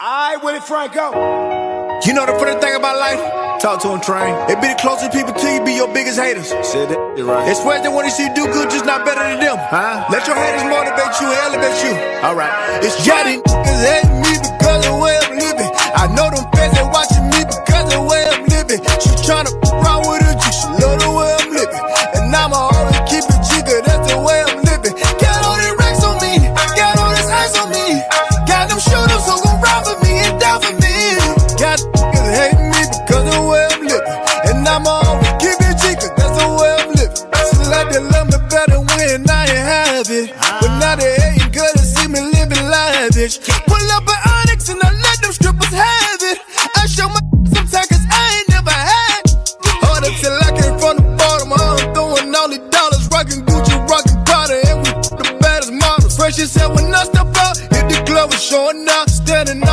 I Willie Franco. You know the funny thing about life? Talk to him, train. It be the closest people to you be your biggest haters. Said that right. It's worse than when you see you do good, just not better than them. Huh? Let your haters motivate you and elevate you. Alright. It's Johnny niggas hate me because of the way I'm living. I know them fans they watching me because of the way I'm living. She tryna run with a G, she love the lavish. Pull up an Onyx and I let them strippers have it. I show my sometimes cause I ain't never had. Hard till I came from the bottom. I'm throwing all the dollars, rocking Gucci, rocking Prada, and we the baddest models. Fresh as hell when I step out, hit the club was showing up, standing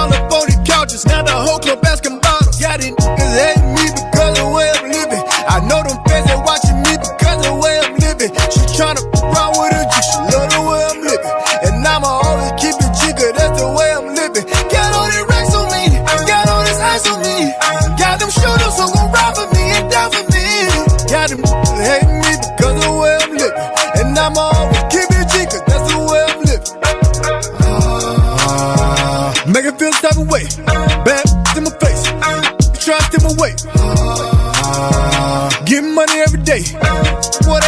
day. What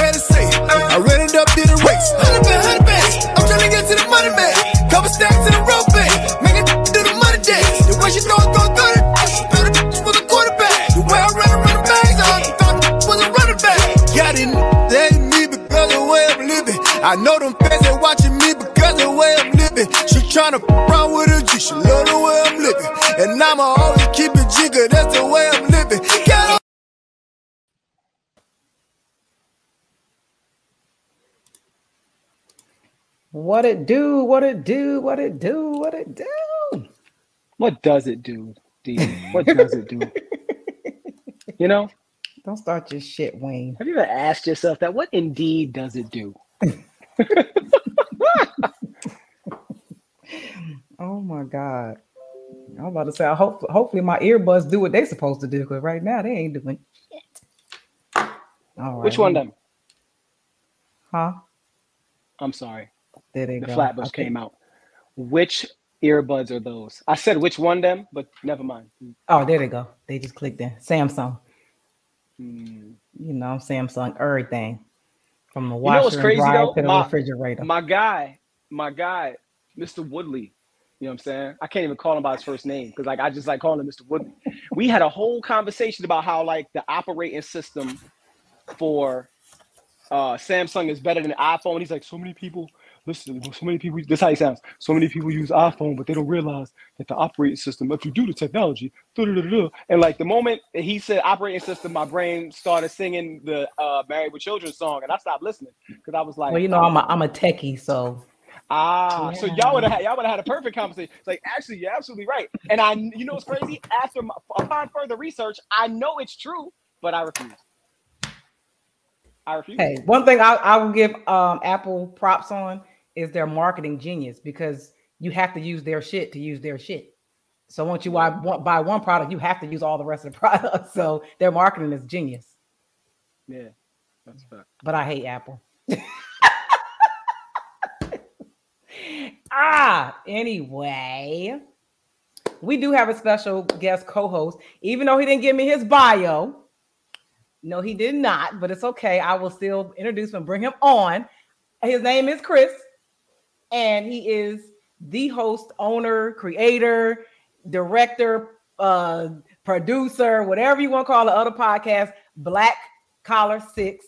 What it do? What it do? What it do? What it do? What does it do, D? What does it do? You know, Don't start your shit, Wayne. have you ever asked yourself that? What indeed does it do? Oh my god. I'm about to say, I hope hopefully my earbuds do what they're supposed to do, because right now they ain't doing shit. All right. Which one them? Huh? I'm sorry, There they the go. Flatbush Okay. came out. Which earbuds are those? I said which one them, but never mind. Oh, there they go. They just clicked in. Samsung. Hmm. You know, Samsung, everything. From the know washer what's and crazy, though? to the My- refrigerator. My guy, my guy, Mr. Woodley. You know what I'm saying? I can't even call him by his first name because like I just like calling him Mr. Woodley. We had a whole conversation about how like the operating system for uh Samsung is better than iPhone. He's like, so many people listen, so many people this is how it sounds. So many people use iPhone, but they don't realize that the operating system, if you do the technology, and like the moment that he said operating system, my brain started singing the uh Married with Children song, and I stopped listening because I was like, well, you know, I'm a I'm a techie, so Ah, so y'all would have had y'all would have had a perfect conversation. It's like actually, you're absolutely right. And I, you know, what's crazy? After my, upon further research, I know it's true, but I refuse. I refuse. hey, one thing I, I will give um Apple props on is their marketing genius because you have to use their shit to use their shit. So once you buy one, buy one product, you have to use all the rest of the products. So their marketing is genius. Yeah, that's fact. But I hate Apple. ah, anyway, we do have a special guest co-host, even though he didn't give me his bio. No, he did not, but it's okay. I will still introduce him and bring him on. His name is Chris, and he is the host, owner, creator, director, uh, producer, whatever you want to call the other podcast, Black Collar Six.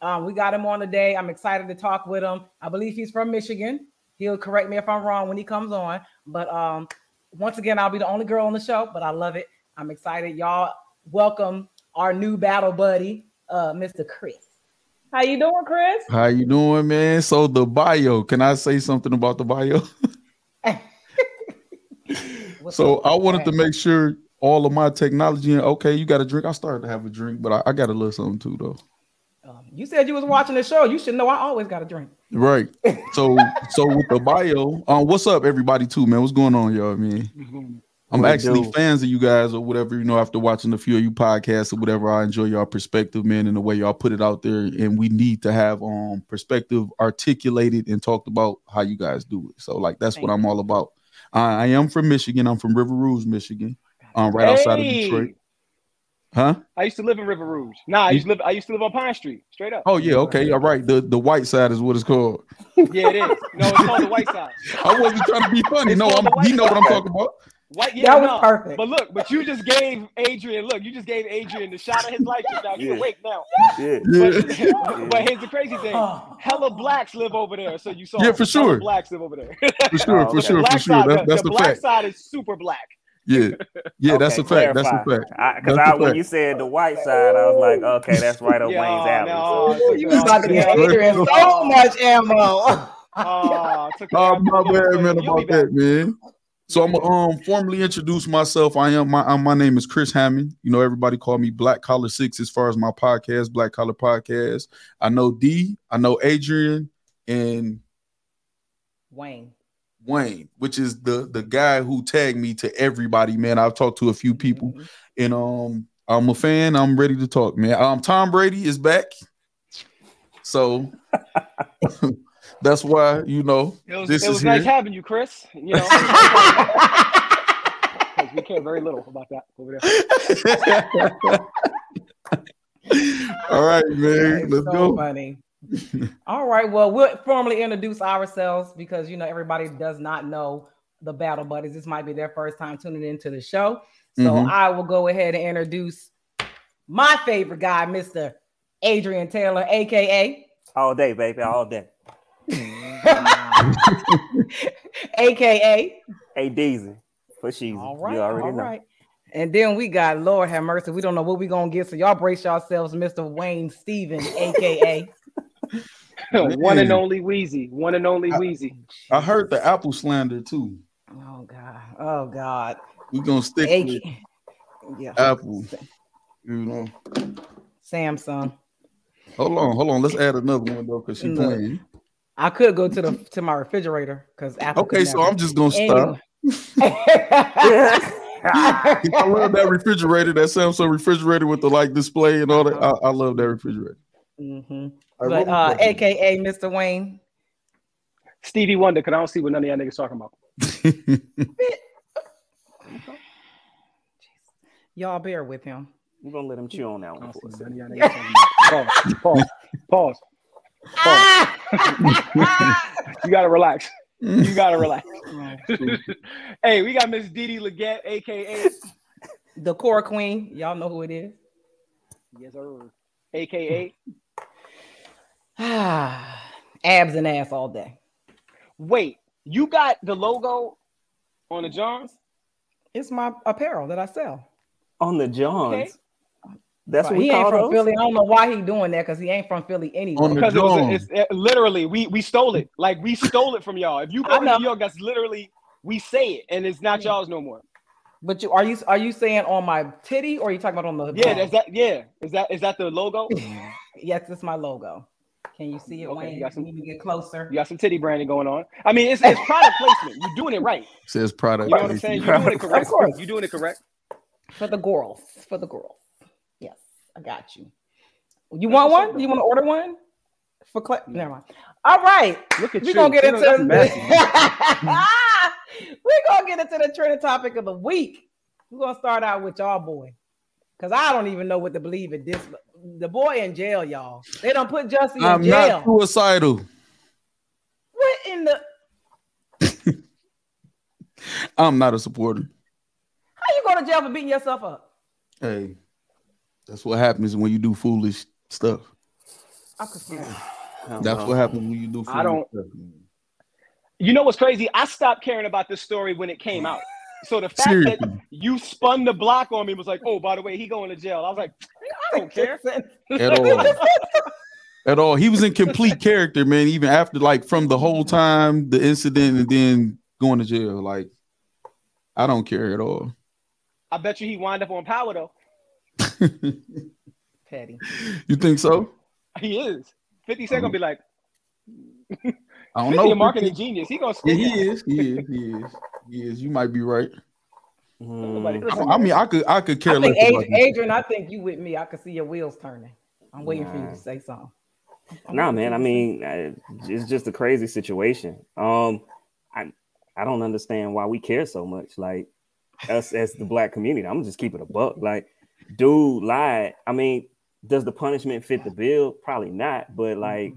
Um, we got him on today. I'm excited to talk with him. I believe he's from Michigan. He'll correct me if I'm wrong when he comes on. But um, once again, I'll be the only girl on the show, but I love it. I'm excited. Y'all welcome our new battle buddy, uh, Mr. Chris. How you doing, Chris? How you doing, man? So the bio, can I say something about the bio? So up? I wanted to make sure all of my technology. Okay, you got a drink. I started to have a drink, but I, I got a little something too, though. Um, you said you was watching the show. You should know I always got a drink. Right. So so with the bio, um, what's up, everybody? Too man, what's going on, y'all? Man, I'm it actually do? fans of you guys or whatever, you know, after watching a few of you podcasts or whatever. I enjoy y'all perspective, man, and the way y'all put it out there. And we need to have um perspective articulated and talked about how you guys do it. So, like, that's what I'm all about. I, I am from Michigan. I'm from River Rouge, Michigan. Um, right outside of Detroit. Huh? I used to live in River Rouge. Nah, I used to live. I used to live on Pine Street, straight up. Oh yeah, okay, all right. The the white side is what it's called. Yeah, it is. No, it's called the White Side. I wasn't trying to be funny. It's No, I'm, you know what I'm talking about. White, yeah, That was no. perfect. But look, but you just gave Adrian. Look, you just gave Adrian the shot of his life just now. He's Yeah. awake now. Yeah. But, but here's the crazy thing: hella blacks live over there. So you saw Yeah, for hella sure. blacks live over there. For sure, Oh, for sure, for sure. side, That, the, that's the the black fact. side is super black. Yeah, yeah, that's a Okay, fact. That's a fact. Because That's I, a when fact. you said the white side, I was like, okay, that's right up Yeah, Wayne's alley. no, so- You it was about to off. give Adrian so much ammo. Oh, took it Oh my bad, man, about that, man. So I'm gonna um formally introduce myself. I am my um, my name is Chris Hammond. You know, everybody call me Black Collar Six as far as my podcast, Black Collar Podcast. I know D, I know Adrian and Wayne. Wayne, which is the the guy who tagged me to everybody, man. I've talked to a few people, and um, I'm a fan. I'm ready to talk, man. Um, Tom Brady is back, so that's why you know It was, this it is was nice here. having you, Chris. You know, 'cause we care very little about that over there. All right, man. Let's so go. funny. All right. Well, we'll formally introduce ourselves because you know everybody does not know the Battle Buddies. This might be their first time tuning into the show. So Mhm. I will go ahead and introduce my favorite guy, Mr. Adrian Taylor, aka all day, baby, all day. aka. Hey, Daisy for Sheezy. All right. You already all know. right. And then we got Lord have mercy. We don't know what we're gonna get. So y'all brace yourselves, Mr. Wayne Steven, aka. one and only Wheezy. One and only Wheezy. I heard the Apple slander too. Oh God. Oh God. We're gonna stick with Yeah. Apple. You know. Samsung. Hold on, hold on. Let's add another one though, because she Look. playing. I could go to the to my refrigerator because Apple. Okay, so I'm just gonna stop. Anyway. I love that refrigerator, that Samsung refrigerator with the like display and all that. I, I love that refrigerator. Mhm. All right, But uh, AKA Mr. Wayne. Stevie Wonder, because I don't see what none of y'all niggas talking about. Y'all bear with him. We're gonna let him chew on that one for a second. of y'all talking about. Pause. Pause. Pause. Pause. You gotta relax. You gotta relax. hey, we got Miss Dee Dee Legette, aka the core queen. Y'all know who it is. yes, sir. AKA Abs and ass all day. Wait, you got the logo on the Johns? It's my apparel that I sell. On the Johns. Okay. That's what But we he ain't call from those? Philly. I don't know why he doing that because he ain't from Philly anyway. Because it was it's it, literally we we stole it. Like we stole it from y'all. If you I go to New York, that's literally we say it, and it's not Yeah. y'all's no more. but you are you are you saying on my titty or are you talking about on the Yeah, that's that. Yeah, is that is that the logo? yes, it's my logo. Can you see it, Okay, Wayne? you got some- you need to get closer. You got some titty branding going on. I mean, it's it's product placement. You're doing it right. Says product. You know what I'm saying? You're doing it correct. Of course. You're doing it correct. For the girls. For the girls. Yes, I got you. You That's want what's up, one? You want to order one? For cl- mm. never mind. All right. Look at We're you. gonna get You into know, that's messy. We're gonna get into the trending topic of the week. We're gonna start out with y'all boy. Cause I don't even know what to believe in this. The boy in jail, y'all. They don't put Jussie in I'm jail. not suicidal. what in the I'm not a supporter. how you go to jail for beating yourself up? Hey, that's what happens when you do foolish stuff. I'm confused. That's what happens when you do. Foolish I don't- Stuff. You know what's crazy? I stopped caring about this story when it came out. So the fact that you spun the block on me was like, oh, by the way, he going to jail. I was like, I don't care. at all. At all. He was in complete character, man. Even after, like, from the whole time, the incident, and then going to jail. Like, I don't care at all. I bet you he wind up on power though. Petty. You think so? He is. 50 Cent gonna be like, I don't 50 know. a marketing genius. He gonna Yeah, spin he that. is. He is. He is. He is. You might be right. Mm, I, I mean, I could I could care I less Adrian. Adrian, I think you with me. I can see your wheels turning. I'm waiting for you to say something. I'm Nah, man. I mean, I- it's just a crazy situation. Um, I I don't understand why we care so much. Like us as the black community, I'm just keep it a buck. Like, dude lied. I mean, does the punishment fit the bill? Probably not. But like,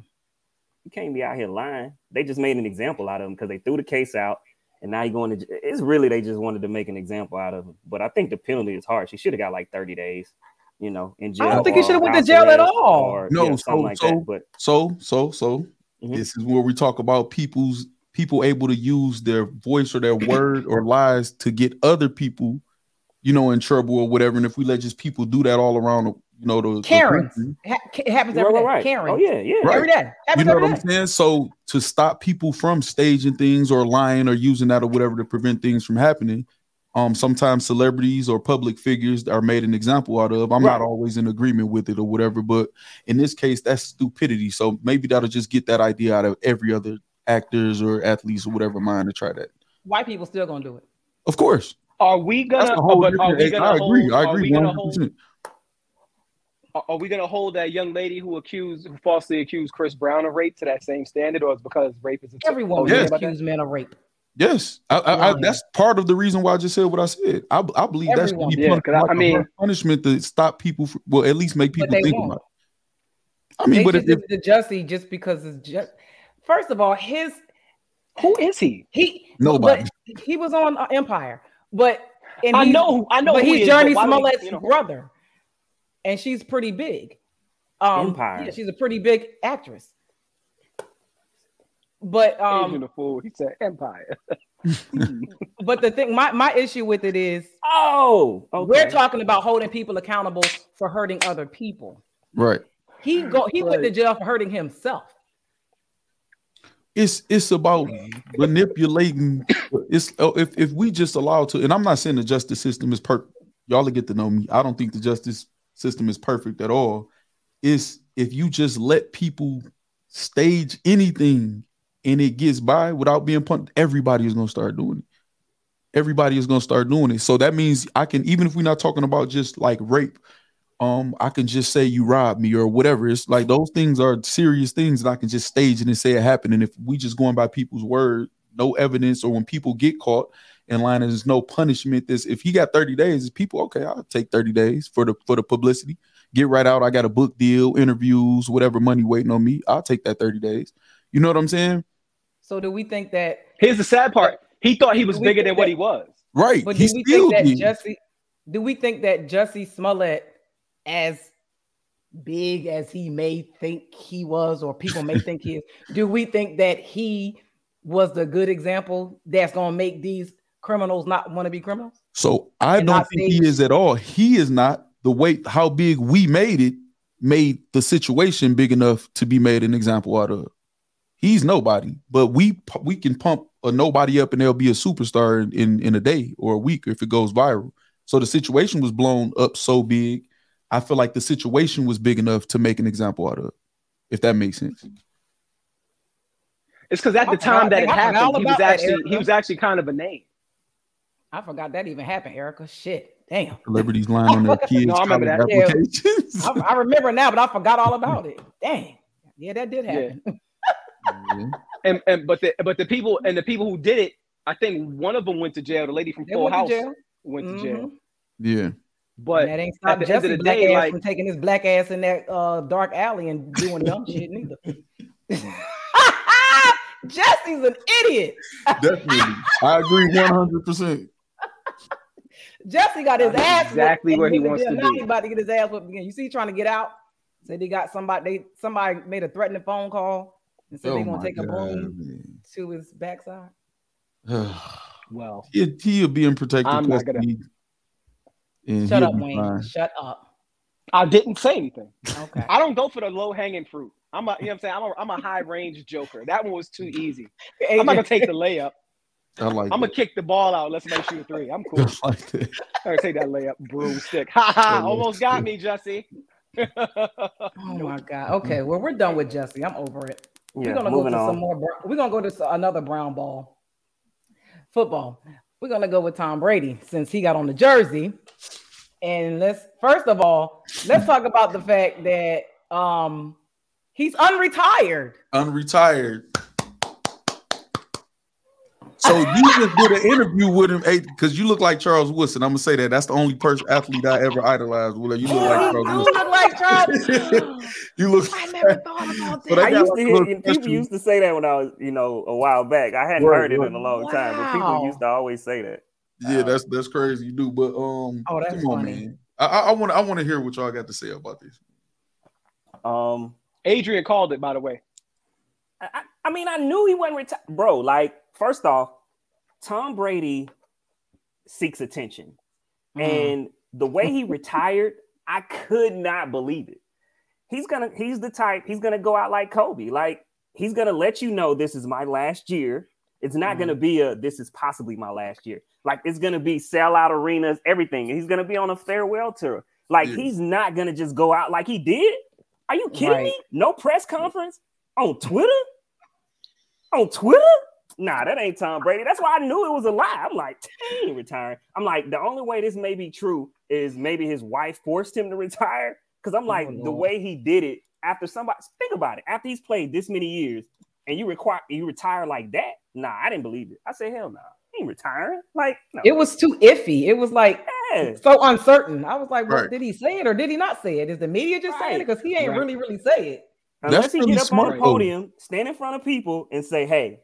you can't be out here lying. They just made an example out of him because they threw the case out, and now you're going to. It's really they just wanted to make an example out of him. But I think the penalty is harsh. He should have got like 30 days. You know, in jail. I don't think he shoulda went to jail at arrest all. or, No, yeah, so- something like so- that. But So so so Mhm. this is where we talk about people's people able to use their voice or their word or lies to get other people, you know, in trouble or whatever. And if we let just people do that all around, the, you know, the, the Karens. country, Ha- it happens Right, every day. right, right. Karen. Oh yeah, yeah. Right. Every day. you know every what I'm day. saying? So to stop people from staging things or lying or using that or whatever to prevent things from happening, um, sometimes celebrities or public figures are made an example out of. I'm not always in agreement with it or whatever, but in this case, that's stupidity. So maybe that'll just get that idea out of every other actors or athletes or whatever mind to try that. White people still gonna do it. Of course, Are we gonna? a whole but are we I gonna agree. hold? I Are agree. we gonna 100. hold? percent Are are we gonna hold that young lady who accused, who falsely accused Chris Brown of rape to that same standard, or is because rape is a Everyone will Yes. about that? accuse men of rape. Yes, I, I, I, that's part of the reason why I just said what I said. I, I believe that's Everyone. to be Yeah, punished 'cause I- like I a mean- punishment to stop people. From, well, at least make people think won't. about. it. I mean, they but just if, if did the Jussie just because it's just. First of all, his Who is he? he Nobody. he was on uh, Empire, but and I know. I know. but he's he Jurnee why Smollett's you know- brother, and she's pretty big. Um, Empire. yeah, she's a pretty big actress. But Adrian um, the fool. He said Empire. but the thing, my my issue with it is Oh, okay. we're talking about holding people accountable for hurting other people. right, He go he went to jail for hurting himself. It's it's about mm-hmm. manipulating. It's oh, if if we just allow to, and I'm not saying the justice system is perfect. Y'all get to know me. I don't think the justice system is perfect at all. It's if you just let people stage anything and it gets by without being punished, everybody is gonna start doing it. Everybody is gonna start doing it. So that means I can, even if we're not talking about just like rape, um, I can just say you robbed me or whatever. It's like those things are serious things that I can just stage it and say it happened. And if we just going by people's word, no evidence, or when people get caught in line, and there's no punishment. This if he got 30 days, people okay, I'll take 30 days for the for the publicity. Get right out. I got a book deal, interviews, whatever money waiting on me. I'll take that 30 days. You know what I'm saying? So do we think that? Here's the sad part. He thought he was bigger think than what he was. Right. But he do we think that did. Jesse? Do we think that Jesse Smollett, as big as he may think he was, or people may think he is, do we think that he was the good example that's going to make these criminals not want to be criminals? So I don't think he is at all. He is not the way how big we made it made the situation big enough to be made an example out of. He's nobody, but we we can pump a nobody up and they'll be a superstar in, in in a day or a week if it goes viral. So the situation was blown up so big. I feel like the situation was big enough to make an example out of. If that makes sense. It's because at I the time that it I forgot all happened, he was about that, actually he was actually kind of a name. I forgot that even happened, Erica. Shit, damn. Celebrities lying on their kids' No, I remember college that. Yeah. applications. I, I remember now, but I forgot all about it. Dang. Yeah, that did happen. Yeah. And and but the but the people and the people who did it, I think one of them went to jail. The lady from They Full went to House jail. went to Mhm. jail. yeah. But And that ain't at stopped the end of Jesse the black day, ass like from taking his black ass in that uh, dark alley and doing dumb shit neither. Jesse's an idiot. Definitely. I agree 100%. Jesse got his That's ass exactly where he wants to be. He about to get his ass whooped again. You see, he trying to get out. Said they got somebody. They somebody made a threatening phone call and said Oh they're gonna my take a God, broom man. to his backside. well, he, he'll be in protective I'm not gonna- custody. And Shut up, Wayne. fine. Shut up. I didn't say anything. Okay. I don't go for the low hanging fruit. I'm a you know what I'm saying. I'm a, I'm a high range joker. That one was too easy. I'm not gonna take the layup. I like I'm gonna kick the ball out. Let's make shoot a three. I'm cool. I like that. I'm take that layup broomstick. Ha ha! Almost got me, Jesse. Oh my god. Okay, well we're done with Jesse. I'm over it. Yeah, we're gonna go to on. some more. We're gonna go to another brown ball football. We're gonna go with Tom Brady since he got on the jersey. And let's first of all, let's talk about the fact that um he's unretired. Unretired. So you just did an interview with him because you look like Charles Woodson. I'm gonna say that. That's the only person athlete I ever idolized. Willa. You look like Charles you Woodson. look like Charles. You look. I never thought about But that. I used to hear people question. used to say that when I was, you know, a while back. I hadn't Right, heard it right. in a long time, but people used to always say that. Yeah, that's that's crazy. You do, but um, Oh, that's come on, funny. man. I want I want to hear what y'all got to say about this. Um, Adrian called it, by the way. I, I- I mean, I knew he wasn't retired, bro. Like, first off, Tom Brady seeks attention, Mm. and the way he retired, I could not believe it. He's gonna, he's the type, he's gonna go out like Kobe. Like, he's gonna let you know this is my last year. It's not gonna be a this is possibly my last year. Like, it's gonna be sellout arenas, everything. He's gonna be on a farewell tour. Like, Yeah. he's not gonna just go out like he did. Are you kidding Right. me? No press conference on Twitter? On Twitter? Nah, that ain't Tom Brady. That's why I knew it was a lie. I'm like, he ain't retiring. I'm like, the only way this may be true is maybe his wife forced him to retire. Because I'm oh, like, Oh, the way he did it after somebody think about it. After he's played this many years and you require you retire like that. Nah, I didn't believe it. I said, hell no. He ain't retiring. Like, no. It was too iffy. It was like yeah. so uncertain. I was like, well, Right. did he say it or did he not say it? Is the media just saying it? Because he ain't Right. really, really say it. Unless That's he really get up smart, on the though. podium, stand in front of people, and say, "Hey,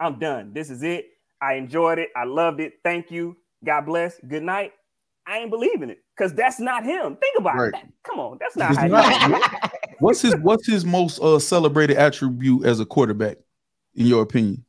I'm done. This is it. I enjoyed it. I loved it. Thank you. God bless. Good night." I ain't believing it because that's not him. Think about Right. it. That- come on, that's not It's how. not. you What's his What's his most uh, celebrated attribute as a quarterback, in your opinion?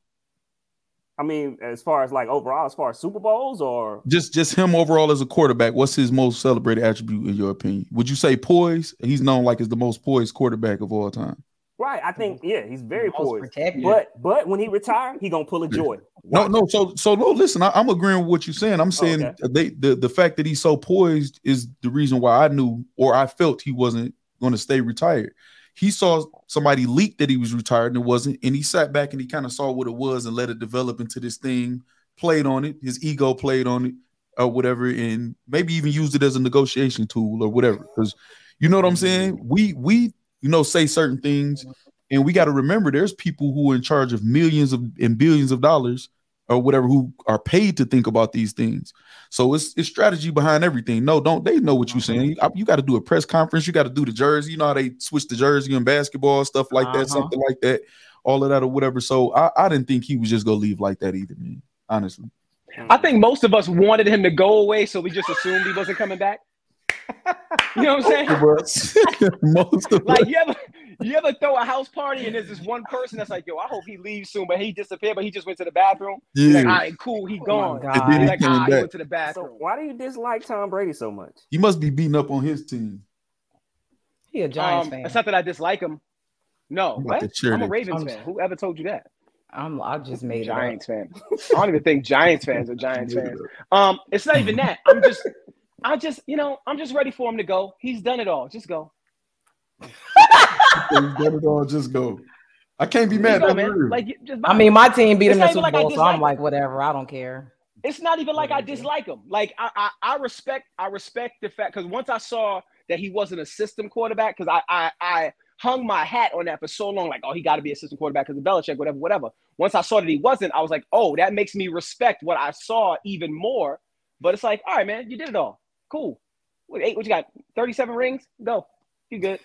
I mean, as far as like overall, as far as Super Bowls or Just just him overall as a quarterback. What's his most celebrated attribute in your opinion? Would you say poise? He's known like as the most poised quarterback of all time. Right, I think yeah, he's very Most poised. protected. But but when he retire, he gonna pull a joy. No, no. So, so no. Listen, I, I'm agreeing with what you're saying. I'm oh, saying okay. they the the fact that he's so poised is the reason why I knew or I felt he wasn't going to stay retired. He saw somebody leak that he was retired and it wasn't, and he sat back and he kind of saw what it was and let it develop into this thing. Played on it. His ego played on it, or whatever, and maybe even used it as a negotiation tool or whatever. Because you know what I'm saying. We we you know say certain things, and we got to remember there's people who are in charge of millions of and billions of dollars or whatever who are paid to think about these things. So it's it's strategy behind everything. No, don't they know what you're saying? You, you got to do a press conference. You got to do the jersey. You know how they switch the jersey in basketball stuff like that, Uh-huh. something like that, all of that or whatever. So I, I didn't think he was just gonna leave like that either, man. Honestly, I think most of us wanted him to go away, so we just assumed he wasn't coming back. You know what I'm saying? most of Like you ever you ever throw a house party and there's this one person that's like, yo, I hope he leaves soon, but he disappeared, but he just went to the bathroom. Yeah, Like, all right, cool, he gone. God. And then he like, came ah, he back. went to the So bathroom. why do you dislike Tom Brady so much? he must be beating up on his team. He a Giants Um, fan. it's not that I dislike him. No, I'm what? I'm a this. Ravens I'm- fan. Whoever told you that? I'm, I just made it. up. Giants fan. I don't even think Giants fans are Giants fans. Um, it's not even that. I'm just, I just, you know, I'm just ready for him to go. He's done it all. Just go. He's done it all. Just go. I can't be mad. go, man. Like, just I mean, my team beat him in not the even Super like Bowl, so I'm like, whatever. I don't care. it's not even like I dislike him. Like I, I, I respect, I respect the fact because once I saw that he wasn't a system quarterback, because I, I, I hung my hat on that for so long, like, oh, he got to be a system quarterback because of Belichick, whatever, whatever. Once I saw that he wasn't, I was like, oh, that makes me respect what I saw even more. But it's like, all right, man, you did it all. Cool. What, eight, what you got? 37 rings? Go. You good.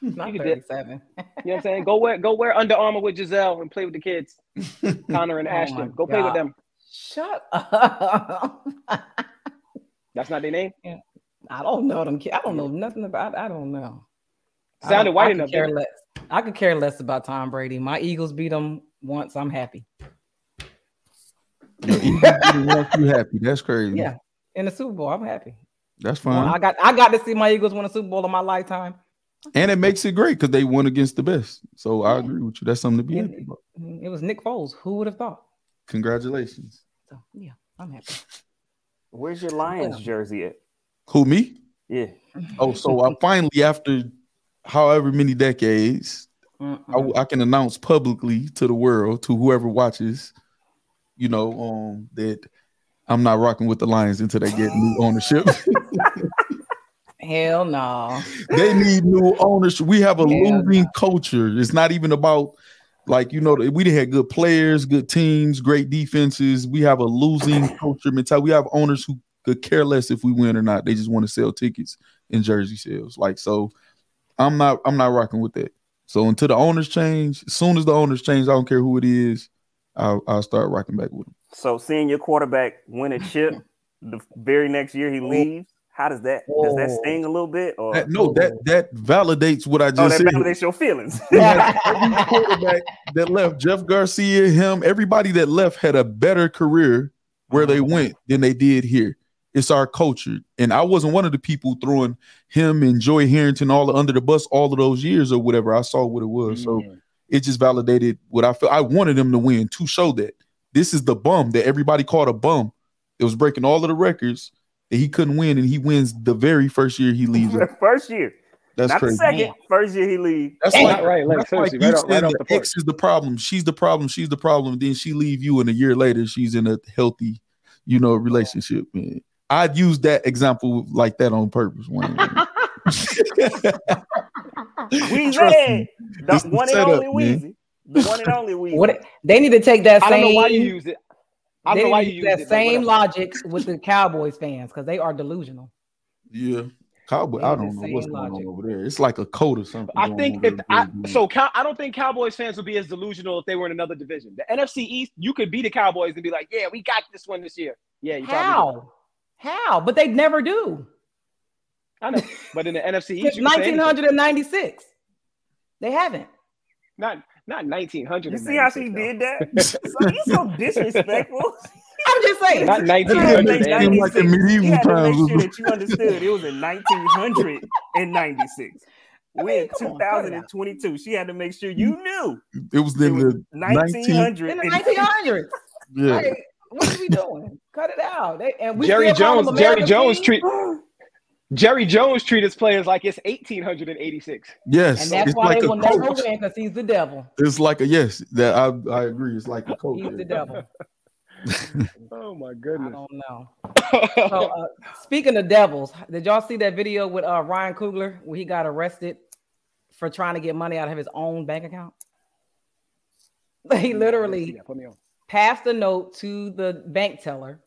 Not You can dip. 37. You know what I'm saying? Go wear go wear Under Armour with Gisele and play with the kids. Connor and Oh Ashton. Go play with them. Shut up. That's not their name. I don't know them. ki- I don't know nothing about. I don't know. I Sounded don't- white I enough, Care didn't less. I could care less about Tom Brady. My Eagles beat them once. I'm happy. Yo, even if you you happy. That's crazy. Yeah, in the Super Bowl, I'm happy. That's fine. I got I got to see my Eagles win a Super Bowl in my lifetime. and it makes it great because they won against the best. So I agree with you. That's something to be Yeah. happy about. It was Nick Foles. Who would have thought? Congratulations. So yeah, I'm happy. Where's your Lions jersey at? Who me? Yeah. Oh, so I finally, after however many decades, I, I can announce publicly to the world, to whoever watches, you know, um, that I'm not rocking with the Lions until they get new ownership. Hell no. they need new ownership. We have a Yeah. losing culture. It's not even about like you know we didn't have good players, good teams, great defenses. We have a losing culture mentality. We have owners who could care less if we win or not. They just want to sell tickets and jersey sales. Like so, I'm not I'm not rocking with that. So until the owners change, as soon as the owners change, I don't care who it is, I'll, I'll start rocking back with them. So seeing your quarterback win a chip the very next year he oh. leaves, how does that does that Oh. sting a little bit? Or That, no, that that validates what I oh, just oh, that said. validates your feelings. every quarterback that left, Jeff Garcia, him, everybody that left had a better career where they mm-hmm. went than they did here. It's our culture. And I wasn't one of the people throwing him and Joey Harrington all under the bus all of those years or whatever. I saw what it was. So mm. it just validated what I felt. I wanted him to win to show that this is the bum that everybody called a bum. It was breaking all of the records that he couldn't win, and he wins the very first year he leaves. First year, That's not crazy. the second. Man. First year he leaves. That's Dang. like, Not right, like, that's like you right off- right the the is the problem. She's the problem. She's the problem. Then she leave you, and a year later, she's in a healthy, you know, relationship. Man, I'd use that example like that on purpose. Wayne. Weezy, Trust me. the It's the one and setup, only man. Weezy, the one and only Weezy. What they need to take that I same don't know why you use it. I don't know why you use use that same whatever. logic with the Cowboys fans because they are delusional. yeah, cowboy. They I don't know what's same going on over there. It's like a code or something. I think if I so Cow, I don't think Cowboys fans would be as delusional if they were in another division. The NFC East, you could be the Cowboys and be like, "Yeah, we got this one this year." Yeah, you How? How? But they never do. do. I know, but in the NFC Since East, you can say anything. 1996. They haven't. not not 1900. You see how she did that? so he's so disrespectful. I'm just saying. Not It 1900. makes man. it seem like the You had to make sure that you understood it was in 1996. We're in come on, cut it out. 2022. She had to make sure you knew It was it in was the 1900. in the and- 1900s. yeah. Like, what are we doing? Cut it out. They, and we Jerry Jones. Jerry Jones treat Jerry Jones treat his players like it's 1886. Yes, and that's it's why like they a will never win because he's the devil. It's like a yes. That I I agree. It's like a coach. He's the devil. Oh my I goodness. don't know. So, uh, speaking of devils, did y'all see that video with uh, Ryan Coogler where he got arrested for trying to get money out of his own bank account? He literally Yeah, put me on. passed a note to the bank teller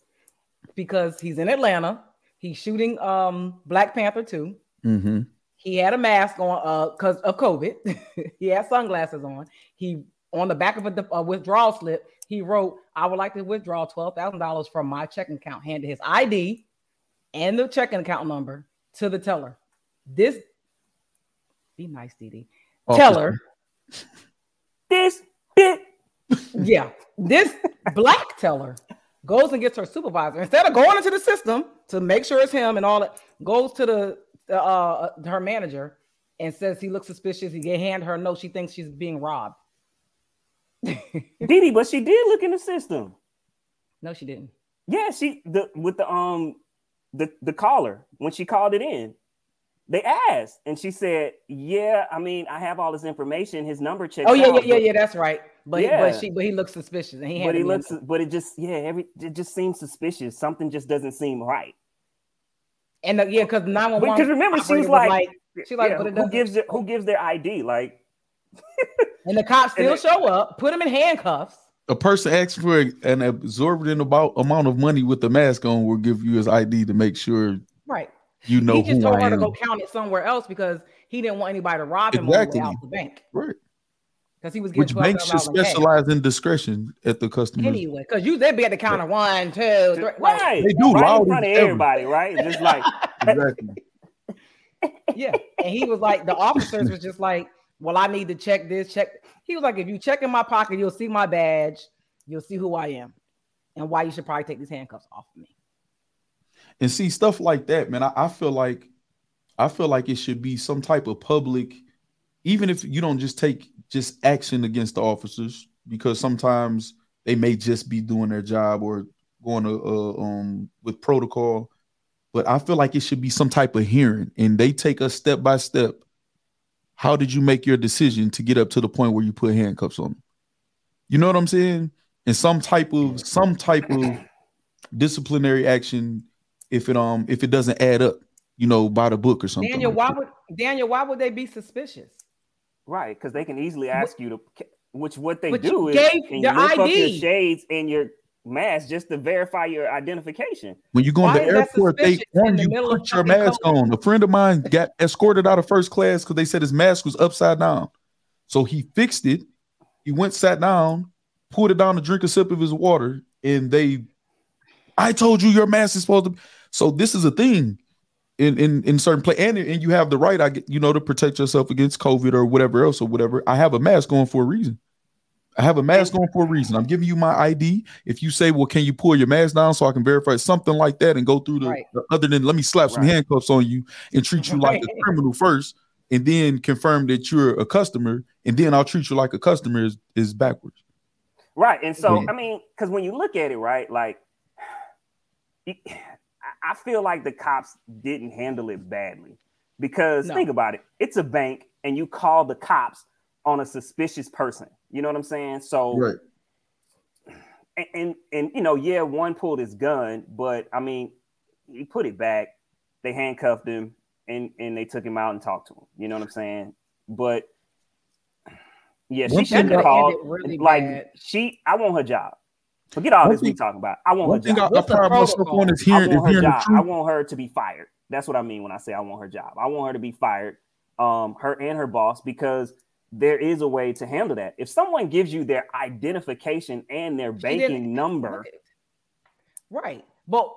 because he's in Atlanta. He's shooting um Black Panther 2. hmm He had a mask on uh because of COVID. he had sunglasses on. He on the back of a, a withdrawal slip, he wrote, I would like to withdraw $12,000 from my checking account, handed his ID and the checking account number to the teller. This be nice, Dee Dee. Teller, This bit. yeah, this black teller goes and gets her supervisor instead of going into the system to make sure it's him and all that. Goes to the uh her manager and says he looks suspicious. He get hand her a note. She thinks she's being robbed. Dee Dee, but she did look in the system. No, she didn't. Yeah, she the with the um the the caller when she called it in. They asked, and she said, "Yeah, I mean, I have all this information. His number checks. Oh yeah, yeah, out, yeah, but- yeah. That's right. But Yeah. but she but he looks suspicious and he But he looks, note. but it just, yeah, every it just seems suspicious. Something just doesn't seem right. and the, yeah because nine one one. Because remember, she was like, she like, yeah, but it who gives it, who gives their ID? Like, and the cops still it- show up, put him in handcuffs. A person asks for an absorbent about amount of money with the mask on will give you his ID to make sure Right. you know he just who told I her to am. go count it somewhere else because he didn't want anybody to rob him on Exactly. the way out the bank Right. Because he was getting Which twelve banks should thousand dollars in cash. specialize in discretion at the customer. anyway. Because you they'd be at the counter one, two, three. like, right, They do right in front of ever. everybody, right? Just like, Exactly. yeah. And he was like, the officers was just like, well, I need to check this, check. He was like, if you check in my pocket, you'll see my badge, you'll see who I am, and why you should probably take these handcuffs off of me. And see stuff like that, man. I, I feel like I feel like it should be some type of public, even if you don't just take just action against the officers, because sometimes they may just be doing their job or going to uh, um with protocol. But I feel like it should be some type of hearing, and they take us step by step. How did you make your decision to get up to the point where you put handcuffs on them? You know what I'm saying? And some type of some type of disciplinary action if it um if it doesn't add up, you know, by the book or something. Daniel, like why that. would Daniel? Why would they be suspicious? Right, because they can easily ask you to, which what they do is gave can their you lift up your ID. shades and your mask just to verify your identification. when you go in the airport, they suspicious in warn the you put your mask COVID? on. A friend of mine got escorted out of first class because they said his mask was upside down. So he fixed it. He went, sat down, pulled it down to drink a sip of his water, and they, I told you your mask is supposed to. So this is a thing in in in certain place, and and you have the right, I get you know, to protect yourself against COVID or whatever else or whatever. I have a mask on for a reason. I have a mask on for a reason. I'm giving you my ID. If you say, "Well, can you pull your mask down so I can verify something like that and go through the, Right. the- other than let me slap some handcuffs on you and treat you like a criminal first, and then confirm that you're a customer, and then I'll treat you like a customer is is backwards." Right. And so, Yeah. I mean, because when you look at it, right, like, I- I feel like the cops didn't handle it badly because No. think about it it's a bank and you call the cops on a suspicious person. You know what I'm saying? So, Right. and, and, and, you know, yeah, one pulled his gun, but I mean, he put it back, they handcuffed him, and, and they took him out and talked to him. You know what I'm saying? But yeah, One she should thing have called. really like bad. she, I want her job. Forget all One this we thing- talking about. I want One her thing I, job. I What's the pride myself protocol? on is I hearing, is want her hearing the job. I want her to be fired. That's what I mean when I say I want her job. I want her to be fired, um, her and her boss, because there is a way to handle that. If someone gives you their identification and their She banking number, Right. But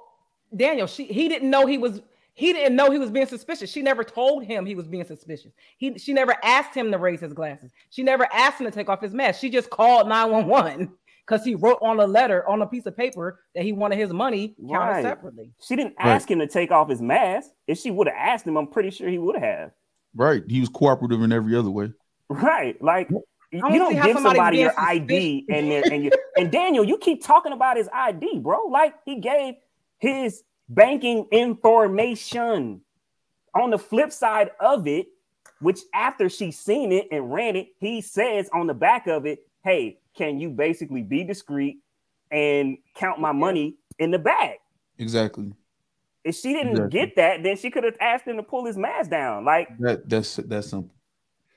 Daniel, she he didn't know he was he didn't know he was being suspicious. She never told him he was being suspicious. He she never asked him to raise his glasses. She never asked him to take off his mask. She just called 911 because he wrote on a letter on a piece of paper that he wanted his money counted Right. separately. she didn't Right. ask him to take off his mask. If she would have asked him, I'm pretty sure he would have. Right. He was cooperative in every other way. Right. Like you you don't see don't give somebody's somebody your ID and their and you and Daniel, you keep talking about his ID, bro. Like he gave his banking information. On the flip side of it, which after she seen it and ran it, he says on the back of it, Hey, can you basically be discreet and count my money in the bag? Exactly. If she didn't Exactly. get that, then she could have asked him to pull his mask down. Like That that's that's simple.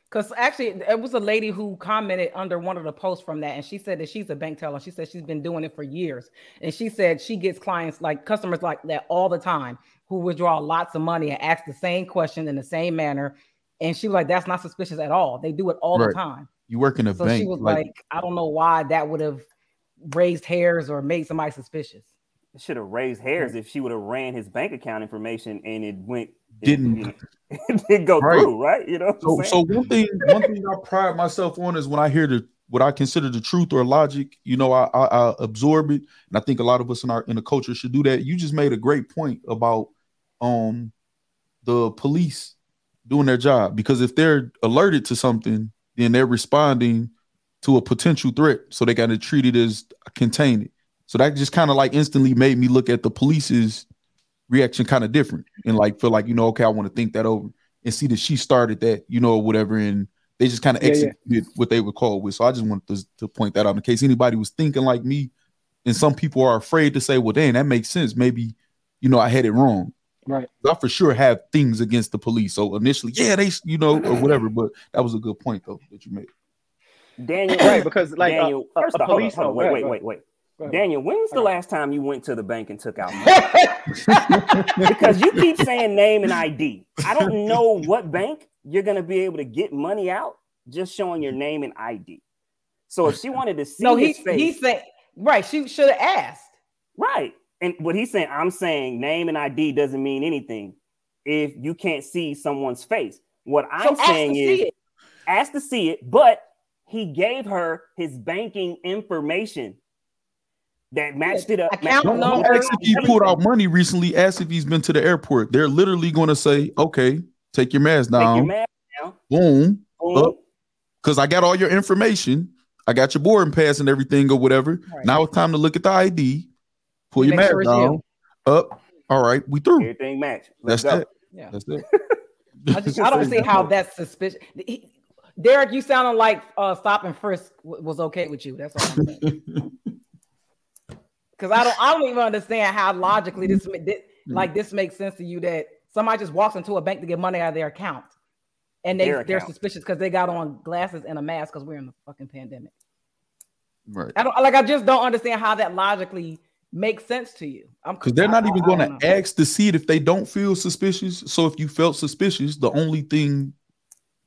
Because actually, it was a lady who commented under one of the posts from that, and she said that she's a bank teller. She said she's been doing it for years, and she said she gets clients like customers like that all the time who withdraw lots of money and ask the same question in the same manner. And she was like, "That's not suspicious at all. They do it all Right. the time." You work in a So bank. she was like, "I don't know why that would have raised hairs or made somebody suspicious." should have raised hairs if she would have ran his bank account information and it went Didn't. you know, it didn't go Right. through, right? You know, So, so one thing, one thing I pride myself on is when I hear the what I consider the truth or logic, you know, I, I, I absorb it, and I think a lot of us in our in the culture should do that. You just made a great point about um the police doing their job because if they're alerted to something, then they're responding to a potential threat, so they got to treat it as contained. So that just kind of like instantly made me look at the police's reaction kind of different and like feel like you know okay I want to think that over and see that she started that you know whatever and they just kind of Yeah, yeah. executed what they were called with. So I just wanted to, to point that out in case anybody was thinking like me, and some people are afraid to say, well, dang, that makes sense. Maybe you know I had it wrong. Right. I for sure have things against the police. So initially, yeah, they you know or whatever. But that was a good point though that you made. Daniel, Right, because like uh, Daniel, a, first a of all, hold police. on, hold on, wait, wait, wait, wait. Daniel, when was the last time you went to the bank and took out money? because you keep saying name and ID. I don't know what bank you're gonna be able to get money out just showing your name and ID. So if she wanted to see no, he his face, he said right. She should have asked. Right. And what he's saying, I'm saying name and ID doesn't mean anything if you can't see someone's face. What I'm ask to saying see is ask to see it, but he gave her his banking information that matched it up. Account Don't, don't number. ask if he pulled out money recently. Ask if he's been to the airport. They're literally going to say, okay, take your mask Take your down. mask down. Boom. Boom. Because I got all your information. I got your boarding pass and everything or whatever. Right. Now it's time to look at the ID. Pull your Make mask sure down. Up. All right, we through. Everything matched. Let's That's go. it. Yeah. That's it. I, just, I don't see how that's suspicious. He- Derek, you sounding like uh, stop and frisk w- was okay with you. That's all I'm saying. Because I don't I don't even understand how logically this, this like this makes sense to you that somebody just walks into a bank to get money out of their account and they Their they're account. suspicious because they got on glasses and a mask because we're in the fucking pandemic. Right. I don't like I just don't understand how that logically makes sense to you. I'm Because they're not I- even going to know. ask to see it if they don't feel suspicious. So if you felt suspicious, the only thing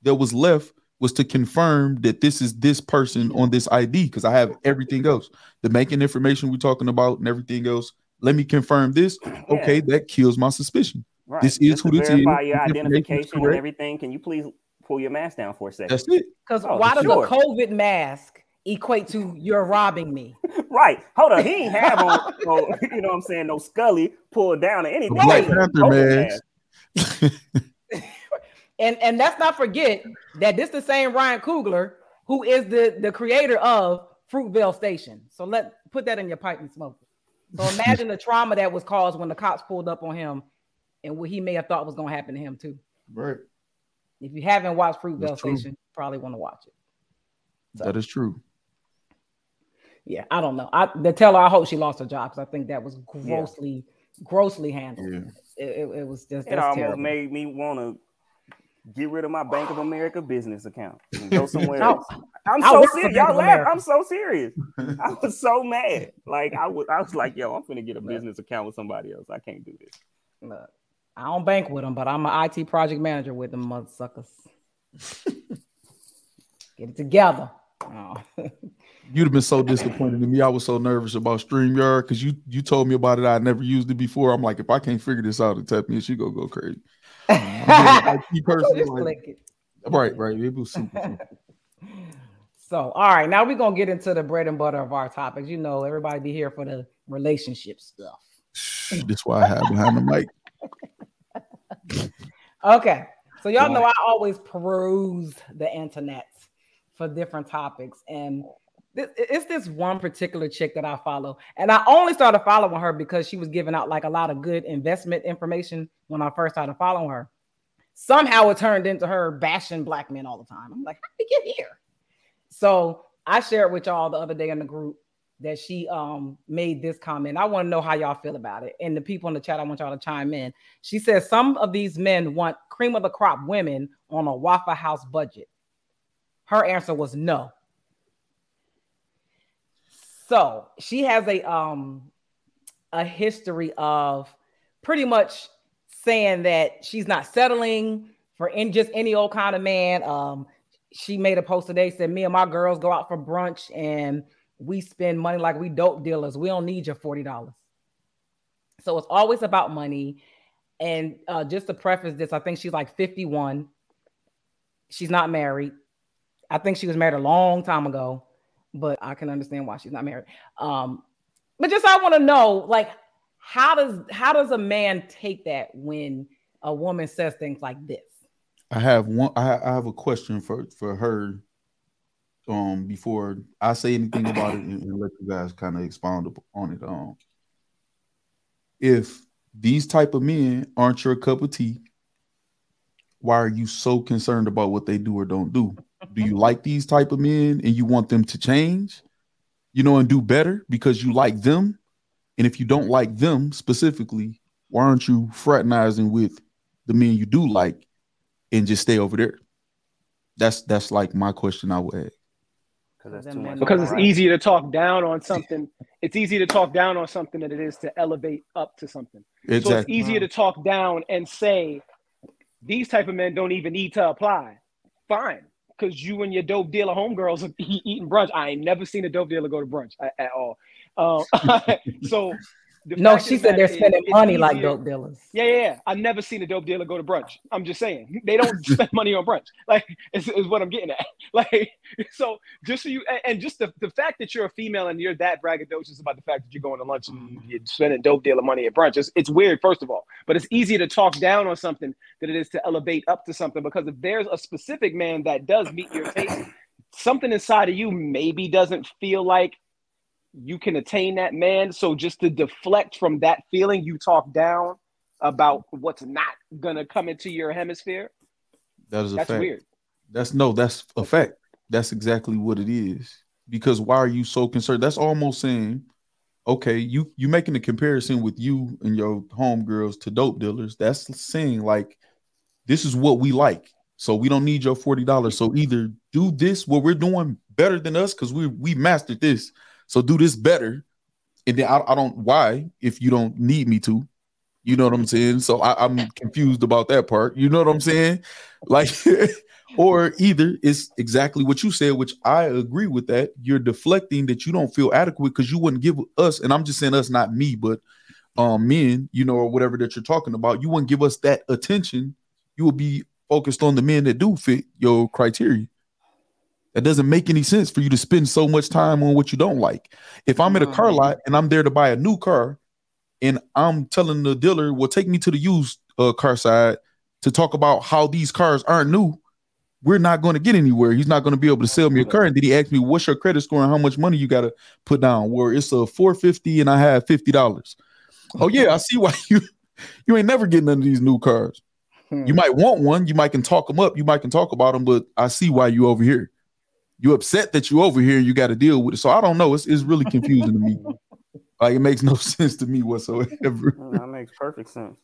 that was left was to confirm that this is this person on this ID because I have everything else. The banking information we're talking about and everything else. Let me confirm this. Okay, that kills my suspicion. Right. This is Just who to this verify is. your The identification and everything. Can you please pull your mask down for a second? That's it. Because Oh, why does sure. a COVID mask equate to you're robbing me? Right. Hold on. He ain't have on, no, you know what I'm saying, no Scully pulled down or anything. Black Panther COVID mask. And and let's not forget that this the same Ryan Coogler who is the the creator of Fruitvale Station. So let put that in your pipe and smoke it. So imagine the trauma that was caused when the cops pulled up on him and what he may have thought was going to happen to him too. Right. If you haven't watched Fruitvale That's. Station, you probably want to watch it. That is true. Yeah, I don't know. I the teller. I hope she lost her job because I think that was grossly, grossly handled. Yeah. It, it, it was just It that's almost terrible. made me want to get rid of my Bank of America business account and go somewhere I- else. I'm so serious. Y'all laugh. I'm so serious. I was so mad. Like I was, I was like, yo, I'm gonna get a business account with somebody else. I can't do this. Look, I don't bank with them, but I'm an IT project manager with them mother suckers. Get it together. Oh. You'd have been so disappointed in me. I was so nervous about StreamYard because you you told me about it. I never used it before. I'm like, if I can't figure this out and tap me, she gonna go crazy. Yeah, IT person, Just like- right, right. It was super. super. So, all right, now we're gonna get into the bread and butter of our topics. You know, everybody be here for the relationship stuff. That's why I have behind the mic. Okay, so y'all know I always peruse the internet for different topics, and this, it's this one particular chick that I follow, and I only started following her because she was giving out like a lot of good investment information when I first started following her. Somehow it turned into her bashing black men all the time. I'm like, how did we get here? So I shared with y'all the other day in the group that she um made this comment. I want to know how y'all feel about it. And the people in the chat, I want y'all to chime in. She says some of these men want cream of the crop women on a Waffle House budget. Her answer was no. So she has a um a history of pretty much saying that she's not settling for in just any old kind of man. Um, she made a post today said, "Me and my girls go out for brunch and we spend money like we dope dealers. We don't need your forty dollars." So it's always about money. And uh, just to preface this, I think she's like fifty-one. She's not married. I think she was married a long time ago, but I can understand why she's not married. Um, but just I want to know, like, how does how does a man take that when a woman says things like this? I have one. I, I have a question for for her. Um, before I say anything about it, and, and let you guys kind of expound on it. Um, if these type of men aren't your cup of tea, why are you so concerned about what they do or don't do? Do you like these type of men and you want them to change, you know, and do better because you like them? And if you don't like them specifically, why aren't you fraternizing with the men you do like and just stay over there? That's that's like my question I would ask. Because that's too much. because it's Right. easier to talk down on something. It's easier to talk down on something than it is to elevate up to something. So it's Exactly. easier to talk down and say these type of men don't even need to apply. Fine, because you and your dope dealer homegirls are eating brunch. I ain't never seen a dope dealer go to brunch at, at all. Um, so the No, she said they're spending it's money like dope dealers. Yeah, yeah, yeah. I've never seen a dope dealer go to brunch. I'm just saying they don't spend money on brunch. Like is, is what I'm getting at. Like so, just so you and- and just the, the fact that you're a female and you're that braggadocious about the fact that you're going to lunch and mm-hmm. you're spending dope dealer money at brunch. It's, it's weird, first of all. But it's easier to talk down on something than it is to elevate up to something because if there's a specific man that does meet your taste, something inside of you maybe doesn't feel like you can attain that man. So just to deflect from that feeling, you talk down about what's not gonna come into your hemisphere. That is a That's fact. weird. That's no, that's a fact. That's exactly what it is. Because why are you so concerned? That's almost saying okay, you you making a comparison with you and your homegirls to dope dealers. That's saying like this is what we like. So we don't need your $40. So either do this what we're doing better than us because we we mastered this. So do this better. And then I, I don't why if you don't need me to. You know what I'm saying? So I, I'm confused about that part. You know what I'm saying? Like, or either it's exactly what you said, which I agree with that. You're deflecting that you don't feel adequate because you wouldn't give us, and I'm just saying us, not me, but um men, you know, or whatever that you're talking about, you wouldn't give us that attention. You would be focused on the men that do fit your criteria. That doesn't make any sense for you to spend so much time on what you don't like. If I'm at a car lot and I'm there to buy a new car, and I'm telling the dealer, "Well, take me to the used uh, car side to talk about how these cars aren't new." We're not going to get anywhere. He's not going to be able to sell me a car. And then he ask me, "What's your credit score and how much money you got to put down?" Where it's a 450 and I have fifty dollars. Oh yeah, I see why you you ain't never getting none of these new cars. Hmm. You might want one. You might can talk them up. You might can talk about them, but I see why you over here. You upset that you over here. You got to deal with it. So I don't know. It's it's really confusing to me. Like it makes no sense to me whatsoever. That makes perfect sense.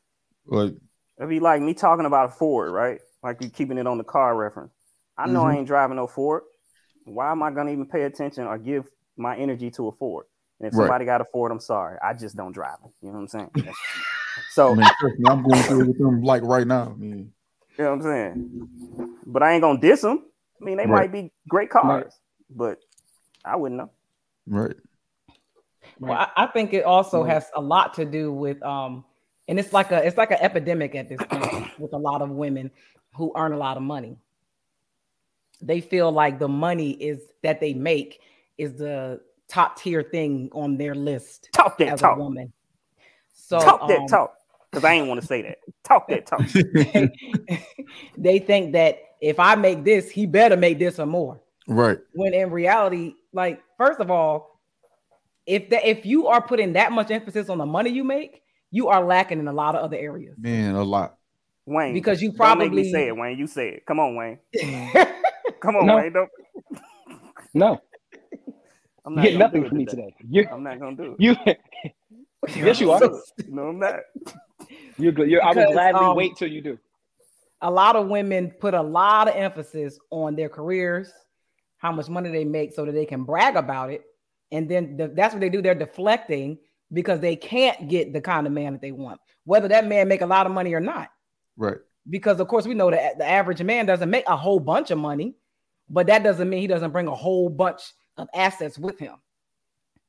Like It'd be like me talking about a Ford, right? Like you keeping it on the car reference. I know I mm-hmm. ain't driving no Ford. Why am I gonna even pay attention or give my energy to a Ford? And if Right. somebody got a Ford, I'm sorry. I just don't drive them. You know what I'm saying? So I mean, I'm going through with them like right now. I mean, You know what I'm saying? But I ain't gonna diss them. I mean, they Right. might be great cars, but I wouldn't know. right. Well, I, I think it also has a lot to do with um, and it's like a it's like an epidemic at this point with a lot of women who earn a lot of money. They feel like the money is that they make is the top tier thing on their list Talk that as talk. a woman. So talk that um, talk. Because I ain't want to say that. Talk that talk. they think that if I make this, he better make this or more. right. when in reality, like first of all, if that if you are putting that much emphasis on the money you make, you are lacking in a lot of other areas. Man, a lot. Wayne. Because you don't make me probably- say it, Wayne. You say it. Come on, Wayne. Come on, No. Wayne. Don't No, I'm you not get gonna nothing do it from me today. today. You, I'm not gonna do it. you, yes, you are. No, I'm not. You're, good. you're, I will Because, gladly um, wait till you do. A lot of women put a lot of emphasis on their careers, how much money they make, so that they can brag about it. And then the, that's what they do. They're deflecting because they can't get the kind of man that they want, whether that man make a lot of money or not. Right. because of course we know that the average man doesn't make a whole bunch of money, but that doesn't mean he doesn't bring a whole bunch of assets with him.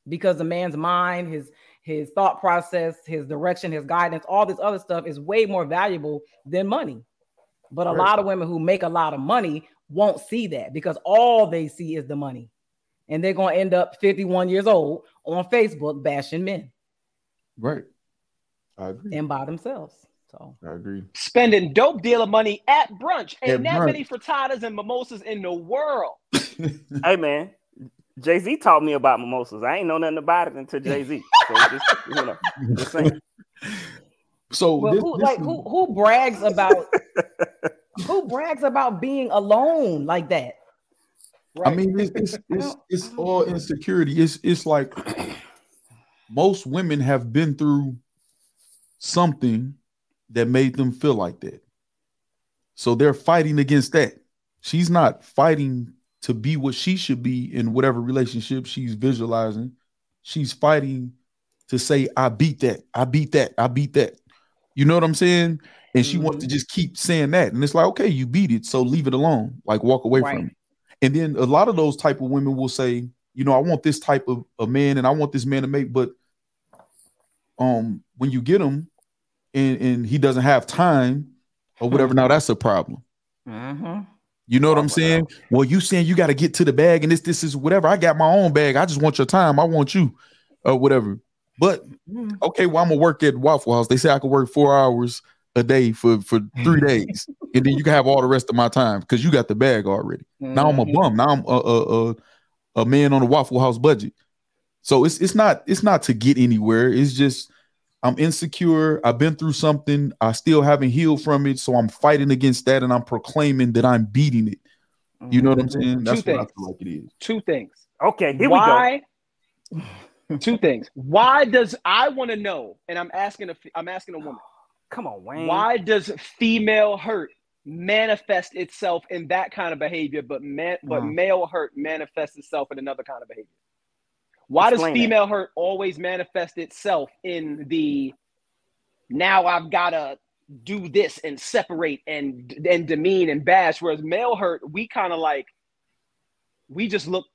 Because the man's mind, his his thought process, his direction, his guidance, all this other stuff is way more valuable than money. But a Right. lot of women who make a lot of money won't see that because all they see is the money. And they're going to end up 51 years old on Facebook bashing men Right. I agree. and by themselves. So I agree. Spending dope deal of money at brunch. Ain't At that brunch. many frittatas and mimosas in the world. Hey man, Jay Z taught me about mimosas. I ain't know nothing about it until Jay Z. So just, you know, just saying. So Well, this- who this like is- who who brags about who brags about being alone like that? I mean, it's it's it's, it's all insecurity. It's it's like most women have been through something that made them feel like that. So they're fighting against that. She's not fighting to be what she should be in whatever relationship she's visualizing. She's fighting to say, I beat that, I beat that, I beat that. You know what I'm saying? And she wants to just keep saying that. And it's like, okay, you beat it. So leave it alone. Like walk away Right. from it. And then a lot of those type of women will say, you know, I want this type of a man and I want this man to make, but um when you get him and, and he doesn't have time or whatever, now that's a problem. Mm-hmm. You know what I'm saying? Well, you saying you got to get to the bag and this, this is whatever. I got my own bag. I just want your time. I want you, or whatever. But okay, well, I'm gonna work at Waffle House. They say I can work four hours a day for for three days, and then you can have all the rest of my time because you got the bag already. Now I'm a mm-hmm. bum. Now I'm a a, a a man on a Waffle House budget. So it's it's not it's not to get anywhere. It's just I'm insecure. I've been through something. I still haven't healed from it. So I'm fighting against that, and I'm proclaiming that I'm beating it. You know what I'm mm-hmm. saying? That's what I things. feel like it is. Two things. Okay, here Why? Two things. Why does I want to know? And I'm asking a I'm asking a woman. Come on, Wayne. Why does female hurt manifest itself in that kind of behavior, but man, but Mm. male hurt manifests itself in another kind of behavior? Why Explain does female hurt always manifest itself in the now I've gotta do this and separate and and demean and bash, whereas male hurt we kind of like we just look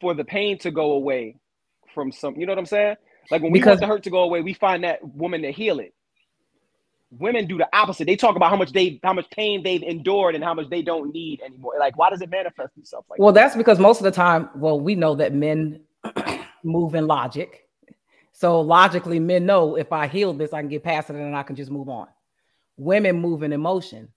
for the pain to go away from some. You know what I'm saying? Like when we Because- want the hurt to go away, we find that woman to heal it women do the opposite. They talk about how much they how much pain they've endured and how much they don't need anymore. Like, why does it manifest itself like Well, that's because most of the time, well, we know that men move in logic. So logically, men know if I heal this, I can get past it and I can just move on. Women move in emotion,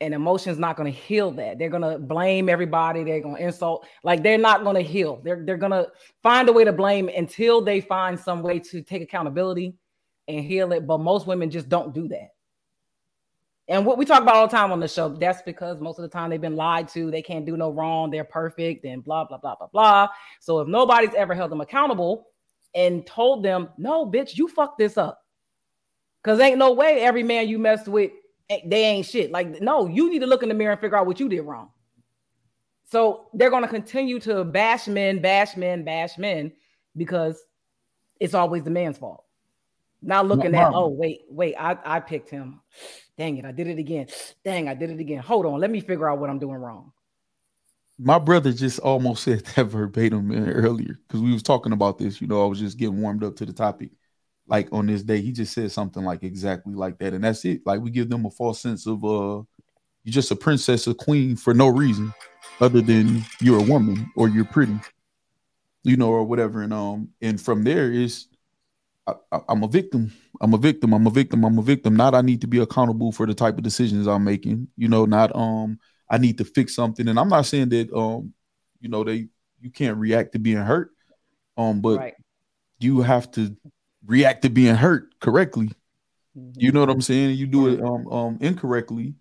and emotion's not going to heal that. They're going to blame everybody. They're going to insult. Like they're not going to heal. They're they're going to find a way to blame until they find some way to take accountability and heal it. But most women just don't do that. And what we talk about all the time on the show, that's because most of the time they've been lied to. They can't do no wrong. They're perfect and blah, blah, blah, blah, blah. So if nobody's ever held them accountable and told them, no, bitch, you fucked this up. Because ain't no way every man you messed with, eh, they ain't shit. Like, no, you need to look in the mirror and figure out what you did wrong. So they're going to continue to bash men, bash men, bash men because it's always the man's fault. Not looking at, oh, wait, wait, I, I picked him. Dang it, I did it again. Dang, I did it again. Hold on, let me figure out what I'm doing wrong. My brother just almost said that verbatim earlier because we was talking about this. You know, I was just getting warmed up to the topic. Like on this day, he just said something like exactly like that, and that's it. Like we give them a false sense of uh, you're just a princess, a queen for no reason, other than you're a woman or you're pretty, you know, or whatever. And um, and from there is, I, I'm a victim. I'm a victim. I'm a victim. I'm a victim. Not I need to be accountable for the type of decisions I'm making. You know, not um. I need to fix something. And I'm not saying that um, you know, they you can't react to being hurt. Um, but right. you have to react to being hurt correctly. Mhm. You know what I'm saying? You do it um um incorrectly,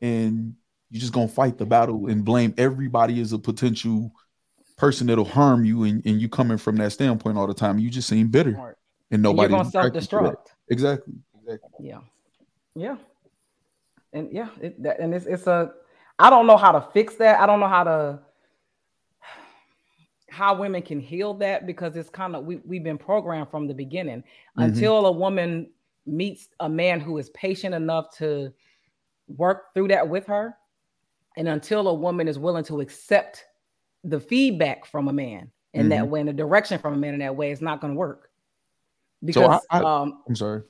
and you're just gonna fight the battle and blame everybody as a potential person that'll harm you, and, and you coming from that standpoint all the time. You just seem bitter, Smart. And And you're nobody gonna self-destruct. Exactly. Exactly. Yeah, yeah, and yeah, it, that, and it's it's a. I don't know how to fix that. I don't know how to how women can heal that because it's kind of we we've been programmed from the beginning. Mhm. Until a woman meets a man who is patient enough to work through that with her, and until a woman is willing to accept the feedback from a man in that way, and the direction from a man in that way, it's not going to work. So I- Because I- um, I'm sorry.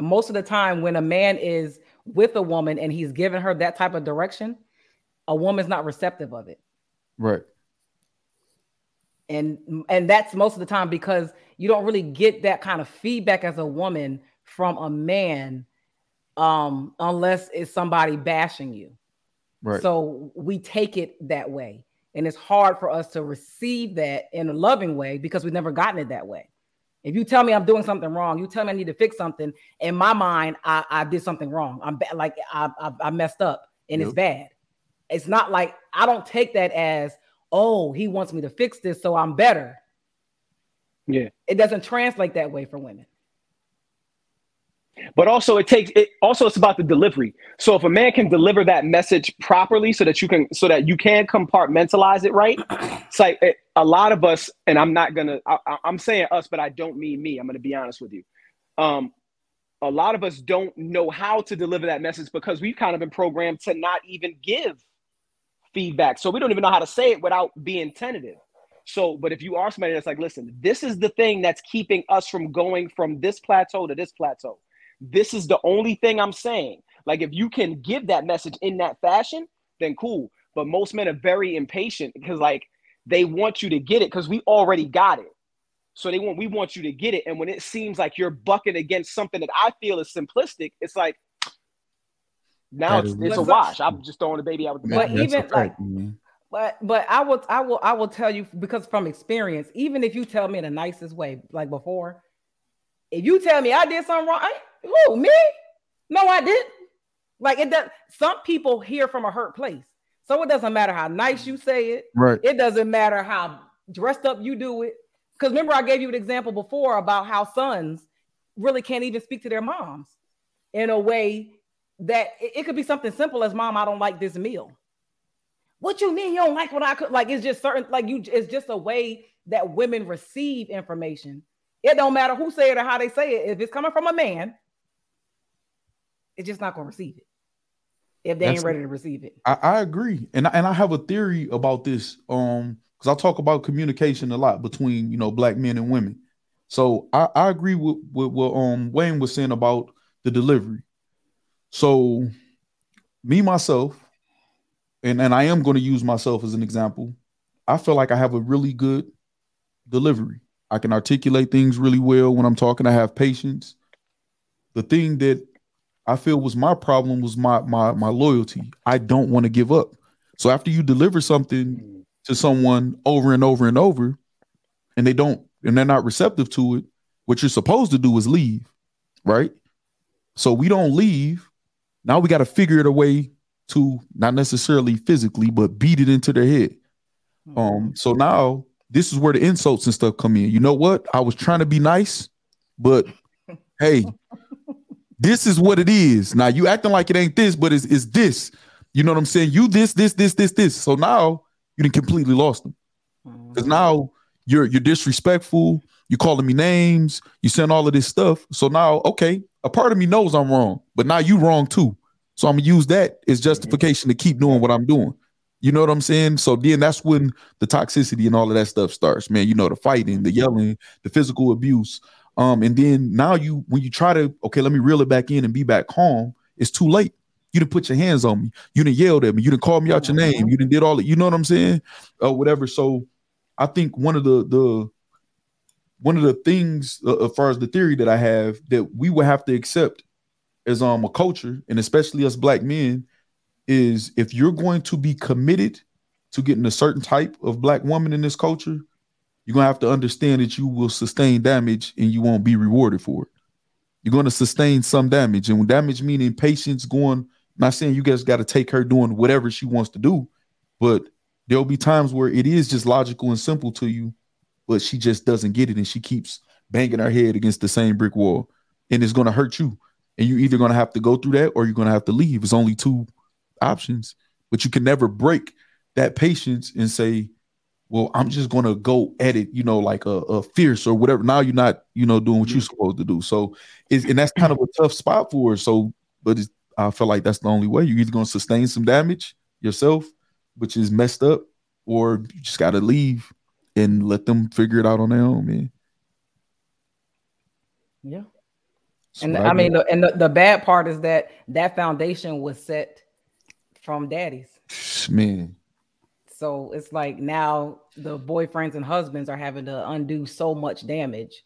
most of the time when a man is with a woman and he's giving her that type of direction, a woman's not receptive of it. Right. And and that's most of the time because you don't really get that kind of feedback as a woman from a man um unless it's somebody bashing you. Right. So we take it that way. And it's hard for us to receive that in a loving way because we've never gotten it that way. If you tell me I'm doing something wrong, you tell me I need to fix something. In my mind, I, I did something wrong. I'm ba- like I, I I messed up and it's bad. It's not like I don't take that as oh he wants me to fix this so I'm better. Yeah. It doesn't translate that way for women. But also, it takes it. Also, it's about the delivery. So if a man can deliver that message properly, so that you can, so that you can compartmentalize it right. It's like it, a lot of us, and I'm not gonna. I, I- I'm saying us, but I don't mean me. I'm gonna be honest with you. Um, a lot of us don't know how to deliver that message because we've kind of been programmed to not even give feedback. So we don't even know how to say it without being tentative. So, but if you are somebody that's like, listen, this is the thing that's keeping us from going from this plateau to this plateau. This is the only thing I'm saying. Like, if you can give that message in that fashion, then cool. But most men are very impatient because, like, they want you to get it because we already got it. So they want we want you to get it. And when it seems like you're bucking against something that I feel is simplistic, it's like now it's, it's a But- wash. I'm just throwing the baby out with the But bathwater. That's even, like- man. But but I will I will I will tell you because from experience, even if you tell me in the nicest way, like before, if you tell me I did something wrong, I, who me? No, I didn't. Like it does. Some people hear from a hurt place, so it doesn't matter how nice you say it. Right. It doesn't matter how dressed up you do it. Because remember, I gave you an example before about how sons really can't even speak to their moms in a way that it, it could be something simple as mom, I don't like this meal. What you mean you don't like what I could like? It's just certain like you. It's just a way that women receive information. It don't matter who say it or how they say it. If it's coming from a man, it's just not gonna receive it if they That's- ain't ready to receive it. I, I agree, and I- and I have a theory about this. Um, because I talk about communication a lot between you know black men and women. So I, I agree with, with what um Wayne was saying about the delivery. So me myself, and and I am going to use myself as an example. I feel like I have a really good delivery. I can articulate things really well when I'm talking. I have patience. The thing that I feel was my problem was my my my loyalty. I don't want to give up. So after you deliver something to someone over and over and over, and they don't, and they're not receptive to it, what you're supposed to do is leave, right? So we don't leave. Now we got to figure it a way to not necessarily physically, but beat it into their head. Um, so now this is where the insults and stuff come in. You know what? I was trying to be nice, but hey, this is what it is. Now you acting like it ain't this, but it's, it's this. You know what I'm saying? You this, this, this, this, this. So now you done completely lost them. Mm-hmm. Because now you're you're disrespectful, you're calling me names, you saying all of this stuff. So now, okay, a part of me knows I'm wrong, but now you wrong too. So I'm gonna use that as justification to keep doing what I'm doing. You know what I'm saying? So then that's when the toxicity and all of that stuff starts, man. You know, the fighting, the yelling, the physical abuse. Um, and then now you when you try to okay, let me reel it back in and be back home, it's too late. You didn't put your hands on me. You didn't yelled at me. You didn't call me out your name. You didn't did all that. You know what I'm saying? Or whatever. So I think one of the the one of the things uh, as far as the theory that I have that we will have to accept as um a culture and especially us black men is if you're going to be committed to getting a certain type of black woman in this culture, you're gonna have to understand that you will sustain damage and you won't be rewarded for it. You're gonna sustain some damage, and damage meaning patience going. Not saying you guys got to take her doing whatever she wants to do, but there'll be times where it is just logical and simple to you, but she just doesn't get it and she keeps banging her head against the same brick wall and it's to hurt you. And you're either to have to go through that or you're to have to leave. It's only two options, but you can never break that patience and say, well, I'm just going to go at it, you know, like a, a fierce or whatever. Now you're not, you know, doing what you're supposed to do. So, it's, and that's kind of a tough spot for her. So, but it's, I feel like that's the only way. You're either going to sustain some damage yourself, which is messed up, or you just got to leave and let them figure it out on their own, man. Yeah. That's And what I mean, the, and the, the bad part is that that foundation was set from daddies. man, So it's like now the boyfriends and husbands are having to undo so much damage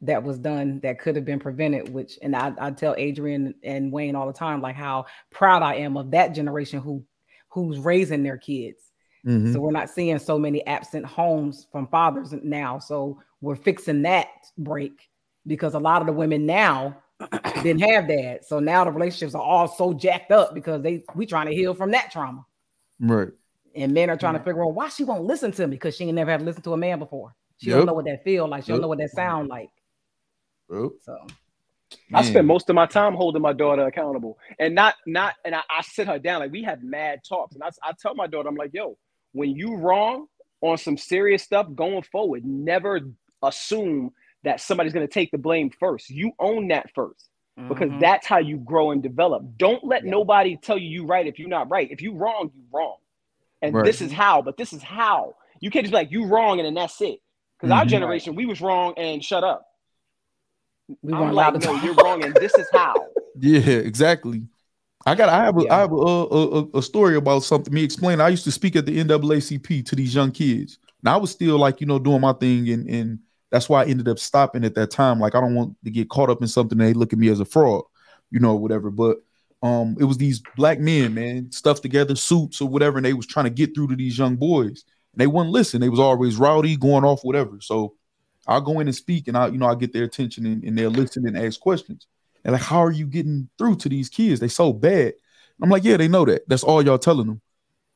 that was done that could have been prevented. Which, and I, I tell Adrian and Wayne all the time, like how proud I am of that generation who who's raising their kids. Mhm. So we're not seeing so many absent homes from fathers now. So we're fixing that break because a lot of the women now didn't have that. So now the relationships are all so jacked up because they we trying to heal from that trauma. right. And men are trying to figure out why she won't listen to me because she ain't never had to listen to a man before. She Yep. don't know what that feel like. She Yep. don't know what that sound like. Well, So I man. spend most of my time holding my daughter accountable, and not not, and I, I sit her down like we have mad talks, and I, I tell my daughter, I'm like, yo, when you wrong on some serious stuff going forward, never assume that somebody's gonna take the blame first. You own that first because mhm. that's how you grow and develop. Don't let Yeah. nobody tell you you right if you're not right. If you wrong, you wrong, and Right. this is how. But this is how you can't just be like you wrong and then that's it. Because our Mhm. generation, we was wrong and shut up. we I'm weren't like, allowed to no, talk. you're wrong and this is how. Yeah, exactly. I got. I have. A, Yeah. I have a, a, a, a story about something. Me explain. I used to speak at the NAACP to these young kids. Now I was still like you know doing my thing, and and that's why I ended up stopping at that time. Like I don't want to get caught up in something. They look at me as a fraud, you know, whatever. But um, it was these black men, man, stuffed together suits or whatever, and they was trying to get through to these young boys. And they wouldn't listen. They was always rowdy, going off, whatever. So I'll go in and speak, and I, you know, I get their attention, and, and they'll listen and ask questions. And like, how are you getting through to these kids? They so bad. I'm like, yeah, they know that. That's all y'all telling them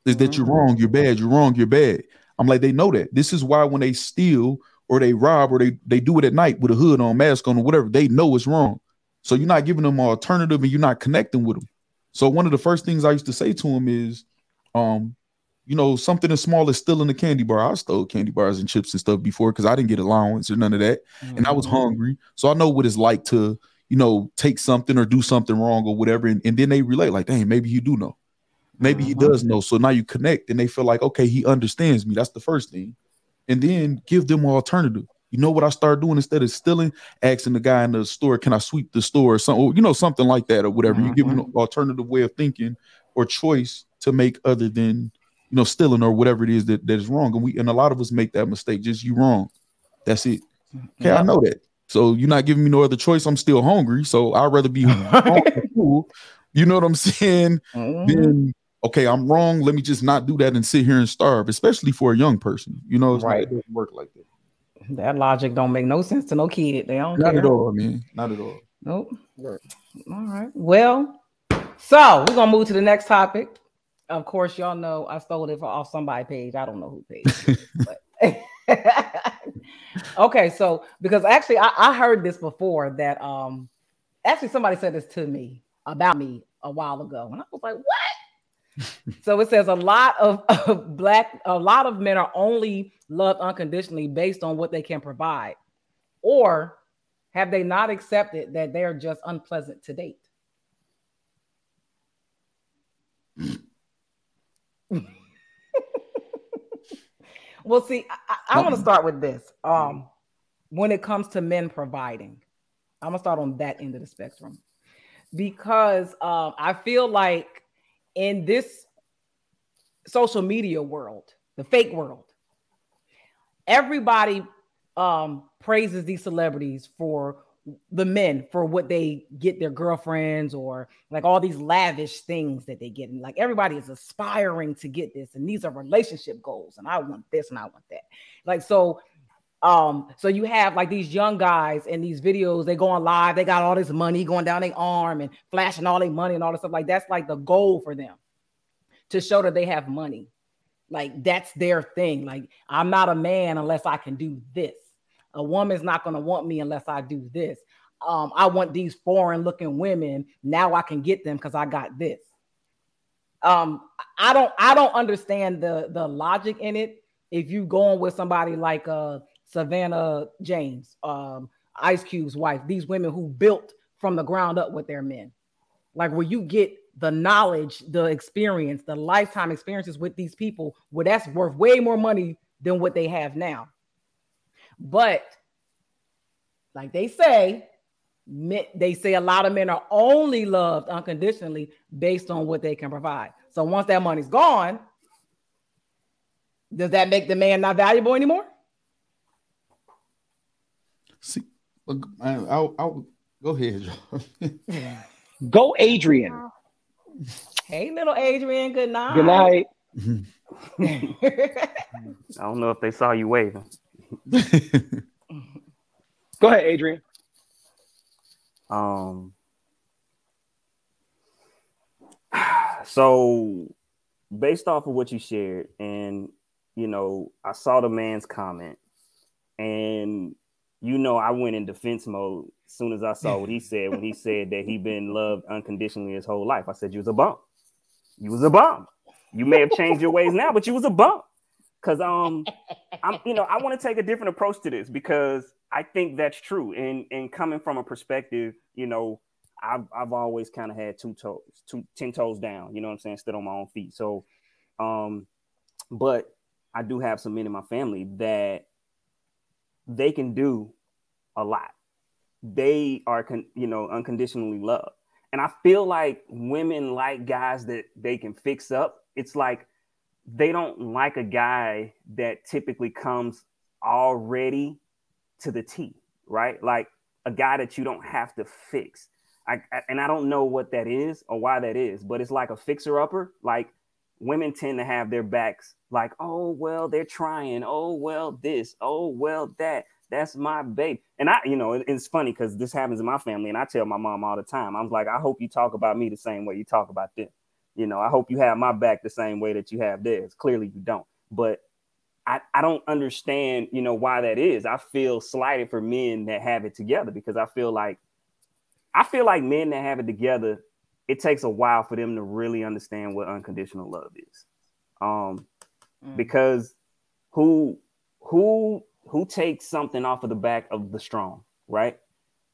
is that you're wrong, you're bad, you're wrong, you're bad. I'm like, they know that. This is why when they steal or they rob or they they do it at night with a hood on, mask on, or whatever. They know it's wrong. So you're not giving them an alternative and you're not connecting with them. So one of the first things I used to say to them is, um, you know, something as small as stealing a candy bar. I stole candy bars and chips and stuff before because I didn't get allowance or none of that. And I was Mhm. hungry. So I know what it's like to, you know, take something or do something wrong or whatever. And, and then they relate, like, dang, maybe you do know. Maybe he Mhm. does know. So now you connect and they feel like, okay, he understands me. That's the first thing. And then give them an alternative. You know what I started doing instead of stealing, asking the guy in the store, can I sweep the store or something, you know, something like that or whatever. You give an alternative way of thinking or choice to make other than you know stealing or whatever it is that, that is wrong. And we and a lot of us make that mistake. Just you wrong. That's it. Okay, I know that. So you're not giving me no other choice. I'm still hungry. So I'd rather be hungry. You know what I'm saying? Mhm. Then okay, I'm wrong. Let me just not do that and sit here and starve, especially for a young person. You know, it's not- Right. it doesn't work like that. That logic don't make no sense to no kid. They don't Not care. at all, man. Not at all. Nope. All right. Well, so we're gonna move to the next topic. Of course, y'all know I stole it off somebody page. I don't know who page. but okay, so because actually I, I heard this before that um actually somebody said this to me about me a while ago, and I was like, what? So it says a lot of, of black a lot of men are only loved unconditionally based on what they can provide. Or have they not accepted that they're just unpleasant to date? Well see i, I, I want to start with this um when it comes to men providing. I'm gonna start on that end of the spectrum. Because um i feel like in this social media world the fake world everybody um praises these celebrities for the men for what they get their girlfriends or like all these lavish things that they get. And like everybody is aspiring to get this and these are relationship goals and i want this and i want that. Like so um so you have like these young guys in these videos they go on live they got all this money going down their arm and flashing all their money and all this stuff like that's like the goal for them to show that they have money like that's their thing. Like I'm not a man unless I can do this. A woman's not going to want me unless I do this. Um, I want these foreign looking women. Now I can get them because I got this. Um, I don't I don't understand the the logic in it. If you going with somebody like uh Savannah James, um, Ice Cube's wife, these women who built from the ground up with their men, like where you get the knowledge, the experience, the lifetime experiences with these people, where that's worth way more money than what they have now. But like they say, men, they say a lot of men are only loved unconditionally based on what they can provide. So once that money's gone, does that make the man not valuable anymore? See, look, I, I'll, I'll go ahead, Go, Adrian. Hey, little Adrian, good night. Good night. I don't know if they saw you waving. Go ahead, Adrian. Um, so based off of what you shared, and you know, I saw the man's comment, and you know, I went in defense mode as soon as I saw what he said when he said that he'd been loved unconditionally his whole life. I said, You was a bum. You was a bum. You may have changed your ways now, but you was a bum. Cause um I'm you know, I want to take a different approach to this because I think that's true. And and coming from a perspective, you know, I've I've always kind of had two toes, two ten toes down, you know what I'm saying, stood on my own feet. So um, but I do have some men in my family that they can do a lot. They are con- you know unconditionally loved. And I feel like women like guys that they can fix up. It's like they don't like a guy that typically comes already to the T, right? Like a guy that you don't have to fix. I, I, and I don't know what that is or why that is, but it's like a fixer upper. Like women tend to have their backs like, oh well, they're trying. Oh well, this. Oh well, that. That's my babe. And I, you know, it, it's funny because this happens in my family, and I tell my mom all the time. I'm like, I hope you talk about me the same way you talk about them. You know, I hope you have my back the same way that you have theirs. Clearly, you don't. But I, I don't understand, you know, why that is. I feel slighted for men that have it together because I feel like I feel like men that have it together, it takes a while for them to really understand what unconditional love is. Um, mm. because who who who takes something off of the back of the strong, right?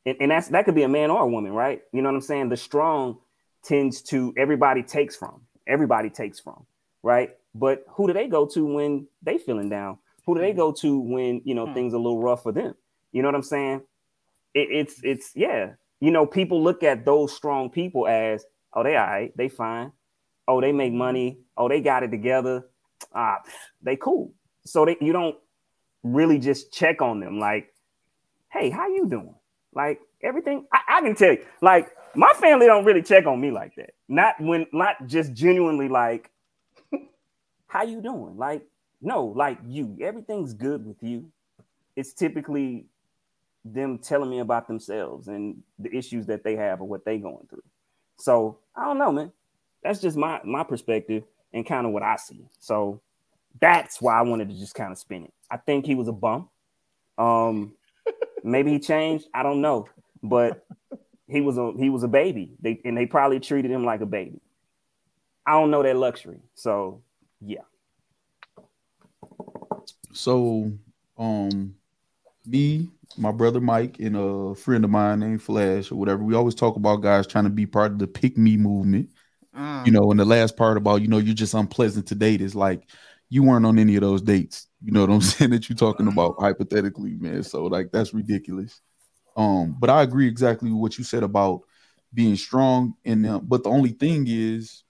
And, and that's that could be a man or a woman, right? You know what I'm saying? The strong tends to everybody takes from, everybody takes from, right? But who do they go to when they feeling down? Who do they go to when you know hmm. things are a little rough for them? You know what I'm saying? It, it's it's yeah. You know, people look at those strong people as oh they all right, they fine. Oh, they make money. Oh, they got it together. Ah, they cool. So they you don't really just check on them like, hey, how you doing? Like everything. I, I can tell you, like my family don't really check on me like that. Not when not just genuinely like how you doing? Like, no, like you, everything's good with you. It's typically them telling me about themselves and the issues that they have or what they going through. So I don't know, man. That's just my my perspective and kind of what I see. So that's why I wanted to just kind of spin it. I think he was a bum. Um, maybe he changed. I don't know, but he was a he was a baby. They and they probably treated him like a baby. I don't know that luxury. So yeah. So, um, me, my brother Mike, and a friend of mine named Flash or whatever, we always talk about guys trying to be part of the pick me movement. Mm. You know, and the last part about, you know, you're just unpleasant to date is like you weren't on any of those dates. You know what I'm saying? That you're talking about hypothetically, man. So like that's ridiculous. Um, but I agree exactly with what you said about being strong. And uh, but the only thing is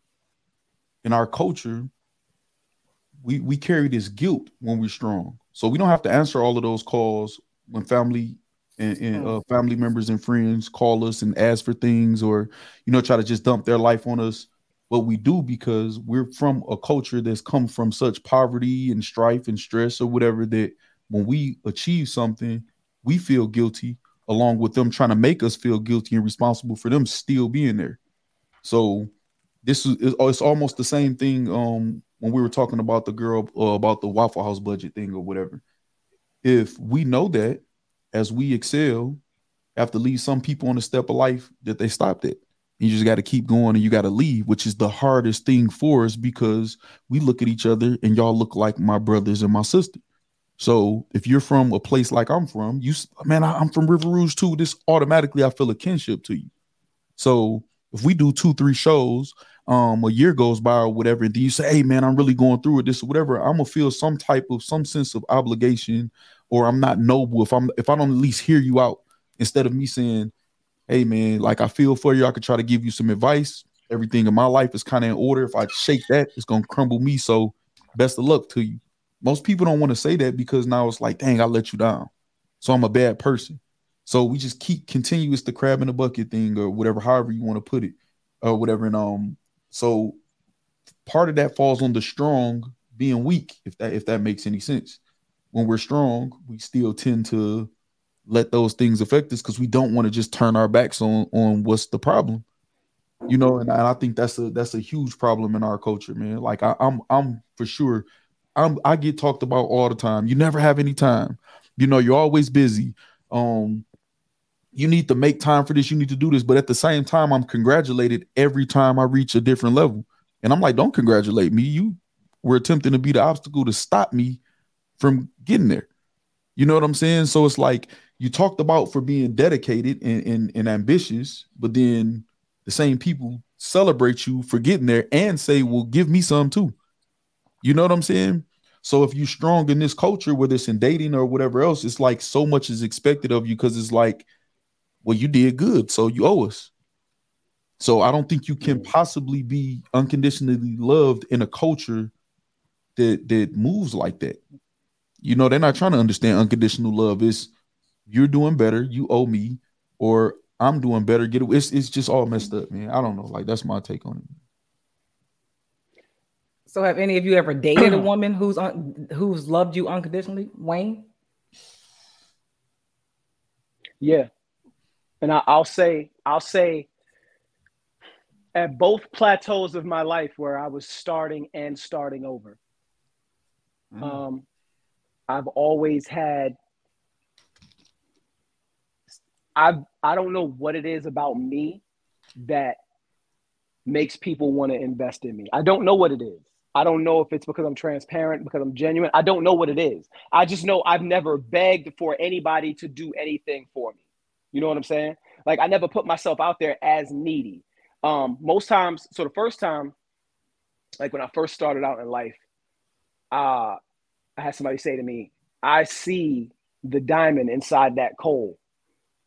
in our culture, we we carry this guilt when we're strong. So we don't have to answer all of those calls when family and, and uh, family members and friends call us and ask for things or you know try to just dump their life on us. But we do because we're from a culture that's come from such poverty and strife and stress or whatever that when we achieve something, we feel guilty along with them trying to make us feel guilty and responsible for them still being there. So this is it's almost the same thing um when we were talking about the girl uh, about the Waffle House budget thing or whatever. If we know that as we excel, have to leave some people on the step of life that they stopped at. You just got to keep going and you got to leave, which is the hardest thing for us because we look at each other and y'all look like my brothers and my sister. So if you're from a place like I'm from, you man, I, I'm from River Rouge too. This automatically I feel a kinship to you. So if we do two, three shows um a year goes by or whatever, and then you say, Hey man, I'm really going through it, this or whatever, I'm gonna feel some type of some sense of obligation, or I'm not noble if I'm if I don't at least hear you out instead of me saying, Hey man, like I feel for you, I could try to give you some advice. Everything in my life is kind of in order. If I shake that, it's gonna crumble me. So best of luck to you. Most people don't want to say that because now it's like, dang, I let you down. So I'm a bad person. So we just keep continuous the crab in the bucket thing or whatever, however you want to put it, or whatever. And um, so part of that falls on the strong being weak, if that if that makes any sense. When we're strong, we still tend to let those things affect us because we don't want to just turn our backs on on what's the problem. You know, and I, I think that's a that's a huge problem in our culture, man. Like I, I'm I'm for sure I'm I get talked about all the time. You never have any time. You know, you're always busy. Um, you need to make time for this, you need to do this. But at the same time, I'm congratulated every time I reach a different level. And I'm like, don't congratulate me. You were attempting to be the obstacle to stop me from getting there. You know what I'm saying? So it's like you talked about for being dedicated and, and, and ambitious, but then the same people celebrate you for getting there and say, well, give me some too. You know what I'm saying? So if you're strong in this culture, whether it's in dating or whatever else, it's like so much is expected of you because it's like well, you did good, so you owe us. So I don't think you can mm. possibly be unconditionally loved in a culture that that moves like that. You know, they're not trying to understand unconditional love. Is you're doing better, you owe me, or I'm doing better. Get it. It's it's just all messed up, man. I don't know. Like that's my take on it. So, have any of you ever dated a woman who's un- who's loved you unconditionally, Wayne? Yeah, and I, will say, I'll say, at both plateaus of my life where I was starting and starting over. Mm. Um, I've always had I I don't know what it is about me that makes people want to invest in me. I don't know what it is. I don't know if it's because I'm transparent, because I'm genuine. I don't know what it is. I just know I've never begged for anybody to do anything for me. You know what I'm saying? Like I never put myself out there as needy. Um, most times, so the first time, like when I first started out in life, uh, I had somebody say to me, I see the diamond inside that coal,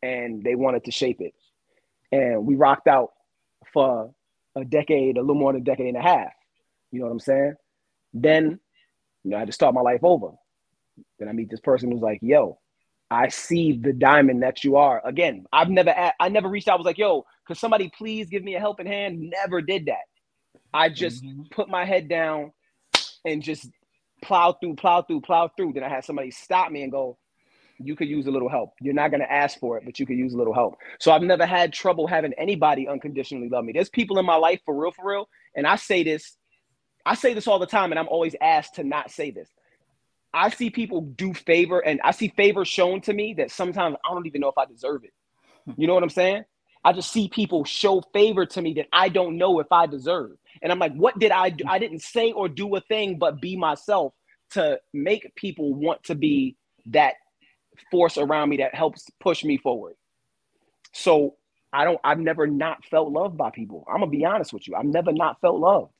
and they wanted to shape it. And we rocked out for a decade, a little more than a decade and a half. You know what I'm saying? Then, you know, I had to start my life over. Then I meet this person who's like, yo, I see the diamond that you are. Again, I've never, I never reached out. I was like, yo, could somebody please give me a helping hand? Never did that. I just mm-hmm. put my head down and just plow through, plow through, plow through. Then I had somebody stop me and go, you could use a little help. You're not going to ask for it, but you could use a little help. So I've never had trouble having anybody unconditionally love me. There's people in my life for real, for real. And I say this, I say this all the time, and I'm always asked to not say this. I see people do favor, and I see favor shown to me that sometimes I don't even know if I deserve it. Hmm. You know what I'm saying? I just see people show favor to me that I don't know if I deserve. And I'm like, what did I do? I didn't say or do a thing but be myself to make people want to be that force around me that helps push me forward. So I don't, I've never not felt loved by people. I'm gonna be honest with you. I've never not felt loved.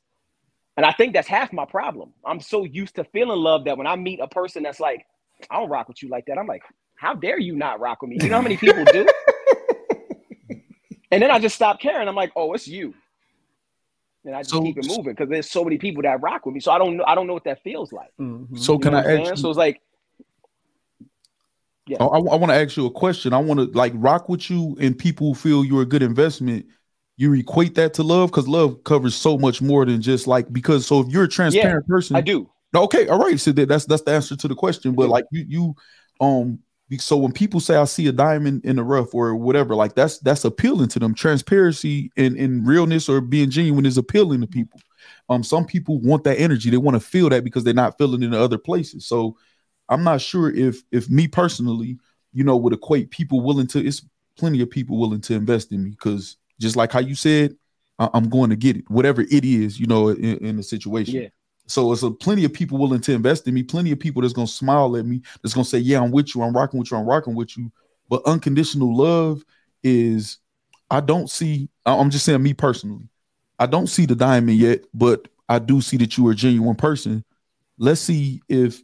And I think that's half my problem. I'm so used to feeling love that when I meet a person that's like, I don't rock with you like that, I'm like, how dare you not rock with me? You know how many people do? and then I just stop caring. I'm like, oh, it's you. And I just so, keep it moving because there's so many people that rock with me. So I don't know. I don't know what that feels like. Mm-hmm. So you can I ask? So it's like yeah. I, I want to ask you a question. I want to like rock with you and people feel you're a good investment. You equate that to love because love covers so much more than just like because so if you're a transparent yeah, person, I do. Okay, all right. So that, that's that's the answer to the question. But like you you um so when people say I see a diamond in the rough or whatever, like that's that's appealing to them. Transparency and, and realness or being genuine is appealing to people. Um, some people want that energy. They want to feel that because they're not feeling it in other places. So I'm not sure if if me personally, you know, would equate people willing to. It's plenty of people willing to invest in me because just like how you said, I, am going to get it, whatever it is, you know, in, in the situation. Yeah. So it's a plenty of people willing to invest in me. Plenty of people that's gonna smile at me. That's gonna say, "Yeah, I'm with you. I'm rocking with you. I'm rocking with you." But unconditional love is, I don't see. I'm just saying, me personally, I don't see the diamond yet, but I do see that you are a genuine person. Let's see if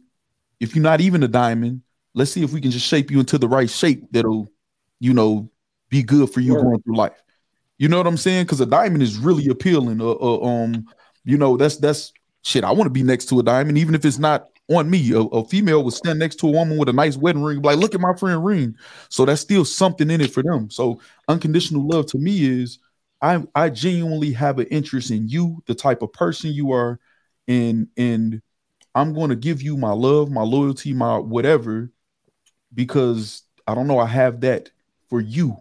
if you're not even a diamond, let's see if we can just shape you into the right shape that'll, you know, be good for you going through life. You know what I'm saying? Because a diamond is really appealing. Uh, uh, um, you know, that's that's shit. I want to be next to a diamond, even if it's not on me. A, a, female would stand next to a woman with a nice wedding ring, like, look at my friend ring. So that's still something in it for them. So unconditional love to me is I I genuinely have an interest in you, the type of person you are, and and I'm going to give you my love, my loyalty, my whatever, because I don't know, I have that for you,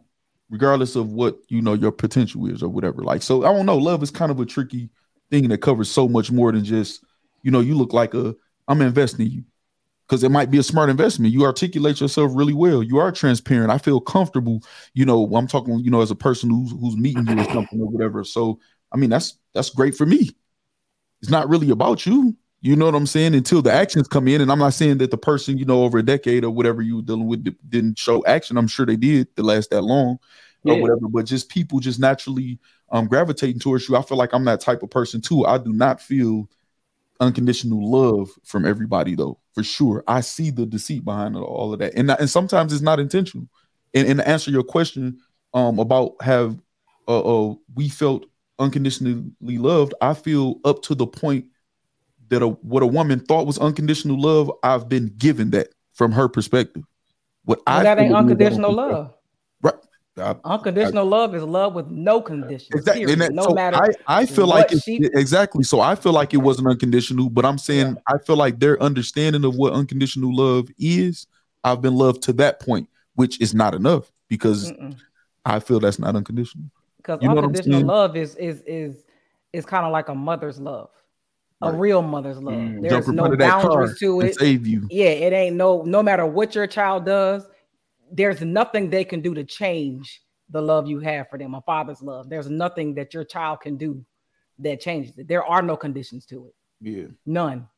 regardless of what you know your potential is or whatever. Like, so I don't know. Love is kind of a tricky thing that covers so much more than just, you know, you look like a I'm investing in you. Because it might be a smart investment. You articulate yourself really well. You are transparent. I feel comfortable. You know, I'm talking, you know, as a person who's who's meeting you or something or whatever. So I mean, that's that's great for me. It's not really about you. You know what I'm saying? Until the actions come in, and I'm not saying that the person, you know, over a decade or whatever you were dealing with didn't show action. I'm sure they did to last that long yeah. or whatever. But just people just naturally um gravitating towards you. I feel like I'm that type of person too. I do not feel unconditional love from everybody though, for sure. I see the deceit behind all of that, and and sometimes it's not intentional. And, and to answer your question um about have uh, uh we felt unconditionally loved, I feel up to the point that a, what a woman thought was unconditional love, I've been given that from her perspective. What well, I that ain't unconditional love. Right. I, unconditional I, love is love with no conditions. Exactly. That, no so matter. I, I feel like she, exactly. So I feel like it wasn't unconditional, but I'm saying yeah. I feel like their understanding of what unconditional love is, I've been loved to that point, which is not enough because Mm-mm. I feel that's not unconditional. Because unconditional love is is is is kind of like a mother's love. A real mother's love. Mm. There's no front of that car boundaries to it. save you. Yeah, it ain't no no matter what your child does, there's nothing they can do to change the love you have for them, a father's love. There's nothing that your child can do that changes it. There are no conditions to it. Yeah, None.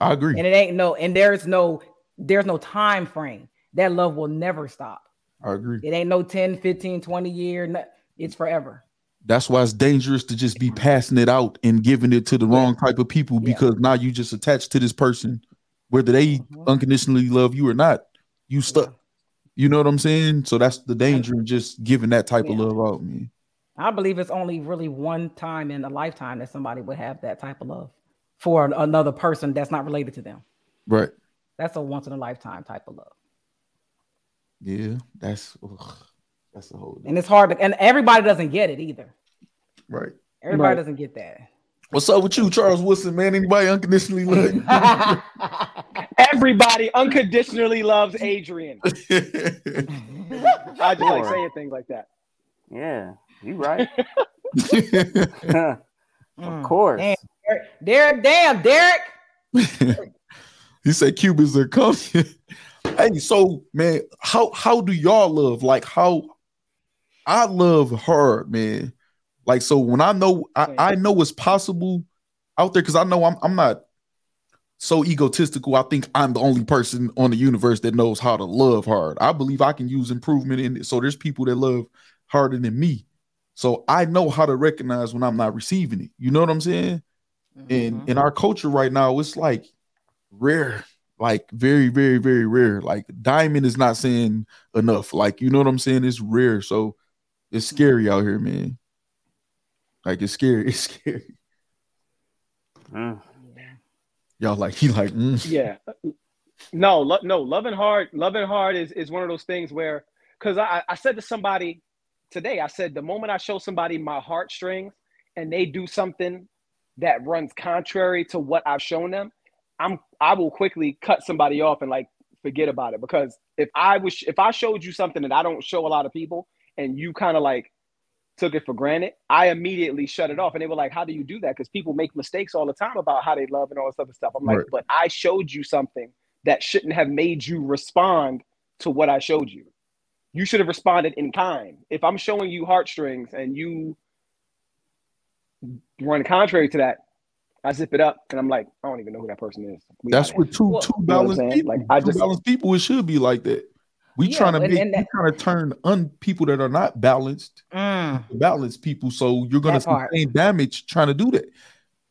I agree. And it ain't no and there's no there's no time frame. That love will never stop. I agree. It ain't no 10, 15, 20 year. It's forever. That's why it's dangerous to just be passing it out and giving it to the wrong type of people Yeah. because now you just attached to this person, whether they Mhm. unconditionally love you or not. You stuck. You know what I'm saying? So that's the danger in just giving that type of love out, man. I believe it's only really one time in a lifetime that somebody would have that type of love for another person that's not related to them. Right. That's a once in a lifetime type of love. Yeah. That's ugh, that's the whole And it's hard to, and everybody doesn't get it either. right. Everybody Right. doesn't get that. What's up with you, Charles Wilson, man? Anybody unconditionally love you? Everybody unconditionally loves Adrian. I just like Sure. saying things like that. Yeah, you right. Mm. of course. Damn, Derek, damn, Derek. he said Cubans are coming. hey, so man, how how do y'all love? Like how I love her, man. Like so when I know I, I know it's possible out there because I know I'm I'm not so egotistical. I think I'm the only person on the universe that knows how to love hard. I believe I can use improvement in it. So there's people that love harder than me. So I know how to recognize when I'm not receiving it. You know what I'm saying? And Mhm. in our culture right now, it's like rare, like very, very, very rare. Like diamond is not saying enough. Like, you know what I'm saying? It's rare. So it's scary out here, man. Like it's scary. It's scary. Mm. Y'all like he like mm. Yeah. No, lo- no, loving hard, loving hard is is one of those things where because I, I said to somebody today, I said the moment I show somebody my heartstrings and they do something that runs contrary to what I've shown them, I'm I will quickly cut somebody off and like forget about it because if I was if I showed you something that I don't show a lot of people and you kind of like took it for granted, I immediately shut it off. And they were like, How do you do that? Because people make mistakes all the time about how they love and all this other stuff. I'm like, But I showed you something that shouldn't have made you respond to what I showed you. You should have responded in kind. If I'm showing you heartstrings and you run contrary to that, I zip it up and I'm like, I don't even know who that person is. We that's outta what two Well, two you know balanced people. Like, I two just- balanced people, it should be like that. We Yeah, trying to make that- trying to turn un people that are not balanced Mm. balanced people. So you're gonna sustain damage trying to do that.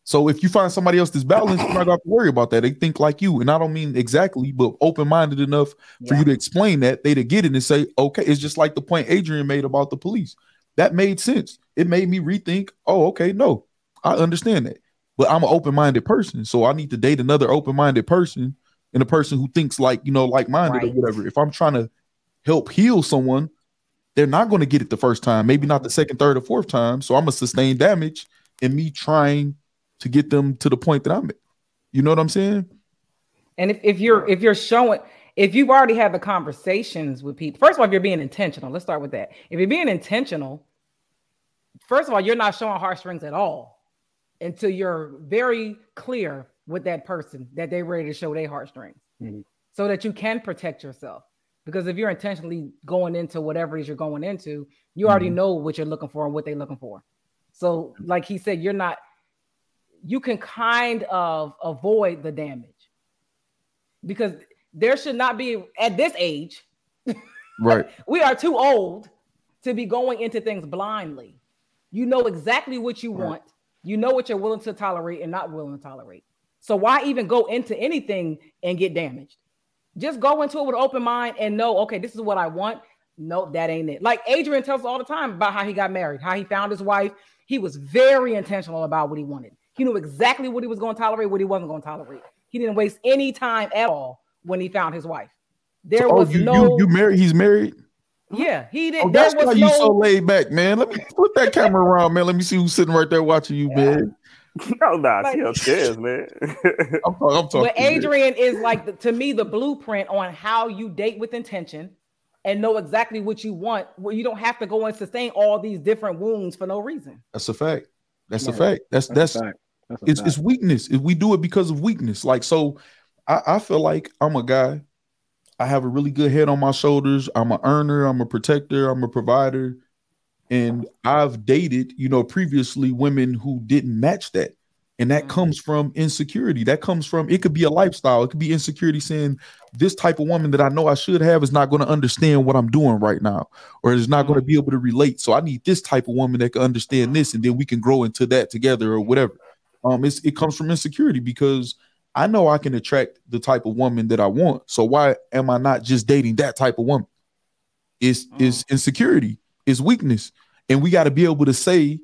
So if you find somebody else that's balanced, you're not gonna have to worry about that. They think like you, and I don't mean exactly, but open-minded enough for you to explain that they to get it and say, okay, it's just like the point Adrian made about the police. That made sense. It made me rethink. Oh, okay, no, I understand that. But I'm an open-minded person, so I need to date another open-minded person and a person who thinks like you know, like-minded or whatever. If I'm trying to help heal someone, they're not going to get it the first time, maybe not the second, third, or fourth time. So I'm gonna sustain damage in me trying to get them to the point that I'm at. You know what I'm saying? And if, if you're if you're showing if you've already had the conversations with people, first of all, if you're being intentional, let's start with that. If you're being intentional, first of all, you're not showing heartstrings at all until you're very clear with that person that they're ready to show their heartstrings Mhm. so that you can protect yourself. Because if you're intentionally going into whatever it is you're going into, you already know what you're looking for and what they're looking for. So, like he said, you're not, you can kind of avoid the damage because there should not be at this age Right. we are too old to be going into things blindly you know exactly what you Right. want you know what you're willing to tolerate and not willing to tolerate so why even go into anything and get damaged just go into it with an open mind and know okay this is what i want no that ain't it like adrian tells us all the time about how he got married how he found his wife he was very intentional about what he wanted he knew exactly what he was going to tolerate what he wasn't going to tolerate he didn't waste any time at all when he found his wife there So, oh, was you, no you you married? He's married. Uh-huh. yeah, he did. Oh, that's why was you so laid back, man. Let me flip that camera around, man. Let me see who's sitting right there watching you, man. Oh nah, Like- she upstairs, man. I'm, talking- I'm talking. but Adrian is like the, to me the blueprint on how you date with intention and know exactly what you want. Where you don't have to go and sustain all these different wounds for no reason. That's a fact. That's a fact. That's That's that's fact. That's It's fact. it's weakness. If we do it because of weakness. Like so, I, I feel like I'm a guy. I have a really good head on my shoulders. I'm an earner. I'm a protector. I'm a provider, and I've dated, you know, previously women who didn't match that, and that Mhm. comes from insecurity. That comes from it could be a lifestyle. It could be insecurity saying this type of woman that I know I should have is not going to understand what I'm doing right now, or is not going to be able to relate. So I need this type of woman that can understand this, and then we can grow into that together or whatever. Um, it's, it comes from insecurity because I know I can attract the type of woman that I want. So why am I not just dating that type of woman? It's it's insecurity, it's weakness, and we got to be able to say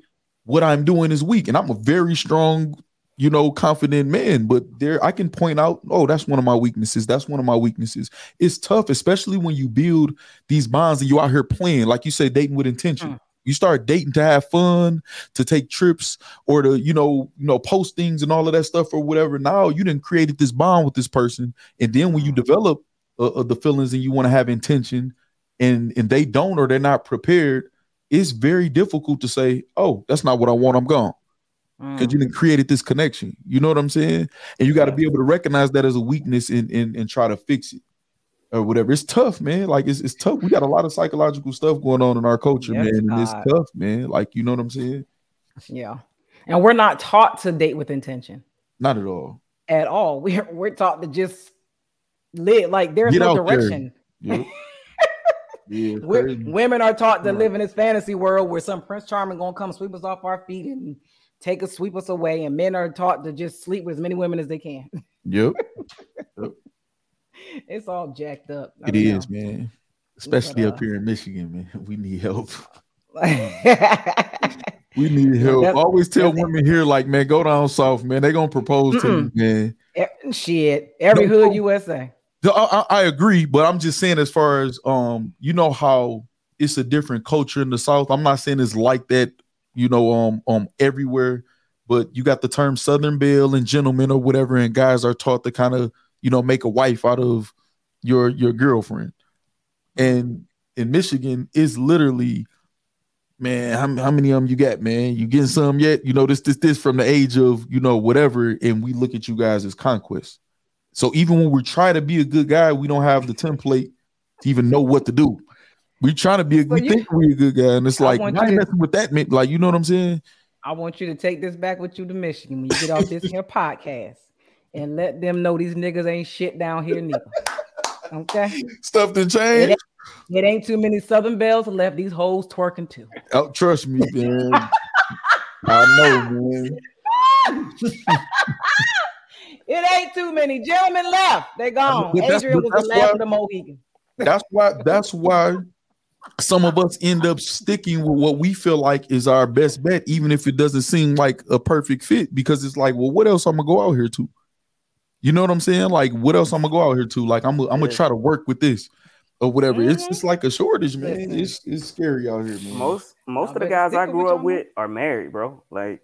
what I'm doing is weak. And I'm a very strong, you know, confident man. But there, I can point out, oh, that's one of my weaknesses. That's one of my weaknesses. It's tough, especially when you build these bonds and you out here playing, like you say, dating with intention. Mm. You start dating to have fun, to take trips, or to you know, you know, post things and all of that stuff or whatever. Now you didn't created this bond with this person, and then when you develop uh, uh, the feelings and you want to have intention, and and they don't or they're not prepared, it's very difficult to say, "Oh, that's not what I want. I'm gone," because Mm. you didn't created this connection. You know what I'm saying? And you got to be able to recognize that as a weakness and and, and try to fix it or whatever. It's tough, man. Like it's it's tough. We got a lot of psychological stuff going on in our culture, Yes, man, and it's tough, man. Like you know what I'm saying? Yeah. And we're not taught to date with intention Not at all. at all. We're we're taught to just live like there's Get no there. direction. Yep. yeah, it's We're, crazy. women are taught to Right. live in this fantasy world where some Prince Charming gonna come sweep us off our feet and take us, sweep us away, and men are taught to just sleep with as many women as they can. Yep, it's all jacked up. I it don't is, man. Especially up uh, here in Michigan, man. We need help. We need help. that's- Always tell women here, like, man, go down south, man. They gonna propose to you, man. Shit, every No, hood no. USA. I, I agree, but I'm just saying, as far as um, you know how it's a different culture in the South. I'm not saying it's like that, you know, um, um, everywhere, but you got the term Southern Belle and gentleman or whatever, and guys are taught to kind of, you know, make a wife out of your your girlfriend. And in Michigan, it's literally, man, how, how many of them you got, man? You getting some yet? You know, this this this from the age of you know whatever, and we look at you guys as conquest. So even when we try to be a good guy, we don't have the template to even know what to do. We trying to be, a, So we you- think we a good guy, and it's I like want why you to- messing with that? Like you know what I'm saying? I want you to take this back with you to Michigan when you get off this here podcast and let them know these niggas ain't shit down here neither. Okay. Stuff to It change. ain't, it ain't too many Southern belles left. These hoes twerking too. Oh, trust me, man. I know, man. It ain't too many gentlemen left. They gone. But that's- Adrian but was that's the last why- of the Mohican. That's why. That's why some of us end up sticking with what we feel like is our best bet, even if it doesn't seem like a perfect fit, because it's like, well, what else I'm gonna go out here to? You know what I'm saying? Like, what else I'm gonna go out here to? Like, I'm, I'm gonna Yeah. try to work with this or whatever. It's Mhm. just like a shortage, man. It's it's scary out here, man. Most most Y'all of the guys I grew up with are married, bro. Like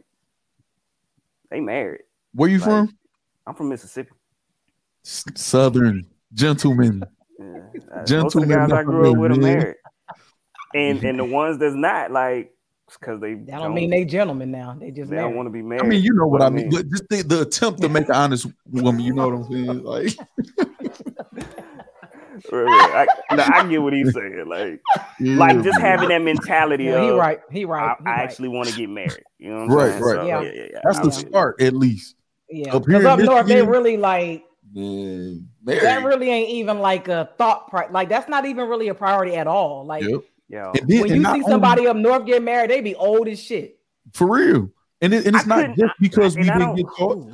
they married. Where you Like, from? I'm from Mississippi. Southern gentlemen. Yeah. Uh, Most of the Gentlemen guys I grew up with are married. And and the ones that's not like because they That don't mean they gentlemen now. They just they don't want to be married. I mean, you know what I I mean. mean- But just the, the attempt to make an honest woman, you know what I'm saying? Like, Right, right. I, no, I get what he's saying. Like like just having that mentality Yeah, he right. He right. I, he I right. actually want to get married. You know what I'm Right, saying? right. So, Yeah. yeah, yeah, yeah. that's I the get start, at least. Yeah. up Because in up north, they really like Man, that. Really ain't even like a thought. Pri- like that's not even really a priority at all. Like Yep. Yo, then, when you not see only- somebody up north get married, they be old as shit. for real, and, it, and it's I not just because we didn't don't- get caught.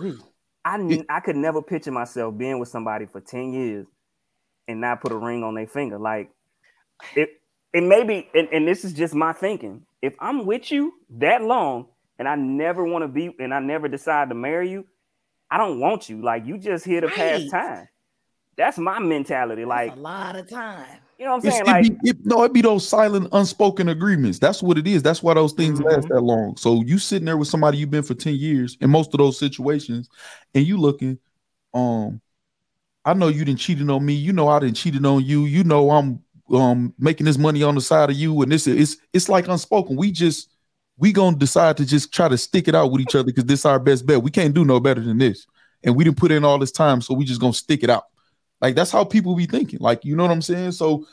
I could never picture myself being with somebody for 10 years and not put a ring on their finger. Like it and maybe and, and this is just my thinking. If I'm with you that long and I never want to be and I never decide to marry you, I don't want you. Like you just here to pass time. That's my mentality. Like, That's a lot of time. you know what I'm saying? it Like, be, it, no, it be those silent, unspoken agreements. That's what it is. That's why those things last Mhm. that long. So you sitting there with somebody you've been for ten years in most of those situations, and you looking, um, I know you didn't cheated on me. You know I didn't cheated on you. You know I'm um making this money on the side of you, and this is it's it's like unspoken. We just we gonna decide to just try to stick it out with each other because this is our best bet. We can't do no better than this, and we didn't put in all this time, so we just gonna stick it out. Like that's how people be thinking. Like you know what I'm saying? So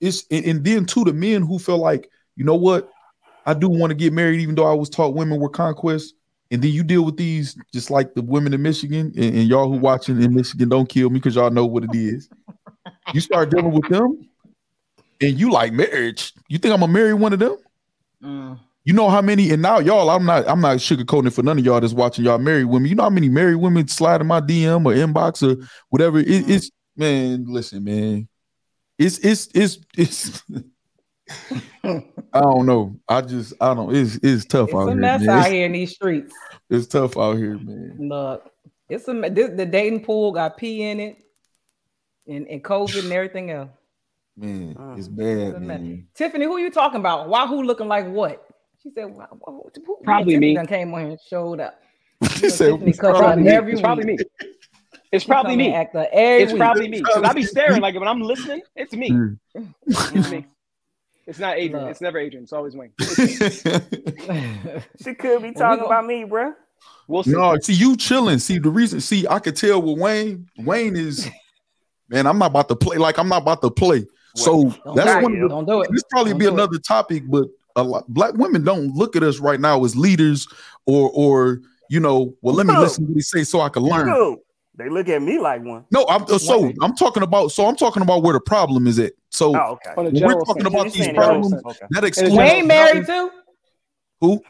it's and, and then to the men who feel like you know what, I do want to get married, even though I was taught women were conquest. And then you deal with these just like the women in Michigan, and, and y'all who watching in Michigan, don't kill me because y'all know what it is. You start dealing with them, and you like marriage. You think I'm gonna marry one of them? Mm. You know how many, and now y'all, I'm not, I'm not sugarcoating it for none of y'all that's watching y'all married women. You know how many married women slide in my DM or inbox or whatever. It, it's man, listen, man, it's it's it's it's. I don't know. I just I don't. It's it's tough It's out a here. mess man. out It's, here in these streets. it's tough out here, man. Look, it's a this, the dating pool got pee in it, and, and COVID and everything else. Man, Mm. it's bad, man. Tiffany, who are you talking about? Wahoo looking like what? She said, "Wah- wah- who- who- Probably me. done came on here and showed up. she said, Tiffany cut It's probably me. every It's probably me. It's probably me. act up every It's week. probably me. Because I be staring like when I'm listening. It's me. Mm. It's me. It's not Adrian. Look. It's never Adrian. It's always Wayne. It's. She could be we talking gon- about me, bruh. We'll see. no, see you chilling. See the reason. See, I could tell with Wayne. Wayne is, man. I'm not about to play. Like I'm not about to play. So Don't that's one it. of the Don't do it. this probably Don't be do it. another topic, but a lot black women don't look at us right now as leaders or or you know, well, let me No. listen to what he say so I can learn. Dude, they look at me like one. No, I'm uh, so I'm talking about so I'm talking about where the problem is at. So Oh, okay. When we're talking sense. about these saying it general problems, sense. Okay. that excludes Wayne married too. who?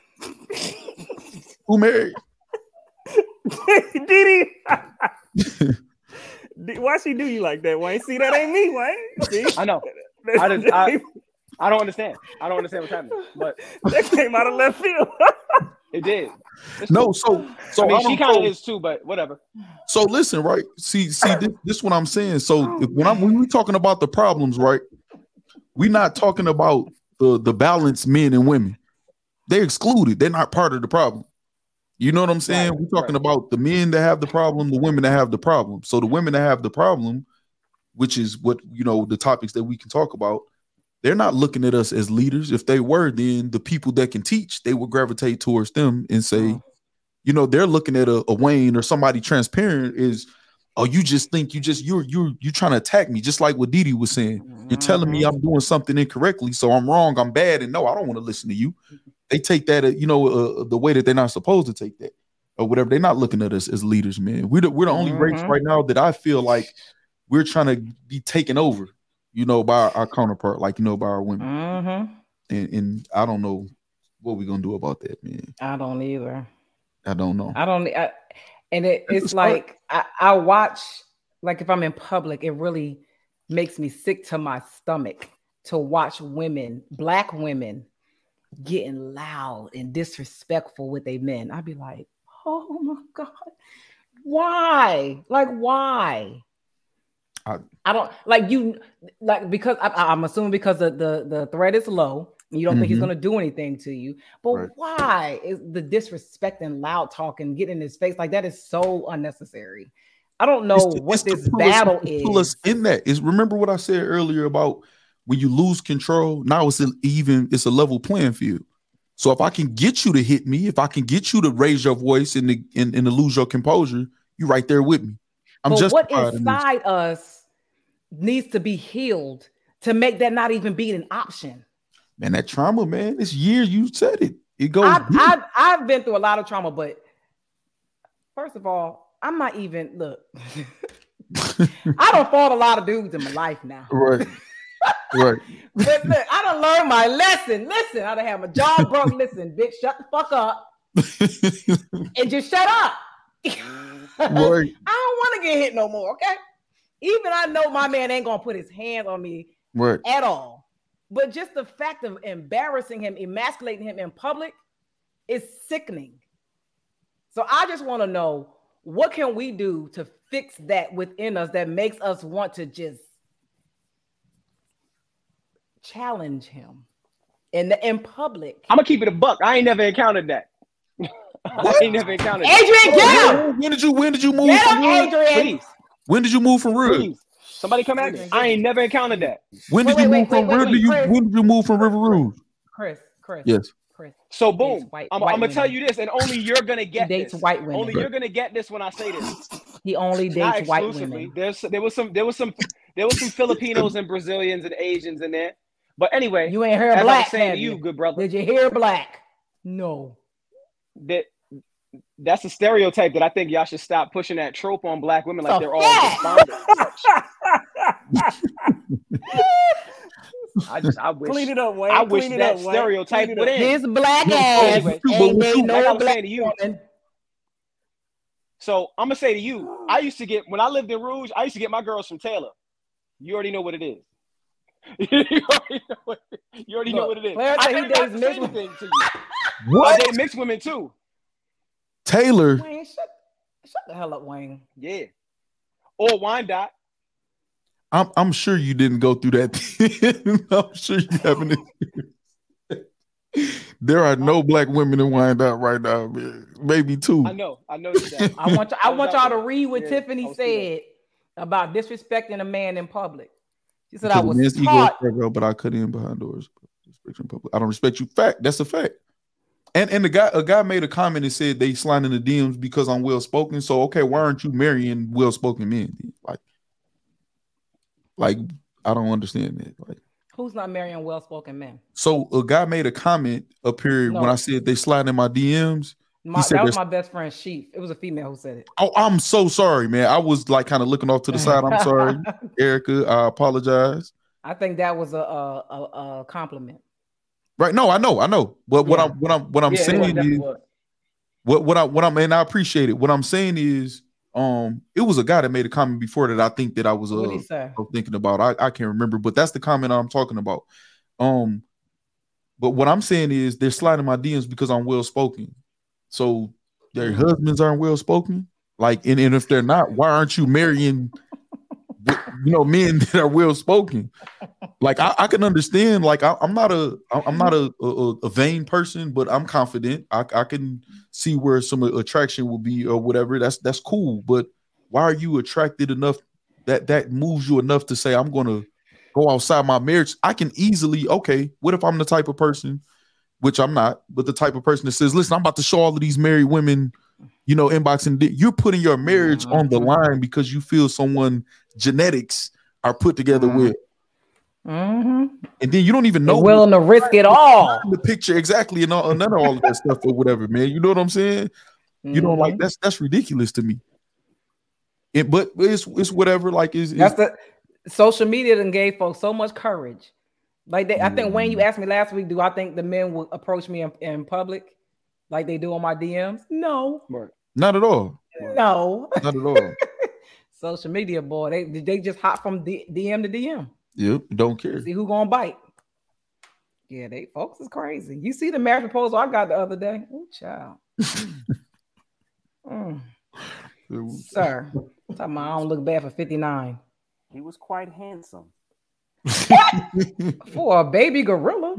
Who married? Did he? Why she do you like that, Wayne? See, that ain't me, Wayne. See? I know. I just- I- I don't understand. I don't understand what's happening. But that came out of left field. it did. It's No, cool. so so I mean, I she kind of is too, but whatever. So listen, right? See, see, this, this what I'm saying. So if, when I'm when we're talking about the problems, right? We're not talking about the the balanced men and women. They're excluded. They're not part of the problem. You know what I'm saying? Right, We're talking right. about the men that have the problem, the women that have the problem. So the women that have the problem, which is what you know, the topics that we can talk about, they're not looking at us as leaders. If they were, then the people that can teach, they would gravitate towards them and say, you know, they're looking at a, a Wayne or somebody transparent is, oh, you just think you just you're you're you trying to attack me, just like what Dee Dee was saying. You're telling me Mhm. I'm doing something incorrectly, so I'm wrong, I'm bad, and no, I don't want to listen to you. They take that, uh, you know, uh, the way that they're not supposed to take that, or whatever. They're not looking at us as leaders, man. We're the, we're the only race Mhm. right now that I feel like we're trying to be taken over, you know, by our, counterpart, like you know, by our women. Mhm. And, and I don't know what we're gonna do about that, man. I don't either. I don't know. I don't. I, and it, It's it's like I, I watch. Like if I'm in public, it really makes me sick to my stomach to watch women, black women, getting loud and disrespectful with their men. I'd be like, oh my god, why? Like why? I- I don't like you like because I, I'm assuming because the, the the threat is low. You don't think he's Mhm. going to do anything to you, but Right. why is the disrespect and loud talking and getting in his face like that is so unnecessary? I don't know It's what it's this us- battle to is. Pull us in that is remember what I said earlier about when you lose control. Now it's an even it's a level playing field. So if I can get you to hit me, if I can get you to raise your voice and to, and, and to lose your composure, you're right there with me. I'm but just what inside us needs to be healed to make that not even be an option. man. That trauma, man. This year you said it. It goes. I've. I've, I've been through a lot of trauma, but first of all, I'm not even look. I don't fought a lot of dudes in my life now. right, right. But look, I don't learn my lesson. Listen, I don't have my jaw broke. Listen, bitch, shut the fuck up and just shut up. right. I don't want to get hit no more. Okay. Even I know my man ain't gonna put his hands on me Right. at all. But just the fact of embarrassing him, emasculating him in public is sickening. So I just want to know what can we do to fix that within us that makes us want to just challenge him in the in public. I'm gonna keep it a buck. I ain't never encountered that. I ain't never encountered that. Adrian, get him! When did you when did you move Get him, Adrian! Please, When did you move from Rouge? please. Somebody come at me. I ain't never encountered that. When did Wait, you wait, move wait, from wait, Rouge? wait, you when did you move from River Rouge? Chris, Chris. Yes. Chris. So boom, white- I'm, white I'm gonna tell you this, and only you're gonna He get dates this. white women. Only you're gonna get this when I say this. He only Not dates white exclusively. women. There's there was some there was some there was some Filipinos and Brazilians and Asians in there. But anyway, You ain't heard as I black, was saying to you, you? good brother, Did you hear black? No. that that's a stereotype that I think y'all should stop pushing that trope on black women like So they're all fat. despondent. I just I wish Clean it up, Wayne. I wish Clean it that up, Wayne. stereoteip Clean it would end. This black ass anyway, ain't with made you- no like I was black to you, woman. So I'm gonna say to you, I used to get when I lived in Rouge, I used to get my girls from Taylor. You already know what it is. you already know what, you already know Look, what it is. Clarence I said he couldn't dates mixed women. to you. I What? date mixed women too. Taylor? Wayne, shut, shut the hell up, Wayne. Yeah. Or Wyandotte. I'm I'm sure you didn't go through that. I'm sure you haven't. there are no black women in Wyandotte right now, man. Maybe two. I know. I know that. I want I want y'all to read what Yeah, Tiffany said about disrespecting a man in public. She said Because I was men's ego is taught. fragile, but I cut in behind doors. Respect in public. I don't respect you. Fact. That's a fact. And and the guy a guy made a comment and said they slide in the DMs because I'm well spoken. So okay, why aren't you marrying well spoken men? Like, like I don't understand that. Like, Who's not marrying well-spoken men? so a guy made a comment up here when I said they slide in my DMs. My, said that was my best friend Sheaf. It was a female who said it. Oh, I'm so sorry, man. I was like kind of looking off to the side. I'm sorry, Erica. I apologize. I think that was a, a, a compliment. Right? No, I know, I know. But what Yeah. I'm what I'm what I'm Yeah, saying is was. what what I what I'm and I appreciate it. What I'm saying is, um, it was a guy that made a comment before that I think that I was uh What did he say? I was thinking about. I, I can't remember, but that's the comment I'm talking about. Um, but what I'm saying is they're sliding my DMs because I'm well spoken. So their Mm-hmm. husbands aren't well spoken. Like, and, and if they're not, why aren't you marrying you know men that are well spoken? Like I, I can understand, like I, I'm not a I'm not a, a a vain person, but I'm confident. I, I can see where some attraction will be or whatever. That's that's cool. But why are you attracted enough that that moves you enough to say I'm gonna go outside my marriage? I can easily, okay, what if I'm the type of person, which I'm not, but the type of person that says, listen, I'm about to show all of these married women, you know, inboxing you're putting your marriage on the line because you feel someone genetics are put together with, Mm-hmm. and then you don't even know They're willing to risk it all. the picture exactly and all, none of all of that stuff or whatever, man. You know what I'm saying? You know, like Mhm. that's that's ridiculous to me. It, but it's it's whatever. Like is That's the social media that gave folks so much courage. Like they, I think Wayne, you asked me last week, do I think the men will approach me in, in public like they do on my DMs? No, Right. not at all, no. not at all. social media, boy, they they just hop from D, DM to DM. yep, don't care. See who gonna bite. Yeah, they folks is crazy. You see the marriage proposal I got the other day? Oh, child. Mm. Sir, talking about I don't look bad for 59. He was quite handsome. For a baby gorilla.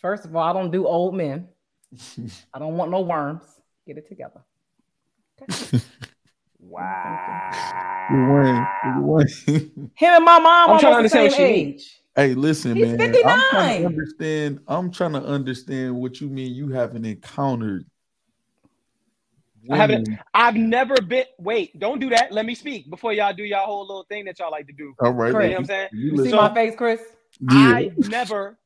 First of all, I don't do old men. I don't want no worms. Get it together. Wow. Wayne, Wayne. Him and my mom I'm are trying to the understand same what she mean. age. Hey, listen, He's man. I'm trying to 59. understand. I'm trying to understand what you mean. You haven't encountered. I haven't- I've never been. Wait, don't do that. Let me speak before y'all do y'all whole little thing that y'all like to do. All right, You know what I'm saying? You You see. So- my face, Chris? Yeah. I never,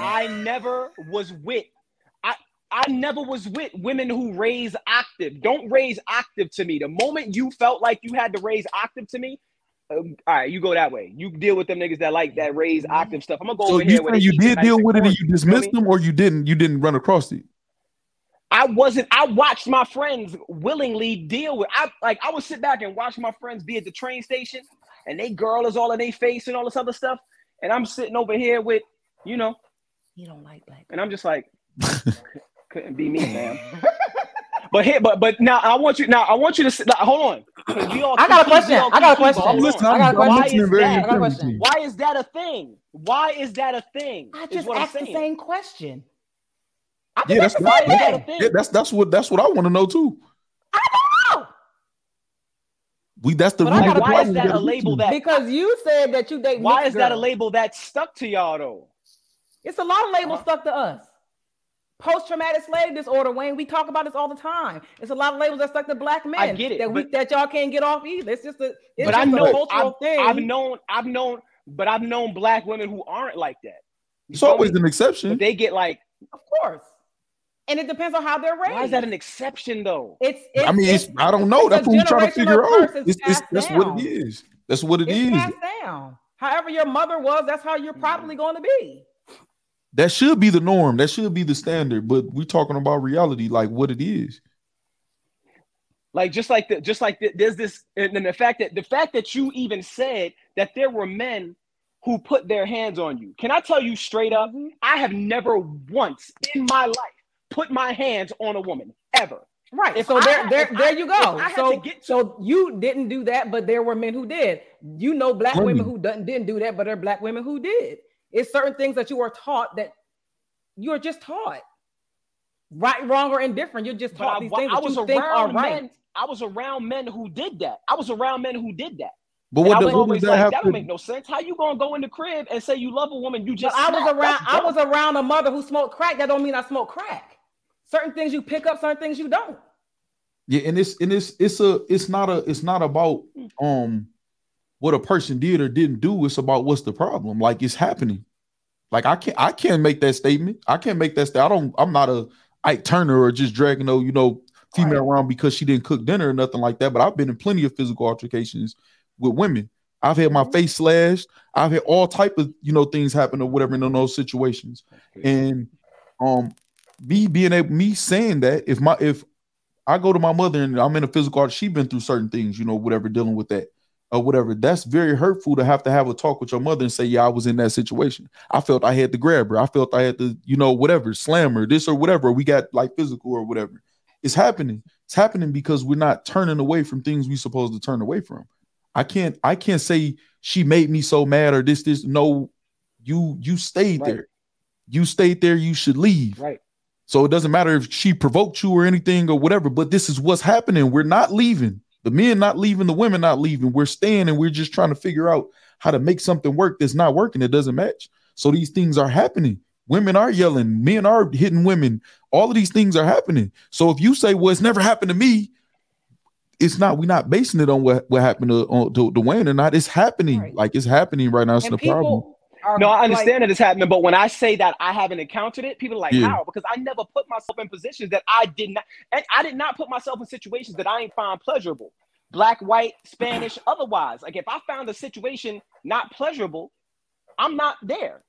I never was with. I I never was with women who raise octave. Don't raise octave to me. The moment you felt like you had to raise octave to me, um, all right, you go that way. You deal with them niggas that like that raise octave stuff. I'm gonna go So over you here. they you did deal with it and you dismissed them, or you didn't? You didn't run across it. I wasn't. I watched my friends willingly deal with. I like. I would sit back and watch my friends be at the train station, and they girl is all in their face and all this other stuff, and I'm sitting over here with, you know, You don't like black. and I'm just like, couldn't be me, man. but here, but but now I want you. Now I want you to sit. Now, hold on. we all I got a question. I got a question. hold on. Listen, I I'm, got a I'm question. listening Why is that? A question. Why is that a thing? Why is that a thing? I just what asked the same question. I Yeah, that's the Why that a thing. thing? Yeah, that's that's what that's what I want to know too. No, We that's the But I root gotta of the Why is that a label that? because you said that you date. Why mixed is that a label that stuck to y'all though? It's a lot of labels Uh-huh. stuck to us. Post-traumatic slave disorder, Wayne. We talk about this all the time. It's a lot of labels that stuck to black men I get it, that we but- that y'all can't get off either. It's just a it's but just I a know cultural I've, thing. I've known I've known but I've known black women who aren't like that. You It's feel always me? an exception. but they get like of course, and it depends on how they're raised. why is that an exception though? It's, it's I mean, it's, I don't know. That's what we're trying to figure out. It's, it's, that's down. what it is. That's what it It's is. passed down. However, your mother was, that's how you're probably Mm-hmm. going to be. That should be the norm. That should be the standard. But we're talking about reality, like what it is. Like just like the just like the, there's this and the fact that the fact that you even said that there were men who put their hands on you. Can I tell you straight up? Mm-hmm. I have never once in my life put my hands on a woman ever. Right. If so I there, had- there, if I- there you go. So, to get to- so you didn't do that, but there were men who did. You know, black Plenty. women who didn't didn't do that, but there are black women who did. It's certain things that you are taught that you are just taught, right, wrong, or indifferent. You're just taught I, these things I that was you think are around right. men. I was around men who did that. I was around men who did that. But what, I does, was what always does that like, have that don't make no sense. How you gonna go in the crib and say you love a woman you just? I was around. That's I was around a mother who smoked crack. That don't mean I smoke crack. Certain things you pick up, certain things you don't. Yeah, and it's and it's it's a it's not a it's not about um what a person did or didn't do. It's about what's the problem. Like it's happening. Like I can't I can't make that statement. I can't make that statement. I don't. I'm not a Ike Turner or just dragging no you know female Right. around because she didn't cook dinner or nothing like that. But I've been in plenty of physical altercations with women. I've had my Mhm. face slashed. I've had all type of you know things happen or whatever in those situations. And um, me being able, me saying that if my if I go to my mother and I'm in a physical art, she been through certain things, you know, whatever, dealing with that or whatever. That's very hurtful to have to have a talk with your mother and say, yeah, I was in that situation. I felt I had to grab her. I felt I had to, you know, whatever, slam her, this or whatever. We got like physical or whatever. It's happening. It's happening because we're not turning away from things we're supposed to turn away from. I can't, I can't say she made me so mad or this, this. No, you, you stayed Right. there. You stayed there. You should leave. Right. So it doesn't matter if she provoked you or anything or whatever, but this is what's happening. We're not leaving. The men not leaving, the women not leaving. We're staying and we're just trying to figure out how to make something work that's not working. It doesn't match. So these things are happening. Women are yelling, men are hitting women. All of these things are happening. So if you say, well, it's never happened to me, it's not, we're not basing it on what, what happened to, on, to Dwayne or not. It's happening. Right. Like it's happening right now. It's And the problem. People are No, I like- understand that it's happening, but when I say that I haven't encountered it, people are like, Yeah. "How?" Because I never put myself in positions that I did not, and I did not put myself in situations that I ain't find pleasurable. Black, white, Spanish, otherwise. Like if I found a situation not pleasurable, I'm not there.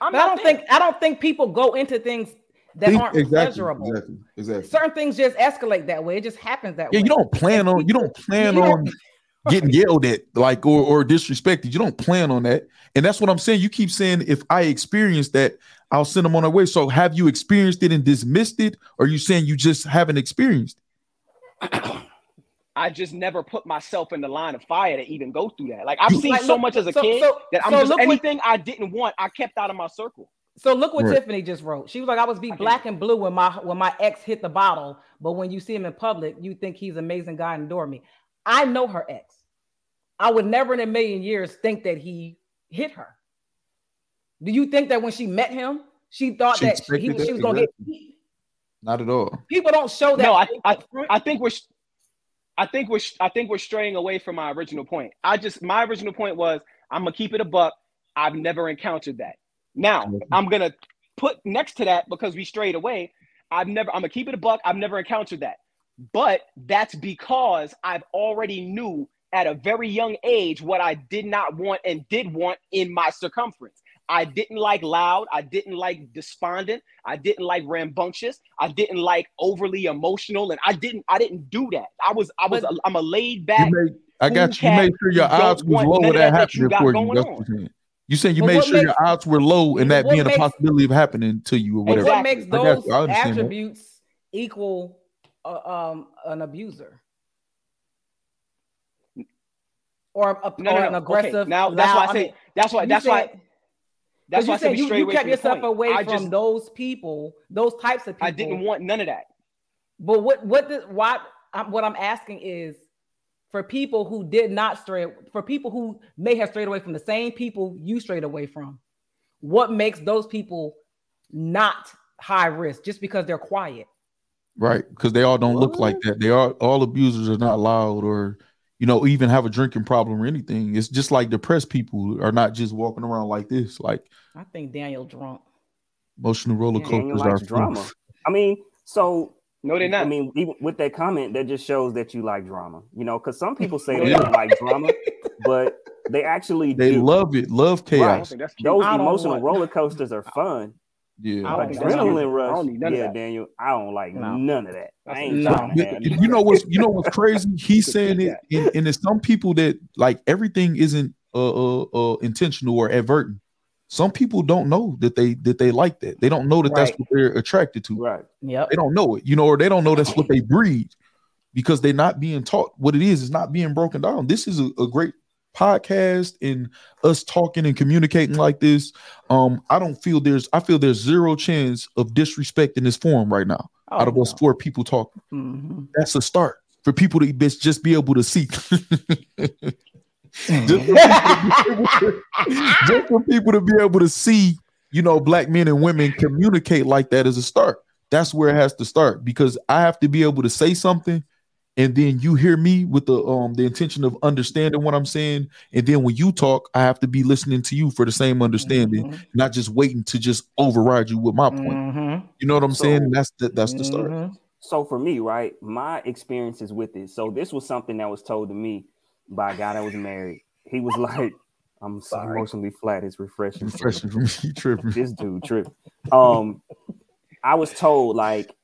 I'm But I don't there. think I don't think people go into things that Think- aren't exactly, pleasurable. Exactly. Exactly. Certain things just escalate that way. It just happens that Yeah, way. you don't plan on you don't plan You on getting yelled at like or or disrespected. You don't plan on that. And that's what I'm saying. You keep saying if I experience that, I'll send them on their way. So have you experienced it and dismissed it? Or are you saying you just haven't experienced? I just never put myself in the line of fire to even go through that. Like I've You- seen Like, so look- much as a so- kid so- that I'm so just look what- anything I didn't want, I kept out of my circle. So look what Right. Tiffany just wrote. She was like, "I was be black and blue when my when my ex hit the bottle, but when you see him in public, you think he's an amazing guy and adore me." I know her ex. I would never in a million years think that he hit her. Do you think that when she met him, she thought She that he expected was, she was going to get? Exactly. Not at all. People don't show that. No, I, I. I think we're, I think we're, I think we're straying away from my original point. I just, my original point was, I'm gonna keep it a buck. I've never encountered that. Now, I'm gonna put next to that because we strayed away. I've never, I'm gonna keep it a buck. I've never encountered that, but that's because I've already knew at a very young age what I did not want and did want in my circumference. I didn't like loud. I didn't like despondent. I didn't like rambunctious. I didn't like overly emotional, and I didn't. I didn't do that. I was. I was. But- a, I'm a laid back. made, I got you. You cat made sure your who odds was low when of that that that you happened for you. going That's on. what you're saying. You saying you But made what sure your odds were low and that what being a possibility of happening to you or And whatever. what makes those you. I understand that. attributes equal uh, um, an abuser or, a, No, or no, an no. aggressive? Okay. Now that's why I say. mean, that's why. you That's why. That's why I you said said you, you kept yourself point. away I from just, those people, those types of people. I didn't want none of that. But what what the, why I'm, what I'm asking is for people who did not stray, for people who may have strayed away from the same people you strayed away from. what makes those people not high risk just because they're quiet. Right, because they all don't look like that. They are all abusers are not loud or you know even have a drinking problem or anything. It's just like depressed people are not just walking around like this. Like I think Daniel drunk. emotional roller coasters are likes drama. I mean, so No, they're not. I mean, even with that comment, that just shows that you like drama. You know, because some people say oh, they don't like drama, but they actually They do. love it, love chaos. think that's cute. Those emotional want- roller coasters are fun. Yeah, I don't But think that's adrenaline cute. I rush, don't need none of yeah, that. Daniel, I don't like No. none of that. I ain't No. trying to have You you know what's you know what's crazy? He's Could saying it, and, and there's some people that like everything isn't uh, uh uh intentional or advertent. Some people don't know that they that they like that. They don't know that that's what they're attracted to. right. Yep. They don't know it, you know, or they don't know that's what they breed because they're not being taught what it is. It's not being broken down. This is a, a great podcast and us talking and communicating like this. Um, I don't feel there's I feel there's zero chance of disrespect in this forum right now. Oh, out of us no. four people talking. Mhm. That's a start for people to be, just be able to see. just, for people to be- just for people to be able to see, you know, black men and women communicate like that is a start. That's where it has to start because I have to be able to say something, and then you hear me with the um the intention of understanding what I'm saying, and then when you talk, I have to be listening to you for the same understanding, Mhm. not just waiting to just override you with my point. Mhm. You know what I'm So- saying? That's the, that's the start. Mhm. So for me, right, my experiences with it. So this was something that was told to me by a guy that was married. He was like, "I'm so Sorry. emotionally flat. It's refreshing." Refreshing for me, tripping. this dude trip. Um, I was told like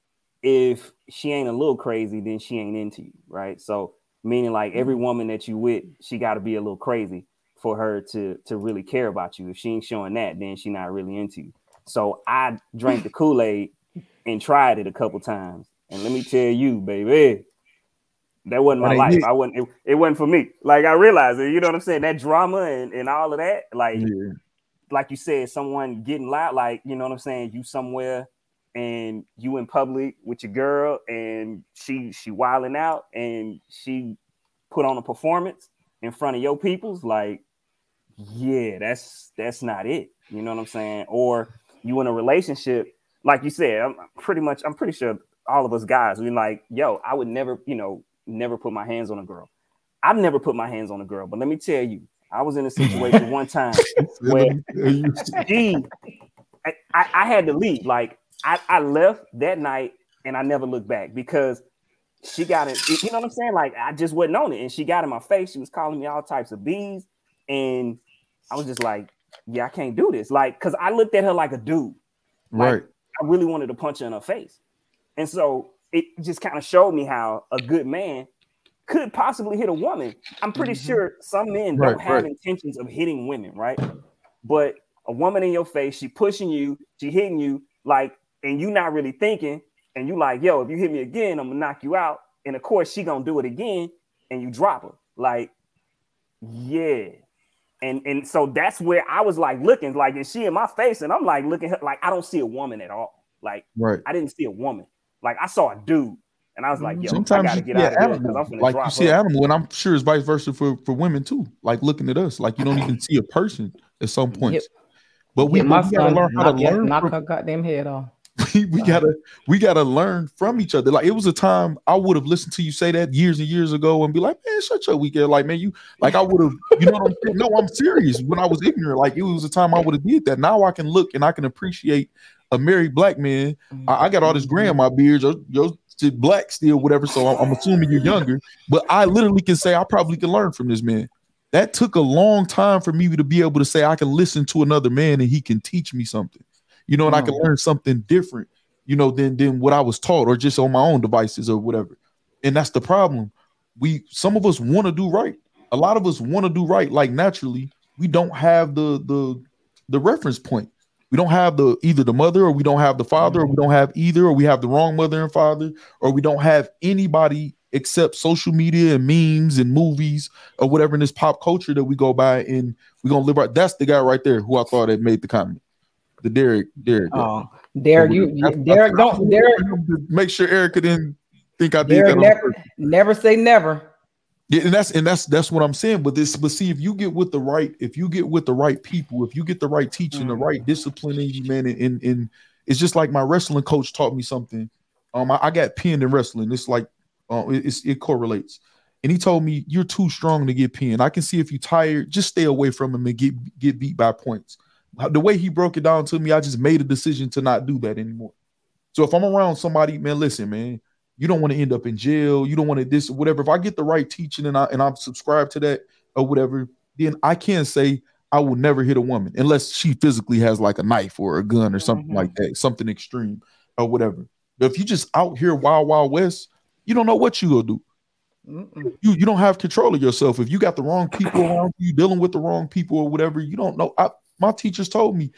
if she ain't a little crazy, then she ain't into you, right? So meaning like every mm-hmm. woman that you with, she got to be a little crazy for her to to really care about you. If she ain't showing that, then she not really into you. So I drank the Kool Aid and tried it a couple times, and let me tell you, baby. That wasn't my life. I wasn't. It, it wasn't for me. Like I realized it. You know what I'm saying? That drama and, and all of that. Like Yeah. like you said, someone getting loud, like you know what I'm saying, you somewhere and you in public with your girl and she she wilding out and she put on a performance in front of your peoples, like yeah, that's that's not it. You know what I'm saying? Or you in a relationship, like you said, I'm pretty much I'm pretty sure all of us guys, we like, yo, I would never, you know, never put my hands on a girl. I've never put my hands on a girl, but let me tell you, I was in a situation one time where she, I, I I had to leave. Like I, I left that night and I never looked back because she got it. You know what I'm saying? Like I just wasn't on it, and she got in my face. She was calling me all types of bees, and I was just like, "Yeah, I can't do this." Like, cause I looked at her like a dude. Like, right. I really wanted to punch her in her face, and so it just kind of showed me how a good man could possibly hit a woman. I'm pretty mm-hmm. sure some men don't have right. intentions of hitting women, right? But a woman in your face, she pushing you, she hitting you, like, and you not really thinking, and you like, yo, if you hit me again, I'm gonna knock you out. And of course, she gonna do it again, and you drop her. Like, yeah. And and so that's where I was like looking, like, and she in my face, and I'm like looking like I don't see a woman at all. Like, Right. I didn't see a woman. Like I saw a dude, and I was like, mm-hmm. yo, I Sometimes gotta you get out of here because I'm gonna like drop you see her. animal, and I'm sure it's vice versa for, for women too. Like looking at us, like you don't even see a person at some points. But we, Get my we gotta learn how to knock, yeah, learn. knock From, her goddamn head off. we, we gotta we gotta learn from each other. Like it was a time I would have listened to you say that years and years ago and be like, man, shut your weekend. Like, man, you like I would have, you know what I'm saying? No, I'm serious. When I was ignorant, like it was a time I would have did that. Now I can look and I can appreciate a married black man. I, I got all this gray in my beard. You're, you're black still, whatever. So I'm, I'm assuming you're younger. But I literally can say I probably can learn from this man. That took a long time for me to be able to say I can listen to another man and he can teach me something. You know, and I can learn something different, you know, than than what I was taught or just on my own devices or whatever. And that's the problem. We some of us want to do right. A lot of us want to do right, like naturally. We don't have the the the reference point. We don't have the either the mother or we don't have the father or we don't have either or we have the wrong mother and father or we don't have anybody except social media and memes and movies or whatever in this pop culture that we go by and we're gonna live right. That's the guy right there who I thought had made the comment. The Derek, Derek. Oh, Derek, you, That's- you that's- Derek, don't Derek, make sure Erica didn't think I did Derek, that. never, never say never. Yeah, and that's and that's that's what I'm saying. But this, but see, if you get with the right, if you get with the right people, if you get the right teaching, the right discipline in you, man, and, and and it's just like my wrestling coach taught me something. Um, I, I got pinned in wrestling. It's like, uh, it, it's, it correlates. And he told me you're too strong to get pinned. I can see if you're tired, just stay away from him and get get beat by points. The way he broke it down to me, I just made a decision to not do that anymore. So if I'm around somebody, man, listen, man, you don't want to end up in jail. You don't want to this or whatever. If I get the right teaching and I and I'm subscribed to that or whatever, then I can't say I will never hit a woman unless she physically has like a knife or a gun or something Mhm. like that, something extreme or whatever. But if you just out here wild wild west, you don't know what you gonna do. Mm-mm. You you don't have control of yourself. If you got the wrong people around you, dealing with the wrong people or whatever, you don't know. I, my teachers told me,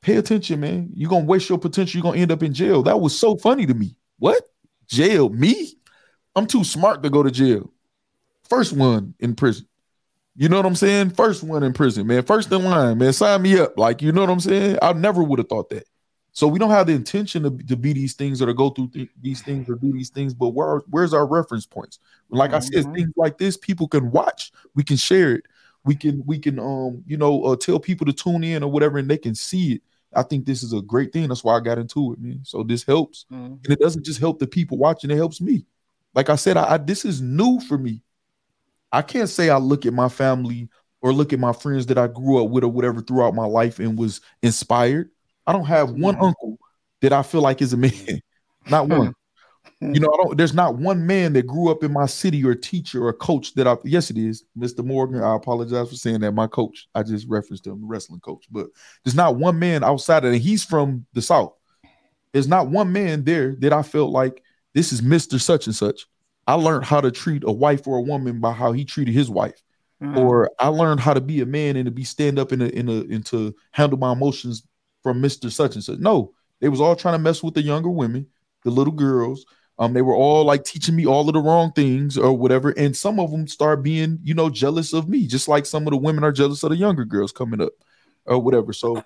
pay attention, man. You're gonna waste your potential. You're gonna end up in jail. That was so funny to me. What? Jail? Me? I'm too smart to go to jail. First one in prison. You know what I'm saying? First one in prison, man. First in line, man. Sign me up. Like, you know what I'm saying? I never would have thought that. So we don't have the intention to, to be these things or to go through th- these things or do these things. But where where's our reference points? Like I said, Mhm. things like this, people can watch. We can share it. We can we can um you know uh, tell people to tune in or whatever, and they can see it. I think this is a great thing. That's why I got into it, man. So this helps, Mhm. and it doesn't just help the people watching. It helps me. Like I said, I, I this is new for me. I can't say I look at my family or look at my friends that I grew up with or whatever throughout my life and was inspired. I don't have one Yeah. uncle that I feel like is a man. Not one. You know, I don't. There's not one man that grew up in my city or teacher or coach that I. Yes, it is, Mr. Morgan. I apologize for saying that. My coach. I just referenced him, the wrestling coach. But there's not one man outside of it. He's from the south. There's not one man there that I felt like this is Mr. Such and Such. I learned how to treat a wife or a woman by how he treated his wife Mhm. or I learned how to be a man and to be stand up in a in a and to handle my emotions from Mr. Such and Such. No, they was all trying to mess with the younger women, the little girls. Um, they were all like teaching me all of the wrong things or whatever. And some of them start being, you know, jealous of me, just like some of the women are jealous of the younger girls coming up or whatever. So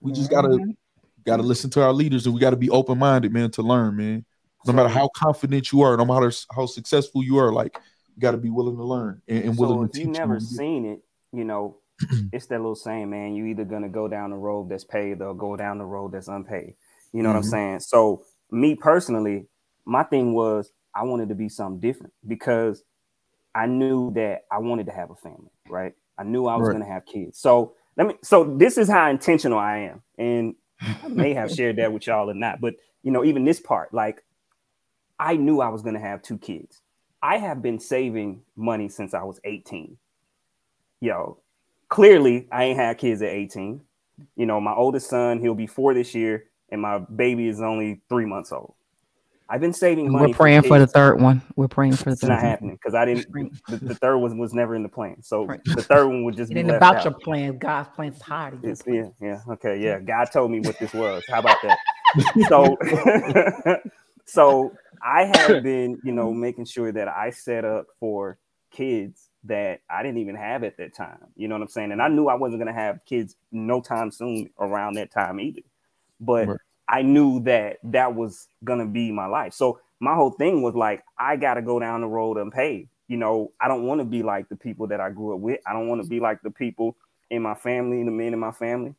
we just gotta Mhm. gotta listen to our leaders and we gotta be open minded, man, to learn, man. No matter how confident you are, no matter how successful you are, like you got to be willing to learn and, and willing So to if teach. you never when you get- seen it, you know, it's that little saying, man. You either gonna go down the road that's paved or go down the road that's unpaved. You know what I'm Mhm. saying? So me personally, my thing was I wanted to be something different because I knew that I wanted to have a family, right? I knew I was Right. gonna have kids. So let me. So this is how intentional I am, and I may have shared that with y'all or not, but you know, even this part, like I knew I was gonna have two kids. I have been saving money since I was 18. Yo, clearly I ain't had kids at 18. You know, my oldest son, he'll be four this year, and my baby is only three months old. I've been saving money. We're praying for the third one. We're praying for the It's third not one. happening because I didn't. The, the third one was never in the plan, so Right. the third one would just It be ain't left about out. your plan. God's plans is higher It's, yeah, yeah, okay, yeah. God told me what this was. How about that? so, so I have been, you know, making sure that I set up for kids that I didn't even have at that time. You know what I'm saying? And I knew I wasn't gonna have kids no time soon around that time either. But Right. I knew that that was gonna be my life. So my whole thing was like, I gotta go down the road unpaved. You know, I don't want to be like the people that I grew up with. I don't want to be like the people in my family, the men in my family.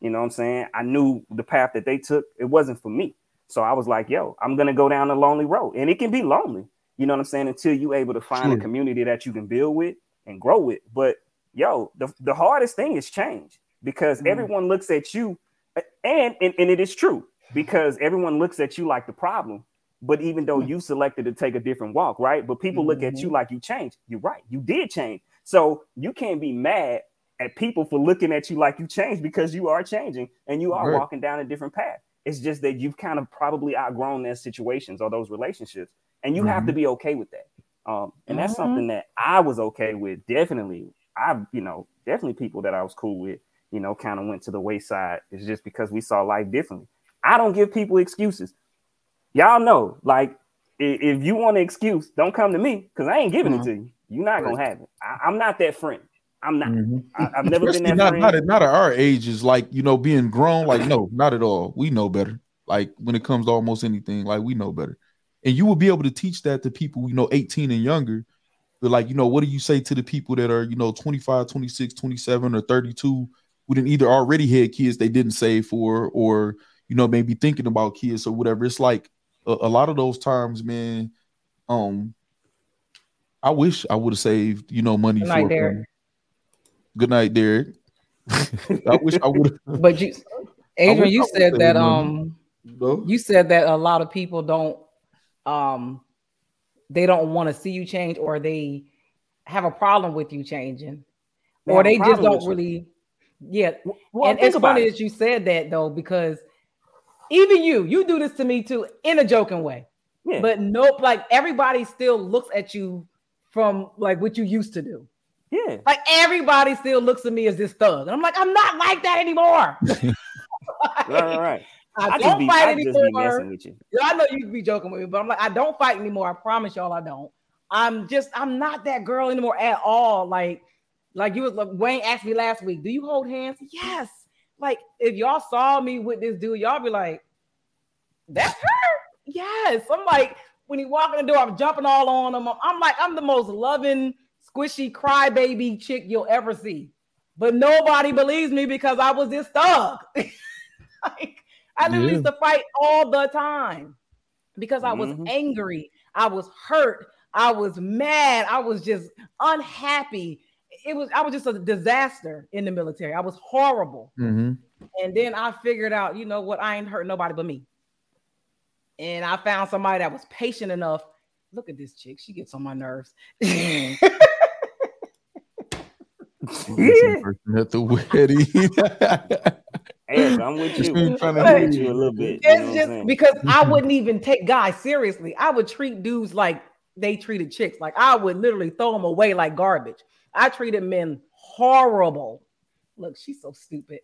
You know what I'm saying? I knew the path that they took, it wasn't for me. So I was like, yo, I'm gonna go down the lonely road. And it can be lonely, you know what I'm saying, until you're able to find Sure. a community that you can build with and grow with. But yo, the, the hardest thing is change because Mhm. everyone looks at you, and, and and it is true because everyone looks at you like the problem. But even though you selected to take a different walk, right? But people look at you like you changed. You're right, you did change. So you can't be mad at people for looking at you like you changed because you are changing and you are Right. walking down a different path. It's just that you've kind of probably outgrown those situations or those relationships, and you have to be okay with that. Um, and that's Mhm. something that I was okay with. Definitely, I, you know, definitely people that I was cool with, you know, kind of went to the wayside. It's just because we saw life differently. I don't give people excuses. Y'all know, like, i- if you want an excuse, don't come to me because I ain't giving Mhm. it to you. You're not gonna have it. I, I'm not that friend. I'm not. Mhm. I, I've never been that not, friend. not, at, not at our ages, like you know, being grown, like no, not at all. We know better. Like when it comes to almost anything, like we know better. And you will be able to teach that to people, you know, 18 and younger. But like, you know, what do you say to the people that are, you know, 25, 26, 27, or 32 who didn't either already had kids they didn't save for, or you know, maybe thinking about kids or whatever. It's like a, a lot of those times, man. Um, I wish I would have saved, you know, money Good for night, a Derek. family. Good night, Derek. I wish I would have. But you, Adrian, you said that money. um You you said that a lot of people don't um they don't want to see you change or they have a problem with you changing They or have they just don't with you. really yeah Well, and it's funny it. that you said that though because even you you do this to me too in a joking way Yeah. but nope like everybody still looks at you from like what you used to do yeah. like everybody still looks at me as this thug and i'm like i'm not like that anymore Right, right, right. I, I don't be, fight I anymore. with you. Yeah, I know you can be joking with me, but I'm like, I don't fight anymore. I promise y'all, I don't. I'm just, I'm not that girl anymore at all. Like, like you was like Wayne asked me last week, do you hold hands? Yes. Like, if y'all saw me with this dude, y'all be like, that's her. Yes. I'm like, when he walk in the door, I'm jumping all on him. I'm, I'm like, I'm the most loving, squishy crybaby chick you'll ever see. But nobody believes me because I was this thug. like, I literally Yeah. used to fight all the time because I was Mhm. angry, I was hurt, I was mad, I was just unhappy. It was I was just a disaster in the military. I was horrible. Mhm. And then I figured out, you know what? I ain't hurt nobody but me. And I found somebody that was patient enough. Look at this chick. She gets on my nerves. Missing person at the wedding. Hey, I'm with you. trying to I'm hear with you you. a little bit. you know It's just because I wouldn't even take guys seriously. I would treat dudes like they treated chicks. Like I would literally throw them away like garbage. I treated men horrible. Look, she's so stupid.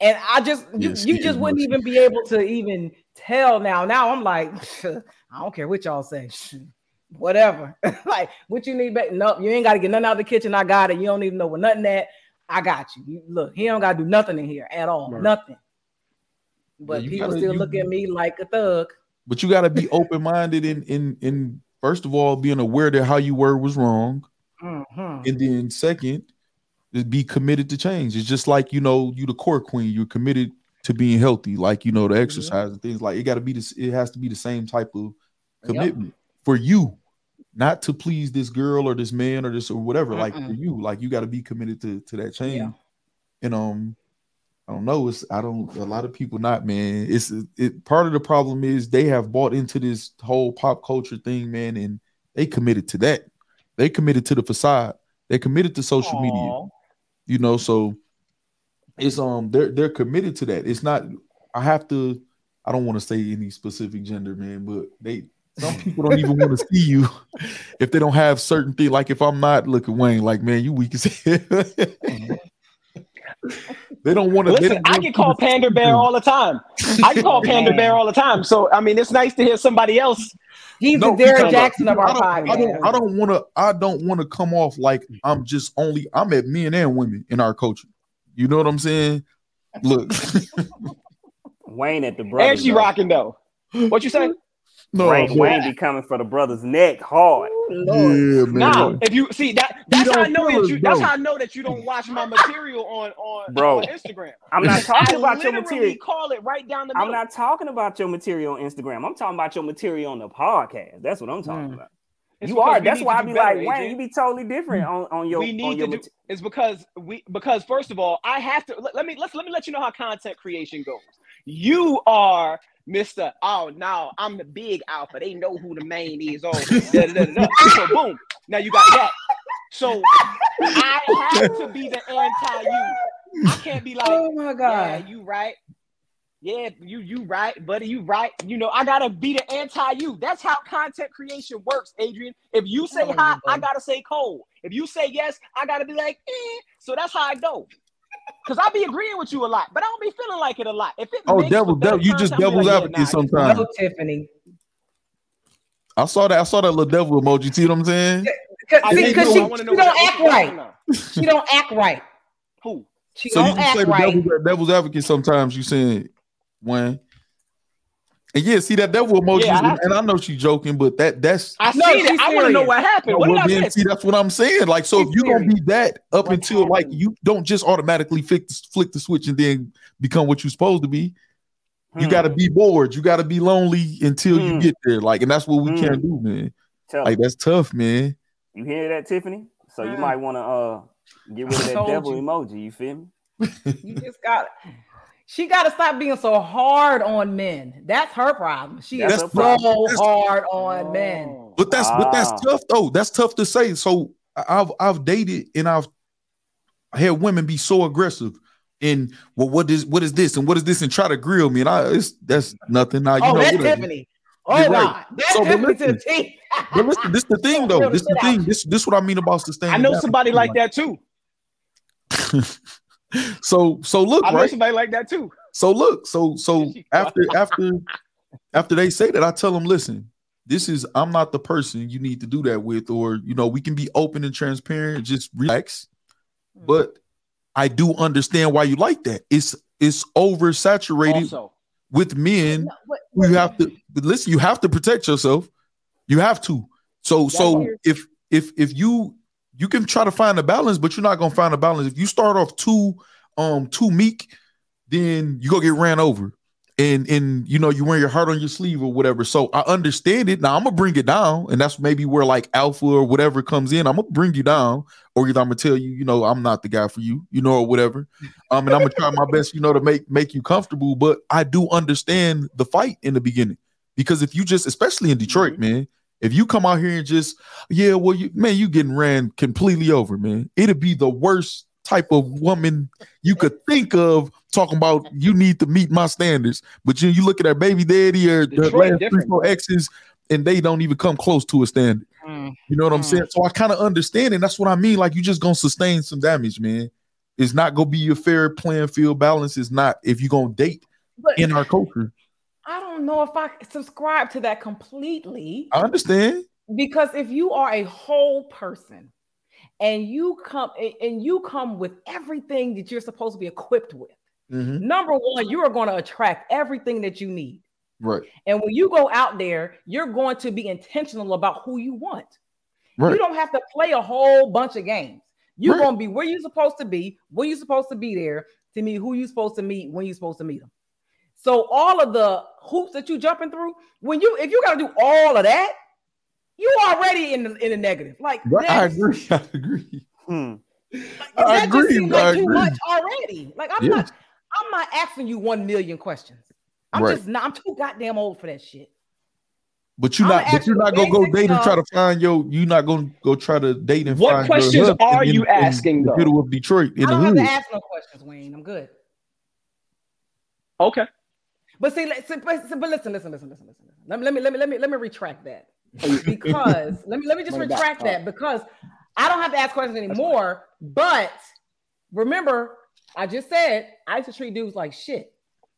And I just you, Yeah, she you just wouldn't even be able to even tell now. Now I'm like, I don't care what y'all say. Whatever. like what you need back. Nope, you ain't got to get nothing out of the kitchen. I got it. You don't even know what nothing at. I got you. You- Look, he don't gotta do nothing in here at all. Right. Nothing. But you people gotta- still you- look at me like a thug. but you got to be open minded in in in first of all being aware that how you were was wrong, Mhm. and then second, is be committed to change. It's just like you know you the core queen. You're committed to being healthy, like you know the exercise and things like it. Got to be this. It has to be the same type of Yep. commitment for you, not to please this girl or this man or this or whatever. Like for you, like you got to be committed to to that change. Yeah. And um, I don't know. It's I don't. A lot of people not man. It's it. Part of the problem is they have bought into this whole pop culture thing, man, and they committed to that. They committed to the facade. They committed to social media. You know, so it's um they're they're committed to that. It's not. I have to. I don't want to say any specific gender, man, but they some people don't even want to see you if they don't have certain things. Like if I'm not looking Wayne, like man, you weak as hell. they don't want to. Listen, I get called Panda Bear all the time. I get called Panda Bear all the time. So I mean, it's nice to hear somebody else. He's No, the Derek because Jackson of our I don't, I podcast. don't, I don't want to. I don't want to come off like I'm just only. I'm at men and women in our culture. You know what I'm saying? Look, Wayne at the brothers. And she though. rocking though. What you say? no, Wayne, but- Wayne be coming for the brother's neck hard. yeah, man. Nah, if you see that, that's how I don't know feel that it, you. That's bro. how I know that you don't watch my material on on, Bro. on Instagram. I'm not talking I about your material. call it right down the I'm not talking about your material on Instagram. I'm talking about your material on the podcast. That's what I'm talking Mm. about. It's you are. That's why I do be better, like, AJ. Wayne, you be totally different on, on your we on need your to do mate- is because we because first of all, I have to let, let me let's let me let you know how content creation goes. You are Mr. Oh no, I'm the big alpha. They know who the main is. Oh, da, da, da, da, da. so boom. Now you got that. So I have to be the anti you. I can't be like, Oh my yeah, god. you right. Yeah, you you right, buddy. You right. You know, I gotta be the anti you. That's how content creation works, Adrian. If you say hot, I gotta say cold. If you say yes, I gotta be like, eh. So that's how I go. Cause I be agreeing with you a lot, but I don't be feeling like it a lot. If it Oh, makes devil, for better devil, you just content, I'll be devil's like, yeah, advocate nah, sometimes. No, Tiffany. I saw that. I saw that little devil emoji. See what I'm saying? Cause, I see, need 'cause to she, know. I she don't act right. She don't act right. Who? She So you don't just say act the right. devil's, devil's advocate sometimes. You saying when And yeah, see that devil emoji, Yeah, I and I know she's joking, but that that's I No, seen she's it. I want to know what happened. What well, did I then, say? see, that's what I'm saying. Like, so if you're gonna be that up What until like you don't just automatically flick the, flick the switch and then become what you're supposed to be. You Hmm. got to be bored. You got to be lonely until you Hmm. get there. Like, and that's what we Hmm. can't do, man. Tell Like, that's tough, man. You hear that, Tiffany? So you might want to uh get rid of that devil you. emoji. You feel me? You just got she got to stop being so hard on men. That's her problem. She That's is her so problem. That's- hard on oh, men. Oh. But that's but that's tough though. That's tough to say. So I- I've I've dated and I've had women be so aggressive. And well, what is what is this and what is this and try to grill me and I it's that's nothing. Now you Oh, know that's whatever. Tiffany. Oh You're right. God, that's So, but Tiffany to the listen. teeth. But listen, this the thing though. grill the This the thing. This this what I mean about sustaining. I know somebody like that too. So so look I know right? somebody like that too so look so so after after after they say that i tell them listen this is i'm not the person you need to do that with, or you know, we can be open and transparent, just relax. Mm. But I do understand why you like that. It's it's oversaturated Also, with men. No, what- You have to listen, you have to protect yourself. You have to. So so if if if you you can try to find a balance, but you're not gonna find a balance. If you start off too um too meek, then you go get ran over. And and you know you wear your heart on your sleeve or whatever. So I understand it. Now I'm gonna bring it down, and that's maybe where like alpha or whatever comes in. I'm gonna bring you down, or either I'm gonna tell you, you know, I'm not the guy for you, you know, or whatever. Um, and I'm gonna try my best, you know, to make make you comfortable. But I do understand the fight in the beginning because if you just, especially in Detroit, man, if you come out here and just, yeah, well, you man, you getting ran completely over, man. It'd be the worst type of woman you could think of talking about you need to meet my standards. But you you look at that baby daddy or the last three, four exes, and they don't even come close to a standard. Mm. You know what I'm Mm. saying? So I kind of understand, and that's what I mean. Like you just gonna sustain some damage, man. It's not gonna be a fair playing field balance. It's not if you're gonna date But in our culture. Don't know if I subscribe to that completely I understand. because if you are a whole person and you come and you come with everything that you're supposed to be equipped with, Mhm. number one, you are going to attract everything that you need. Right. And when you go out there, you're going to be intentional about who you want. Right. You don't have to play a whole bunch of games. You're Right. going to be where you're supposed to be, when you're supposed to be there to meet who you're supposed to meet, when you're supposed to meet them. So all of the hoops that you jumping through, when you if you got to do all of that, you already in the in the negative. Like I agree. I agree. Hmm. that I just agree, seems I like too much already. Like I'm Yeah. not, I'm not asking you one million questions. I'm Right. just not. I'm too goddamn old for that shit. But you're not. But you're not gonna go date and try to find your. You're not gonna go try to date and What find What questions husband are in- you in asking, the though? middle of Detroit in I don't have hood. to ask no questions, Wayne. I'm good. okay. But see, but, but listen, listen, listen, listen, listen. Let me let me let me let me let me retract that because let me let me just Run it back. retract that because I don't have to ask questions anymore. But remember, I just said I used to treat dudes like shit,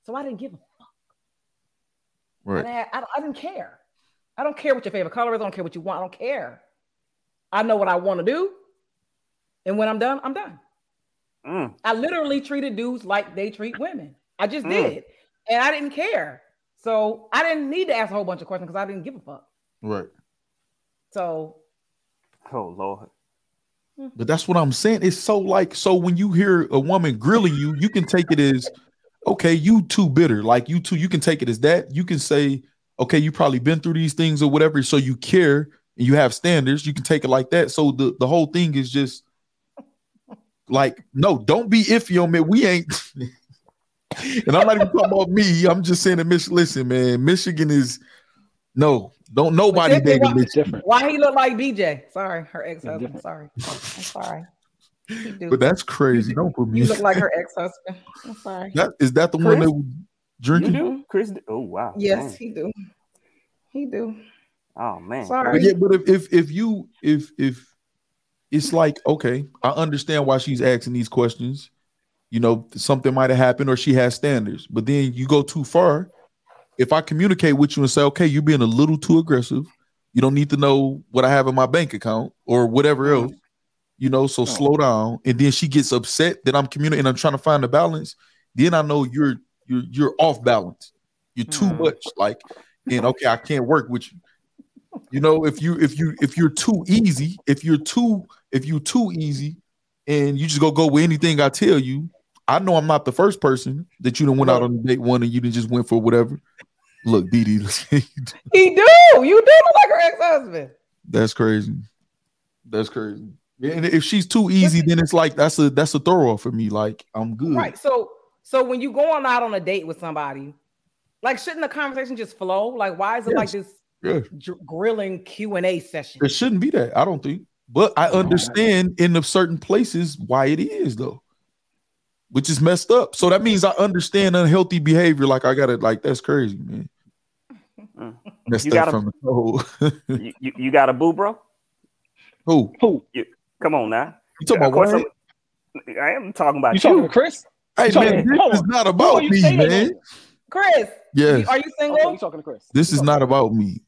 so I didn't give a fuck. Right. I, I, I didn't care. I don't care what your favorite color is. I don't care what you want. I don't care. I know what I want to do, and when I'm done, I'm done. Mm. I literally treated dudes like they treat women. I just Mm. did. And I didn't care. So I didn't need to ask a whole bunch of questions because I didn't give a fuck. Right. So Oh Lord. But that's what I'm saying. It's so like so when you hear a woman grilling you, you can take it as okay, you too bitter. Like you too, you can take it as that. You can say, okay, you probably been through these things or whatever, so you care and you have standards. You can take it like that. So the the whole thing is just like, no, don't be iffy on me. We ain't. and I'm not even talking about me. I'm just saying that Mich- listen, man, Michigan is no, don't nobody But Tiffany, date why- Michigan. Different. why he look like BJ? Sorry, her ex-husband. Sorry. I'm sorry. But that's crazy. Don't put me. you look like her ex-husband. I'm sorry. That is that the one that was You do, Chris? Oh wow. Yes, Dang. he do. He do. Oh man. Sorry. But yeah, but if if if you if if it's like okay, I understand why she's asking these questions. You know, something might have happened or she has standards, but then you go too far. If I communicate with you and say, okay, you're being a little too aggressive, you don't need to know what I have in my bank account or whatever else, you know, so slow down. And then she gets upset that I'm communicating, and I'm trying to find a balance. Then I know you're you're you're off balance. You're too Hmm. much. Like, and okay, I can't work with you. You know, if you if you if you're too easy, if you're too if you're too easy, and you just go go with anything I tell you, I know I'm not the first person that you done went out on a date one and you done just went for whatever. Look, Dee Dee, He do. You do look like her ex-husband. that's crazy. That's crazy. And if she's too easy, then it's like that's a that's a throw off for me. Like I'm good. Right. So so when you going out on a date with somebody, like shouldn't the conversation just flow? Like why is it like this Yeah. dr- grilling Q and A session? It shouldn't be that. I don't think. But I understand in the certain places why it is though. Which is messed up. So that means I understand unhealthy behavior. Like I gotta like that's crazy, man. Mm. Messed You up gotta- from the toe. you, you, you got a boo, bro? Who? Who? Come on now. You talking about what? I'm- talking about You you. talking to Chris? Hey you talking- man, this hold is on. not about you me, saying? man. Chris, Yes. are you Okay, single? you talking to Chris? This is not about me.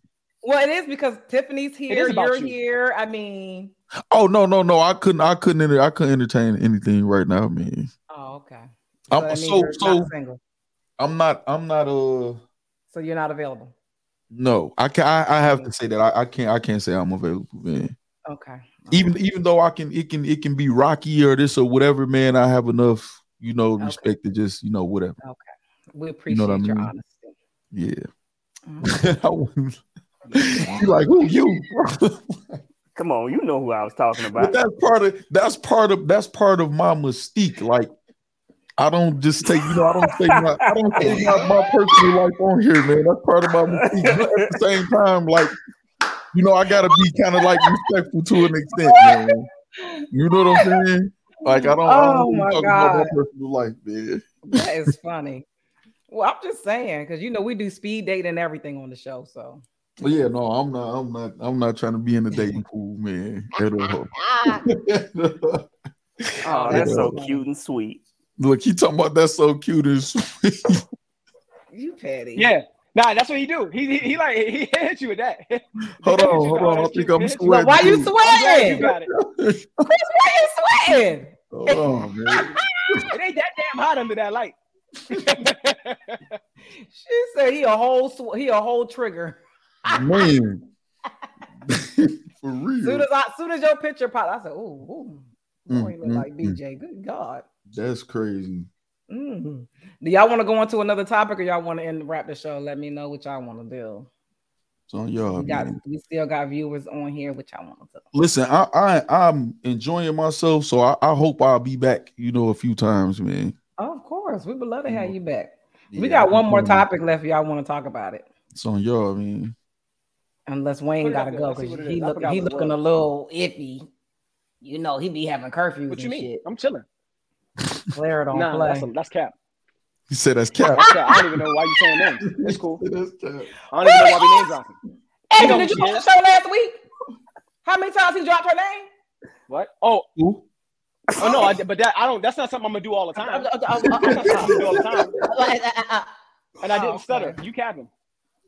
Well, it is because Tiffany's here. about you're you. here. I mean, Oh no, no, no. I couldn't I couldn't enter, I couldn't entertain anything right now, man. Oh, okay. I'm- so- so- not single. I'm not I'm not uh So you're not available. no. I can I, I have to say that I, I can't I can't say I'm available, man. Okay. even even though I can it can it can be rocky or this or whatever, man, I have enough, you know, Okay. respect to just, you know, whatever. Okay. We know appreciate what I your honesty. Yeah. Mhm. You like who you? Come on, you know who I was talking but about. that's part of that's part of that's part of my mystique. Like I don't just take, you know, I don't take my I don't take my, my personal life on here, man. That's part of my mystique. But at the same time, like, you know, I gotta be kind of like respectful to an extent, man. You know what I'm saying? Like I don't, I don't Oh, my talk about my personal life, man. That is funny. Well, I'm just saying because you know we do speed dating and everything on the show. So But yeah, no, I'm not. I'm not. I'm not trying to be in the dating pool, man. At all. Oh, that's so cute and sweet. Look, he talking about that's so cute and sweet. You petty. Yeah. Nah, that's what he do. He he, he like he hit you with that. hold on, hold on. I think I'm sweating. why you too. sweating? You got it. Chris, why you sweating? Hold on, man. It ain't that damn hot under that light. She said he a whole sw- he a whole trigger. Man. For Soon real. as I soon as your picture popped, I said, "Ooh, ooh, Mm, boy, you look mm, like mm. BJ. Good God." That's crazy. Mhm. Do y'all want to go into another topic, or y'all want to end wrap the show? Let me know what y'all want to do. It's on y'all, We got man. we still got viewers on here, which I want to. Listen, I, I I'm enjoying myself, so I, I hope I'll be back, you know, a few times, man. Oh, of course, we would love to have you back. we got one more topic left. Y'all want to talk about it, It's on y'all, man. unless Wayne got to go because he look he looking a little iffy. You know, he be having curfews What you mean? shit. I'm chilling. Claire don't Nah, play. that's, a, that's cap. You said that's cap. That's cap. I don't even know why you saying names. It's cool. that's cap. I don't even know why we name dropping. Hey, did who you she watch the show last week? How many times he dropped her name? What? Oh, Who? oh no, I, but that I don't. That's not something I'm gonna do all the time. That's not something I'm gonna do all the time. And I didn't Oh, stutter. okay. You capping.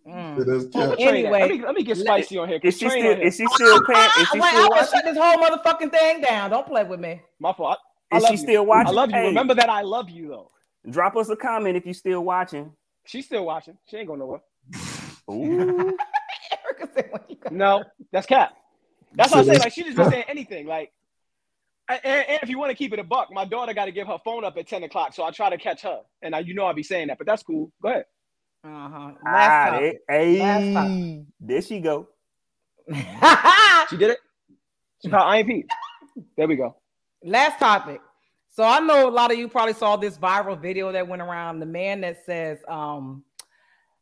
Mm. Yeah, Oh, cap. Anyway, let me, let me get spicy on here. 'cause Is she still? on here. Is she still paying? Is she wait, I still would watching? shut this whole motherfucking thing down. Don't play with me. My fault. I, I Is love she you. still watching? I love you. Hey, Remember that I love you though. Drop us a comment if you still watching. She's still watching. She ain't going nowhere. Ooh. Erica said, when you go- No, that's cap. That's what I So say. Like she just been saying anything. Like, and, and if you want to keep it a buck, my daughter got to give her phone up at ten o'clock, so I try to catch her. And I, you know, I be saying that, but that's cool. Go ahead. Uh-huh. Ah, Last there, hey, Last there she go. She did it. She called IMP. There we go. Last topic. So I know a lot of you probably saw this viral video that went around. The man that says um,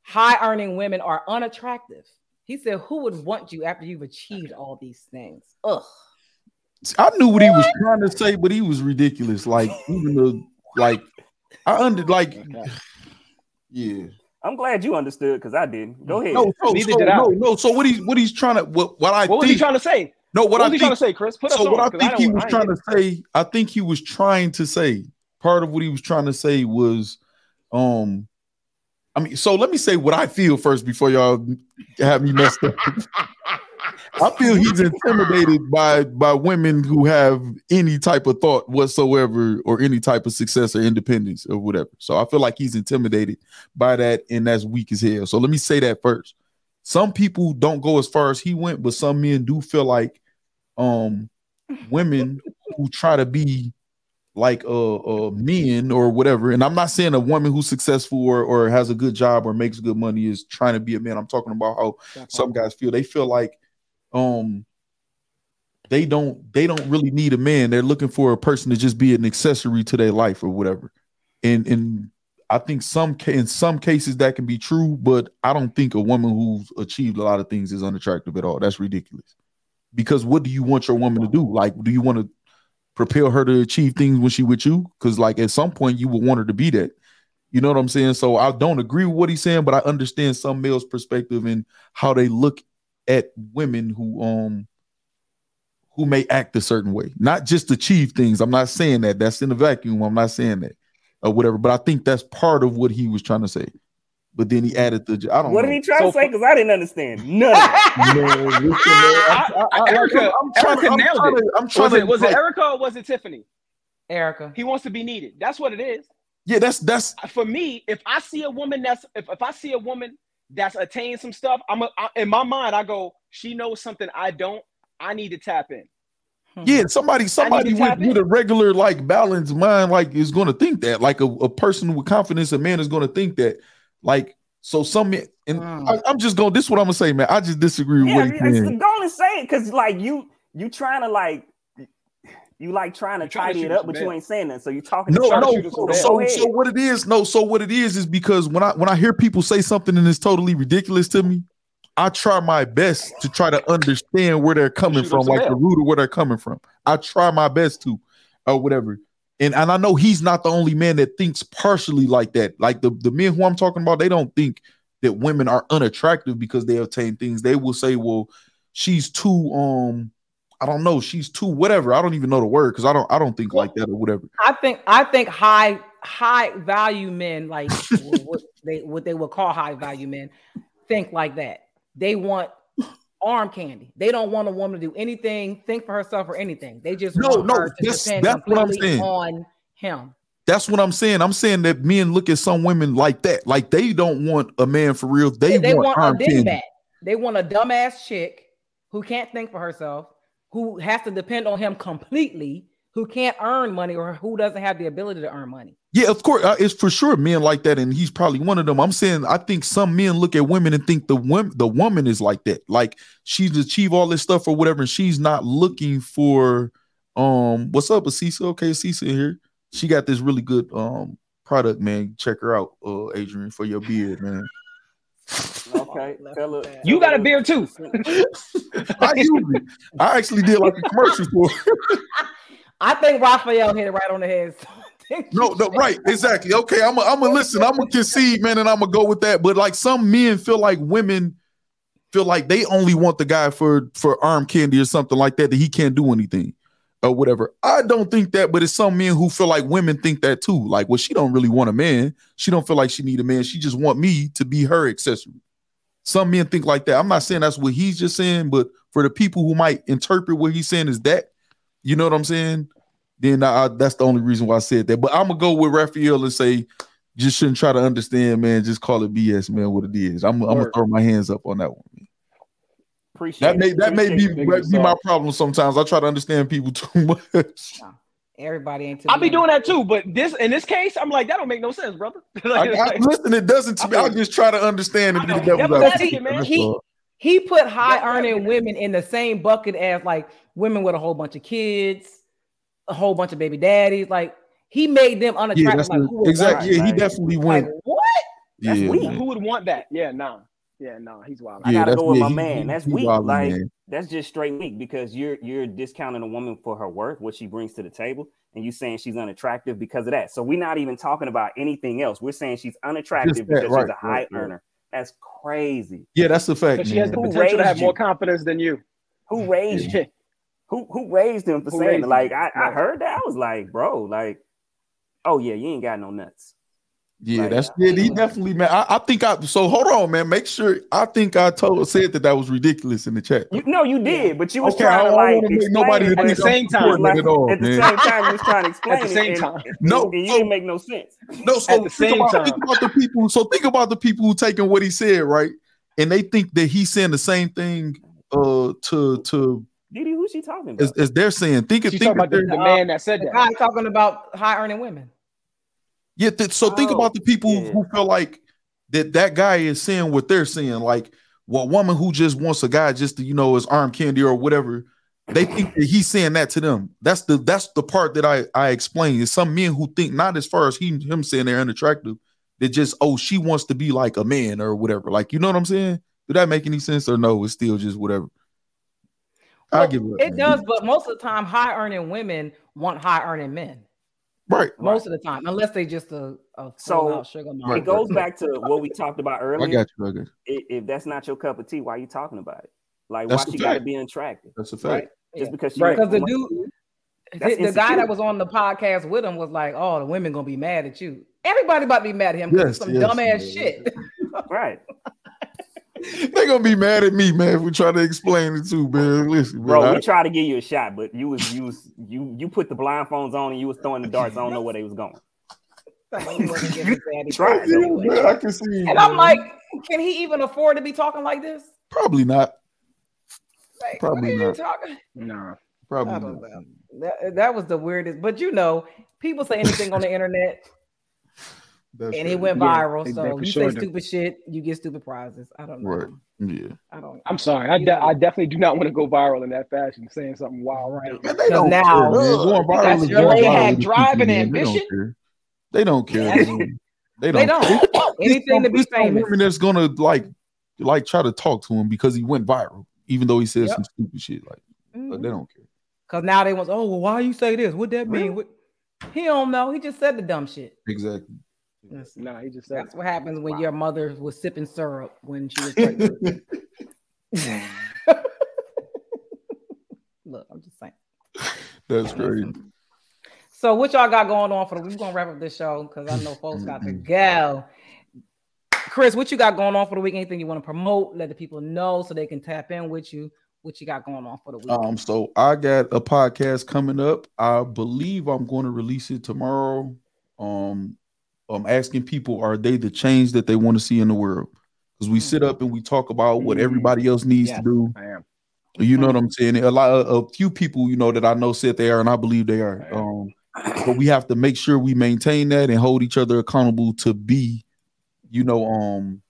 high earning women are unattractive. He said, "Who would want you after you've achieved all these things?" Ugh. I knew what he was trying to say, but he was ridiculous. Like even the like, I under like, yeah. I'm glad you understood because I didn't. Go ahead. No, so, Neither so, did I. no, no. So what he's what he's trying to what what I What was he trying to say? No what, What, I was he think trying to say, Chris? So on. what I think he was I trying to say, I think he was trying to say part of what he was trying to say was, um, I mean, so let me say what I feel first before y'all have me messed up. I feel he's intimidated by by women who have any type of thought whatsoever or any type of success or independence or whatever. So I feel like he's intimidated by that and that's weak as hell. So let me say that first. Some people don't go as far as he went, but some men do feel like um women who try to be like uh, uh men or whatever. And i'm not saying a woman who's successful or, or has a good job or makes good money is trying to be a man. I'm talking about how some guys feel. They feel like um they don't they don't really need a man. They're looking for a person to just be an accessory to their life or whatever. And and i think some in some cases that can be true but i don't think a woman who's achieved a lot of things is unattractive at all. That's ridiculous. Because what do you want your woman to do? Like do you want to propel her to achieve things when she with you? Because like at some point you would want her to be that. You know what i'm saying? So i don't agree with what he's saying but i understand some males perspective and how they look at women who um who may act a certain way. Not just achieve things. I'm not saying that. That's in a vacuum. I'm not saying that or whatever but i think that's part of what he was trying to say but then he added the i don't What know did he try So to say? Because I didn't understand none of it. You know, listen, man, I- I- I- Erica- I'm trying Erica nailed it. I'm trying Was it to, was it Erica or was it Tiffany? Erica. He wants to be needed. That's what it is. yeah that's that's For me, if I see a woman that's if, if I see a woman that's attained some stuff, I'm a, I, in my mind I go, she knows something I don't. I need to tap in. Yeah, somebody, somebody with, with a regular like balanced mind, like is going to think that. Like a, a person with confidence, a man is going to think that. Like so, some men, and Mm. I, am just gonna This is what I'm gonna say, man. I just disagree with Yeah, what he's it's, saying. go and say it because like you you trying to like you like trying to trying tidy shoot it up, some but you ain't saying that. So you talking. No, to trying no. So, so, so what it is? No, so what it is is because when I when I hear people say something and it's totally ridiculous to me, I try my best to try to understand where they're coming from, like the root of where they're coming from. I try my best to, or whatever. And and I know he's not the only man that thinks partially like that. Like the the men who I'm talking about, they don't think that women are unattractive because they obtain things. They will say, well, she's too um. I don't know. She's too whatever. I don't even know the word because I don't. I don't think like that or whatever. I think I think high high value men like what they what they would call high value men think like that. They want arm candy. They don't want a woman to do anything, think for herself or anything. They just No, want no, her to that's- depend that's what I'm completely saying. on him. That's what I'm saying. I'm saying that men look at some women like that. Like they don't want a man for real. They, They, they want, want arm a candy. They want a dumbass chick who can't think for herself, who has to depend on him completely, who can't earn money or who doesn't have the ability to earn money. Yeah, of course. Uh, it's for sure men like that, and he's probably one of them. I'm saying I think some men look at women and think the woman the woman is like that. Like she's achieved all this stuff or whatever, and she's not looking for um what's up, Asisa? Okay, Asisa here. She got this really good um product, man. Check her out, uh Adrian, for your beard, man. Okay, tell her, You got a beard too. I use. I actually did like a commercial for. I think Raphael hit it right on the head. No, no, right, exactly. Okay, I'm gonna I'm gonna listen. I'm gonna concede, man, and I'm gonna go with that. But like some men feel like women feel like they only want the guy for for arm candy or something like that that he can't do anything or whatever. I don't think that, but it's some men who feel like women think that too. Like, well, she don't really want a man. She don't feel like she need a man. She just want me to be her accessory. Some men think like that. I'm not saying that's what he's just saying, but for the people who might interpret what he's saying is that, you know what I'm saying? Then I, I- that's the only reason why I said that. But I'm gonna go with Raphael and say, just shouldn't try to understand, man. Just call it BS, man. What it is. I'm, I'm gonna throw my hands up on that one. Man. appreciate That may it, that may be, appreciate be my problem sometimes. I try to understand people too much. Everybody ain't. I'll be doing that too, but this in this case, I'm like, that don't make no sense, brother. I, Like, I, listen, it doesn't to me. I just try to understand and be the I know. devil's Yeah, but advocate, it, man. He- He put high earning women in the same bucket as like women with a whole bunch of kids, a whole bunch of baby daddies. Like he made them yeah, unattractive. that's like, the- who exactly. want Yeah, he definitely that? went. Like what? That's yeah, weak. man. who would want that? Yeah, nah. Yeah, nah, he's wild. I Yeah, gotta go with yeah, my he- man. he- That's he weak. wildin', Like man. that's just straight weak because you're you're discounting a woman for her worth, what she brings to the table, and you saying she's unattractive because of that. So we're not even talking about anything else. We're saying she's unattractive that, because right, she's a high right, right. earner. That's crazy. Yeah, that's the fact. But she has the potential to have raised more confidence than you. Who raised you? Who who raised him for Who saying? Like? I, I heard that. I was like, bro, like, oh yeah, you ain't got no nuts. Yeah, Like, that's yeah. He definitely man. I, I think I. So hold on, man. Make sure. I think I told said that that was ridiculous in the chat. You, no, you did, but you was Okay, I trying to like wanna explain nobody At the same time, supporting like, at all, at the same time, you was trying to explain At the it, same time. and- No, and you so- didn't make no sense. No, so At the think same about, time. think about the people. So think about the people who taking what he said, right? And they think that he's saying the same thing uh to to Dee Dee, who's she talking about? as, as they're saying. Think of think talking of about the, the man that said The that. guy talking about high earning women. yeah. th- so think Oh, about the people yeah. who feel like that that guy is saying what they're saying. Like, well, woman who just wants a guy just to you know his arm candy or whatever. They think that he's saying that to them. That's the that's the part that I I explained. Is some men who think not as far as he him saying they're unattractive. They just oh she wants to be like a man or whatever. Like you know what I'm saying? Did that make any sense or no? It's still just whatever. I give it. up, It man. does, but most of the time, high earning women want high earning men. Right. Most of the time, unless they just a, a So, full-out sugar mama. It goes back to what we talked about I earlier. got you. I got you. I- If that's not your cup of tea, why are you talking about it? Like, That's why a she got to be unattractive? That's a fact. Right? Yeah. Just because she Right. Because the dude, That's the, the guy that was on the podcast with him was like, "Oh, the women gonna be mad at you. Everybody about to be mad at him because Yes, some yes, dumbass yes. shit." right, They gonna be mad at me, man, if we try to explain it too, man. Listen, man, bro. I- we tried to give you a shot, but you was you was you you put the blindfolds on and you was throwing the darts. I don't know where they was going. He wasn't getting his daddy Tried. praise Yeah, man, I can see. And I'm like, can he even afford to be talking like this? probably not. Like, Probably what are you not. talking? Nah. Probably don't That, that was the weirdest. But you know, people say anything on the internet, That's and it went Yeah, viral. they- so you sure say do. stupid shit, you get stupid prizes. I don't know. Right. Yeah. I don't. I'm sorry. I, de- I definitely do not want to go viral in that fashion, saying something wild. Right. Man, they don't now- care, man. Going viral That's is your going lady viral had with drive people, and man. ambition. They don't care. They don't care. They They don't. don't. Anything to be it's some famous. Women that's gonna like, like try to talk to him because he went viral, even though he said Yep. some stupid shit. Like, like, they mm-hmm. don't care. Because now they want, oh, well, why you say this? What that Really? mean? What? He don't know. He just said the dumb shit. Exactly. Listen, Nah, he just said. That's what happens when your mother was sipping syrup when she was pregnant. Look, I'm just saying. That's crazy. So what y'all got going on for the week? we're gonna wrap up this show because I know folks got to go. Chris, what you got going on for the week? Anything you want to promote? Let the people know so they can tap in with you. What you got going on for the week? Um, so I got a podcast coming up. I believe I'm going to release it tomorrow. Um, I'm asking people, are they the change that they want to see in the world? Because we sit up and we talk about what Mm. everybody else needs Yes. to do. I am. You know what I'm saying? A lot of a few people, you know, that I know said they are, and I believe they are. Um, but we have to make sure we maintain that and hold each other accountable to be, you know, um,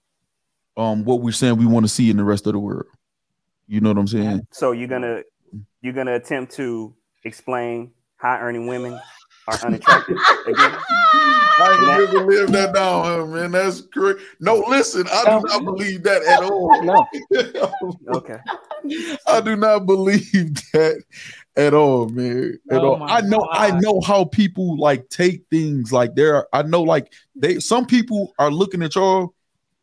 um, what we're saying we want to see in the rest of the world. You know what I'm saying? So you're gonna you're gonna attempt to explain high earning women are unattractive again? I And that- ain't never live that down, man. That's correct. No, listen, I do not believe that at all. No. Okay. I do not believe that at all, man. At Oh all. I know, I know how people like take things like there. I know, like they some people are looking at y'all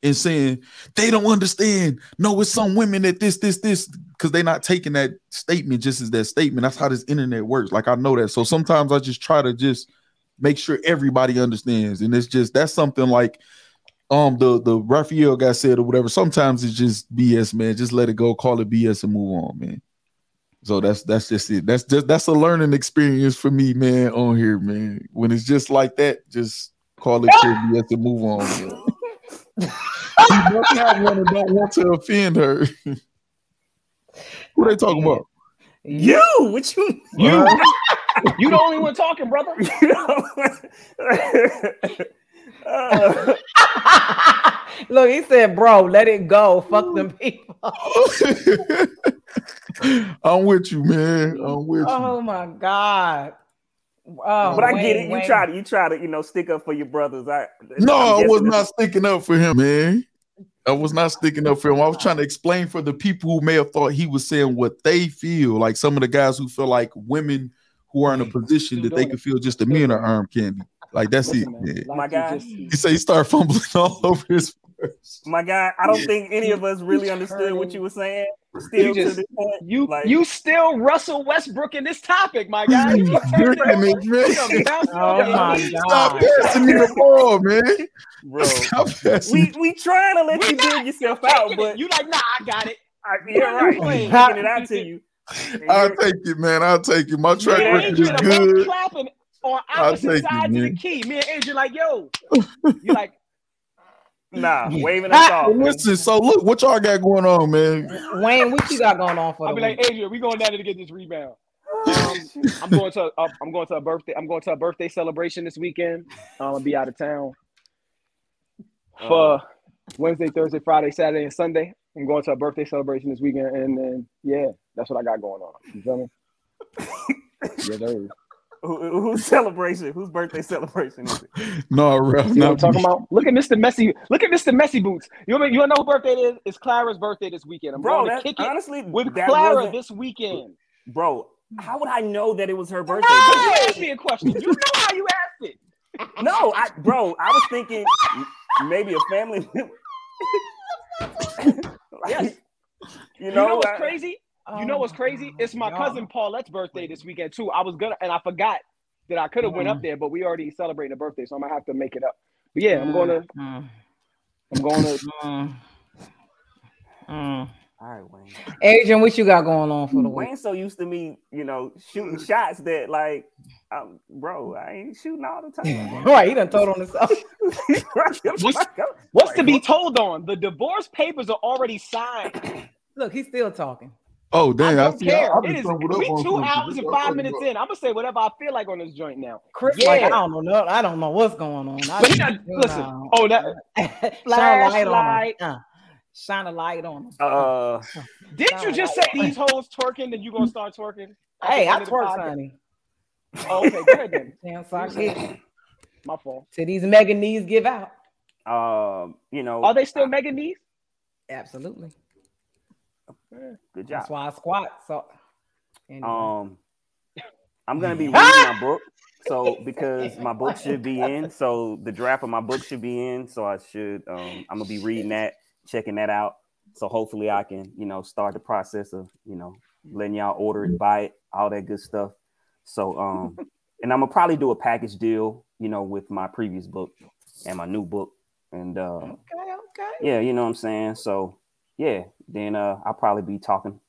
and saying they don't understand. No, it's some women that this, this, this, because they're not taking that statement just as that statement. That's how this internet works. Like I know that. So sometimes I just try to just make sure everybody understands. And it's just that's something like um the the Raphael guy said or whatever. Sometimes it's just BS, man. Just let it go, call it BS and move on, man. So that's that's just it. That's just that's a learning experience for me, man, on here, man. When it's just like that, just call it BS and move on. Man. you must have one and don't want to offend her. Who they talking about? You, what you You, you the only one talking, brother. you know? Uh, Look, he said, bro, let it go. Fuck them people. I'm with you, man. I'm with you. Oh my God. Oh, but I get it. You Wayne. try to you try to you know stick up for your brothers. I No, I'm I was not sticking up for him, man. I was not sticking up for him. I was trying to explain for the people who may have thought he was saying what they feel. Like some of the guys who feel like women who are in a position that they doing can feel just the men are arm candy. Like that's Listen, it. man, man. life My is guy. He say he start fumbling all over his. My guy, I don't think any of us really understood what you were saying. Still You just- to this point, You like, you still Russell Westbrook in this topic, my guy. You drinking it, man. Oh my Stop passing me the ball, man. bro. Stop we we trying to let We you dig yourself out, but you like, nah, I got it. I, you're right. Wait. He's Taking it out to you. I'll take it, man. I'll take it. My track Me and record is Adrian are both good. clapping on opposite take it, sides of the key. Me and Adrian like, yo, you like, Nah, waving us off. Listen, so look, what y'all got going on, man? Wayne, what you got going on for I'll the be like. Adrian, we going down there to get this rebound. Um, I'm going to a, I'm going to a birthday. I'm going to a birthday celebration this weekend. I'm gonna be out of town for Wednesday, Thursday, Friday, Saturday, and Sunday. I'm going to a birthday celebration this weekend, and then yeah, that's what I got going on. You feel me? yes, sir. Who, whose celebration? Whose birthday celebration is it? No, Ralph, You know what I'm talking about? Look at Mr. Messy. Look at Mr. Messy Boots. You know, you know who birthday it is? It's Clara's birthday this weekend. I'm Bro, going to kick it honestly, with Clara this weekend. bro. How would I know that it was her birthday? Because bro? you asked me a question. You know how you asked it. No, I, bro, I was thinking maybe a family. member. Yes. you You know know, what's I- crazy? You know what's crazy? It's my Oh, cousin Paulette's birthday this weekend too. I was gonna, and I forgot that I could have went Mm. up there, but we already celebrating a birthday, so I'm gonna have to make it up. But yeah, I'm gonna, Mm, I'm going to. mm, mm. All right, Wayne. Adrian, what you got going on for the week? Wayne's so used to me, you know, shooting shots that, like, um, bro, I ain't shooting all the time. Right, he done told on himself. What's- What's to be told on? The divorce papers are already signed. Look, he's still talking. Oh, dang. I I, don't see. care. I, I've it been is stumbled we two hours and five minutes in. I'm gonna say whatever I feel like on this joint now. Chris, Yeah. like, I don't know. I don't know what's going on. But he don't- listen. no. Oh, that Shine a light on him. Uh, shine a light on him. Uh, Didn't you just say these hoes twerking? Then you gonna start twerking? hey, I At the end twerk, honey. Oh, okay, go ahead then. Damn, sorry. My fault. To these mega knees give out. um, you know, Are they still Megan knees? Absolutely. Good job. That's why I squat. So, anyway. Um, I'm gonna be reading my book. So because my book should be in, so the draft of my book should be in. So I should um I'm gonna be reading that, checking that out. So hopefully I can, you know, start the process of, you know, letting y'all order it, buy it, all that good stuff. So um and I'm gonna probably do a package deal, you know, with my previous book and my new book. And uh okay, okay. yeah, you know what I'm saying? So yeah, then uh I'll probably be talking,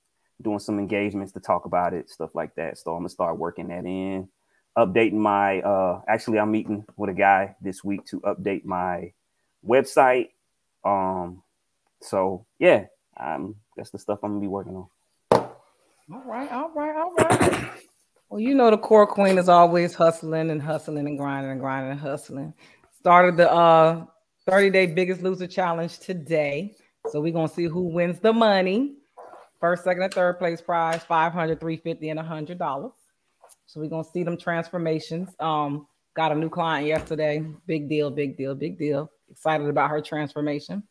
doing some engagements to talk about it, stuff like that. So I'm gonna start working that in, updating my uh actually I'm meeting with a guy this week to update my website. Um so yeah, um that's the stuff I'm gonna be working on. All right, all right, all right. Well, you know the core queen is always hustling and hustling and grinding and grinding and hustling. Started the uh 30 day biggest loser challenge today. So we're gonna see who wins the money. First, second, and third place prize 500, 350, and hundred dollars. So we're gonna see them transformations. Um, got a new client yesterday. Big deal, big deal, big deal. Excited about her transformation.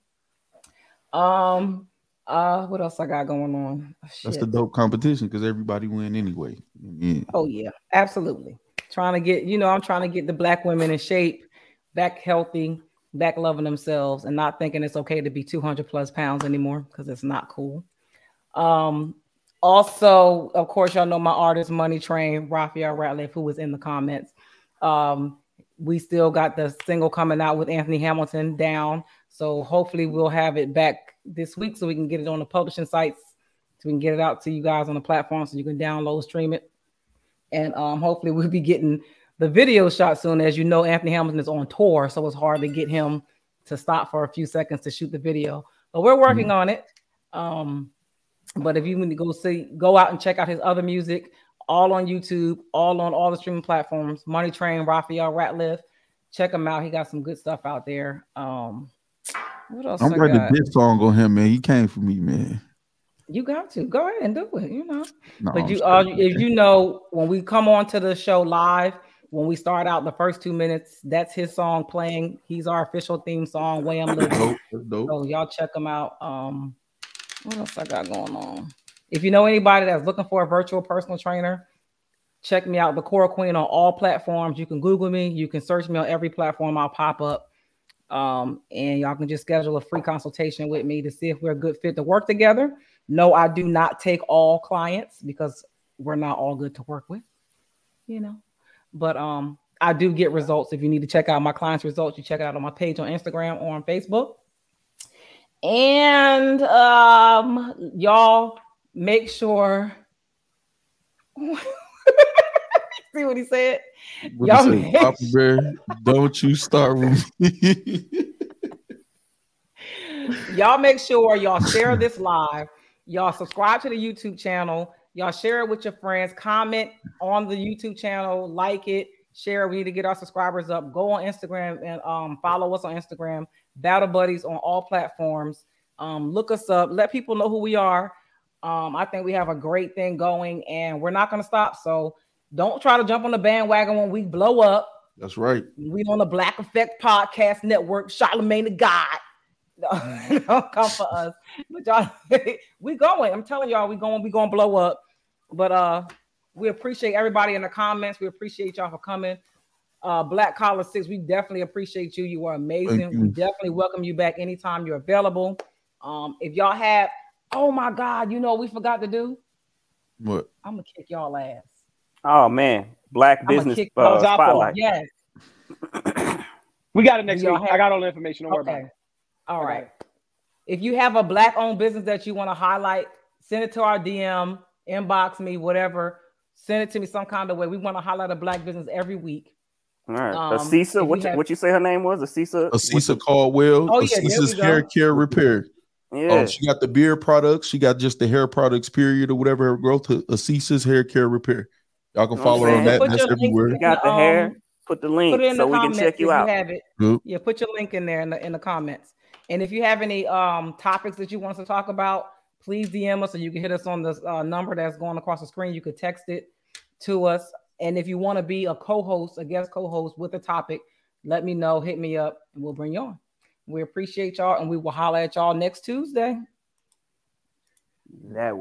Um, uh, what else I got going on? That's the dope competition because everybody win anyway. Yeah. Oh yeah, absolutely. Trying to get, you know, I'm trying to get the black women in shape, back healthy, back loving themselves, and not thinking it's okay to be 200 plus pounds anymore because it's not cool. Um, also, of course, y'all know my artist Money Train, Raphael Ratliff, who was in the comments. Um, we still got the single coming out with Anthony Hamilton down. So hopefully we'll have it back this week so we can get it on the publishing sites so we can get it out to you guys on the platform so you can download, stream it. And um, hopefully we'll be getting the video shot soon. As you know, Anthony Hamilton is on tour, so it's hard to get him to stop for a few seconds to shoot the video. But we're working on it. Um, but if you want to go see, go out and check out his other music, all on YouTube, all on all the streaming platforms. Money Train, Raphael Ratliff. Check him out. He got some good stuff out there. Um, what else? I'm ready to diss song on him, man. He came for me, man. You got to go ahead and do it. You know. No, But you, uh, if you know, when we come on to the show live, when we start out the first two minutes, that's his song playing. He's our official theme song, Way I'm Living. dope. That's dope. So y'all check him out. Um, what else I got going on? If you know anybody that's looking for a virtual personal trainer, check me out, the Core Queen on all platforms. You can Google me, you can search me on every platform. I'll pop up. Um, and y'all can just schedule a free consultation with me to see if we're a good fit to work together. No, I do not take all clients because we're not all good to work with, you know. But um, I do get results. If you need to check out my clients' results, you check it out on my page on Instagram or on Facebook. And um, y'all make sure. See what he said? What Y'all you say, make Papa Bear, don't you start with me. y'all make sure y'all share this live. Y'all subscribe to the YouTube channel. Y'all share it with your friends. Comment on the YouTube channel. Like it. Share. We need to get our subscribers up. Go on Instagram and um, follow us on Instagram. Battle Buddies on all platforms. Um, look us up. Let people know who we are. Um, I think we have a great thing going, and we're not going to stop. So don't try to jump on the bandwagon when we blow up. That's right. We on the Black Effect Podcast Network. Charlemagne the God. Don't come for us. But y'all, we going. I'm telling y'all, we going. We gonna blow up. But uh, we appreciate everybody in the comments. We appreciate y'all for coming. Uh, Black Collar Six, we definitely appreciate you. You are amazing. You. We definitely welcome you back anytime you're available. Um, if y'all have, oh my God, you know what we forgot to do. What? I'm gonna kick y'all ass. Oh man, Black I'ma Business kick uh, those out for- Spotlight. Yes. We got it next week. have- I got all the information. Don't worry about Okay. it. All I got right. it. If you have a black owned business that you want to highlight, send it to our DM, inbox me, whatever. Send it to me some kind of way. We want to highlight a black business every week. All right, Um, if Asisa, what you you, have- what you say her name was? Asisa. Asisa Caldwell. Oh, yeah, there Asisa's we go. hair care repair. Yeah. Oh, she got the beard products. She got just the hair products, period, or whatever her growth. Asisa's hair care repair. Y'all can I'm follow her on that. Put That's everywhere. got the um, hair. Put the link Put it in so the we can comments check you out. you have it. Yep. Yeah, put your link in there in the, in the comments. And if you have any um topics that you want us to talk about, please DM us or you can hit us on the uh, number that's going across the screen. You could text it to us. And if you want to be a co-host, a guest co-host with a topic, let me know. Hit me up, and we'll bring you on. We appreciate y'all, and we will holler at y'all next Tuesday. That way.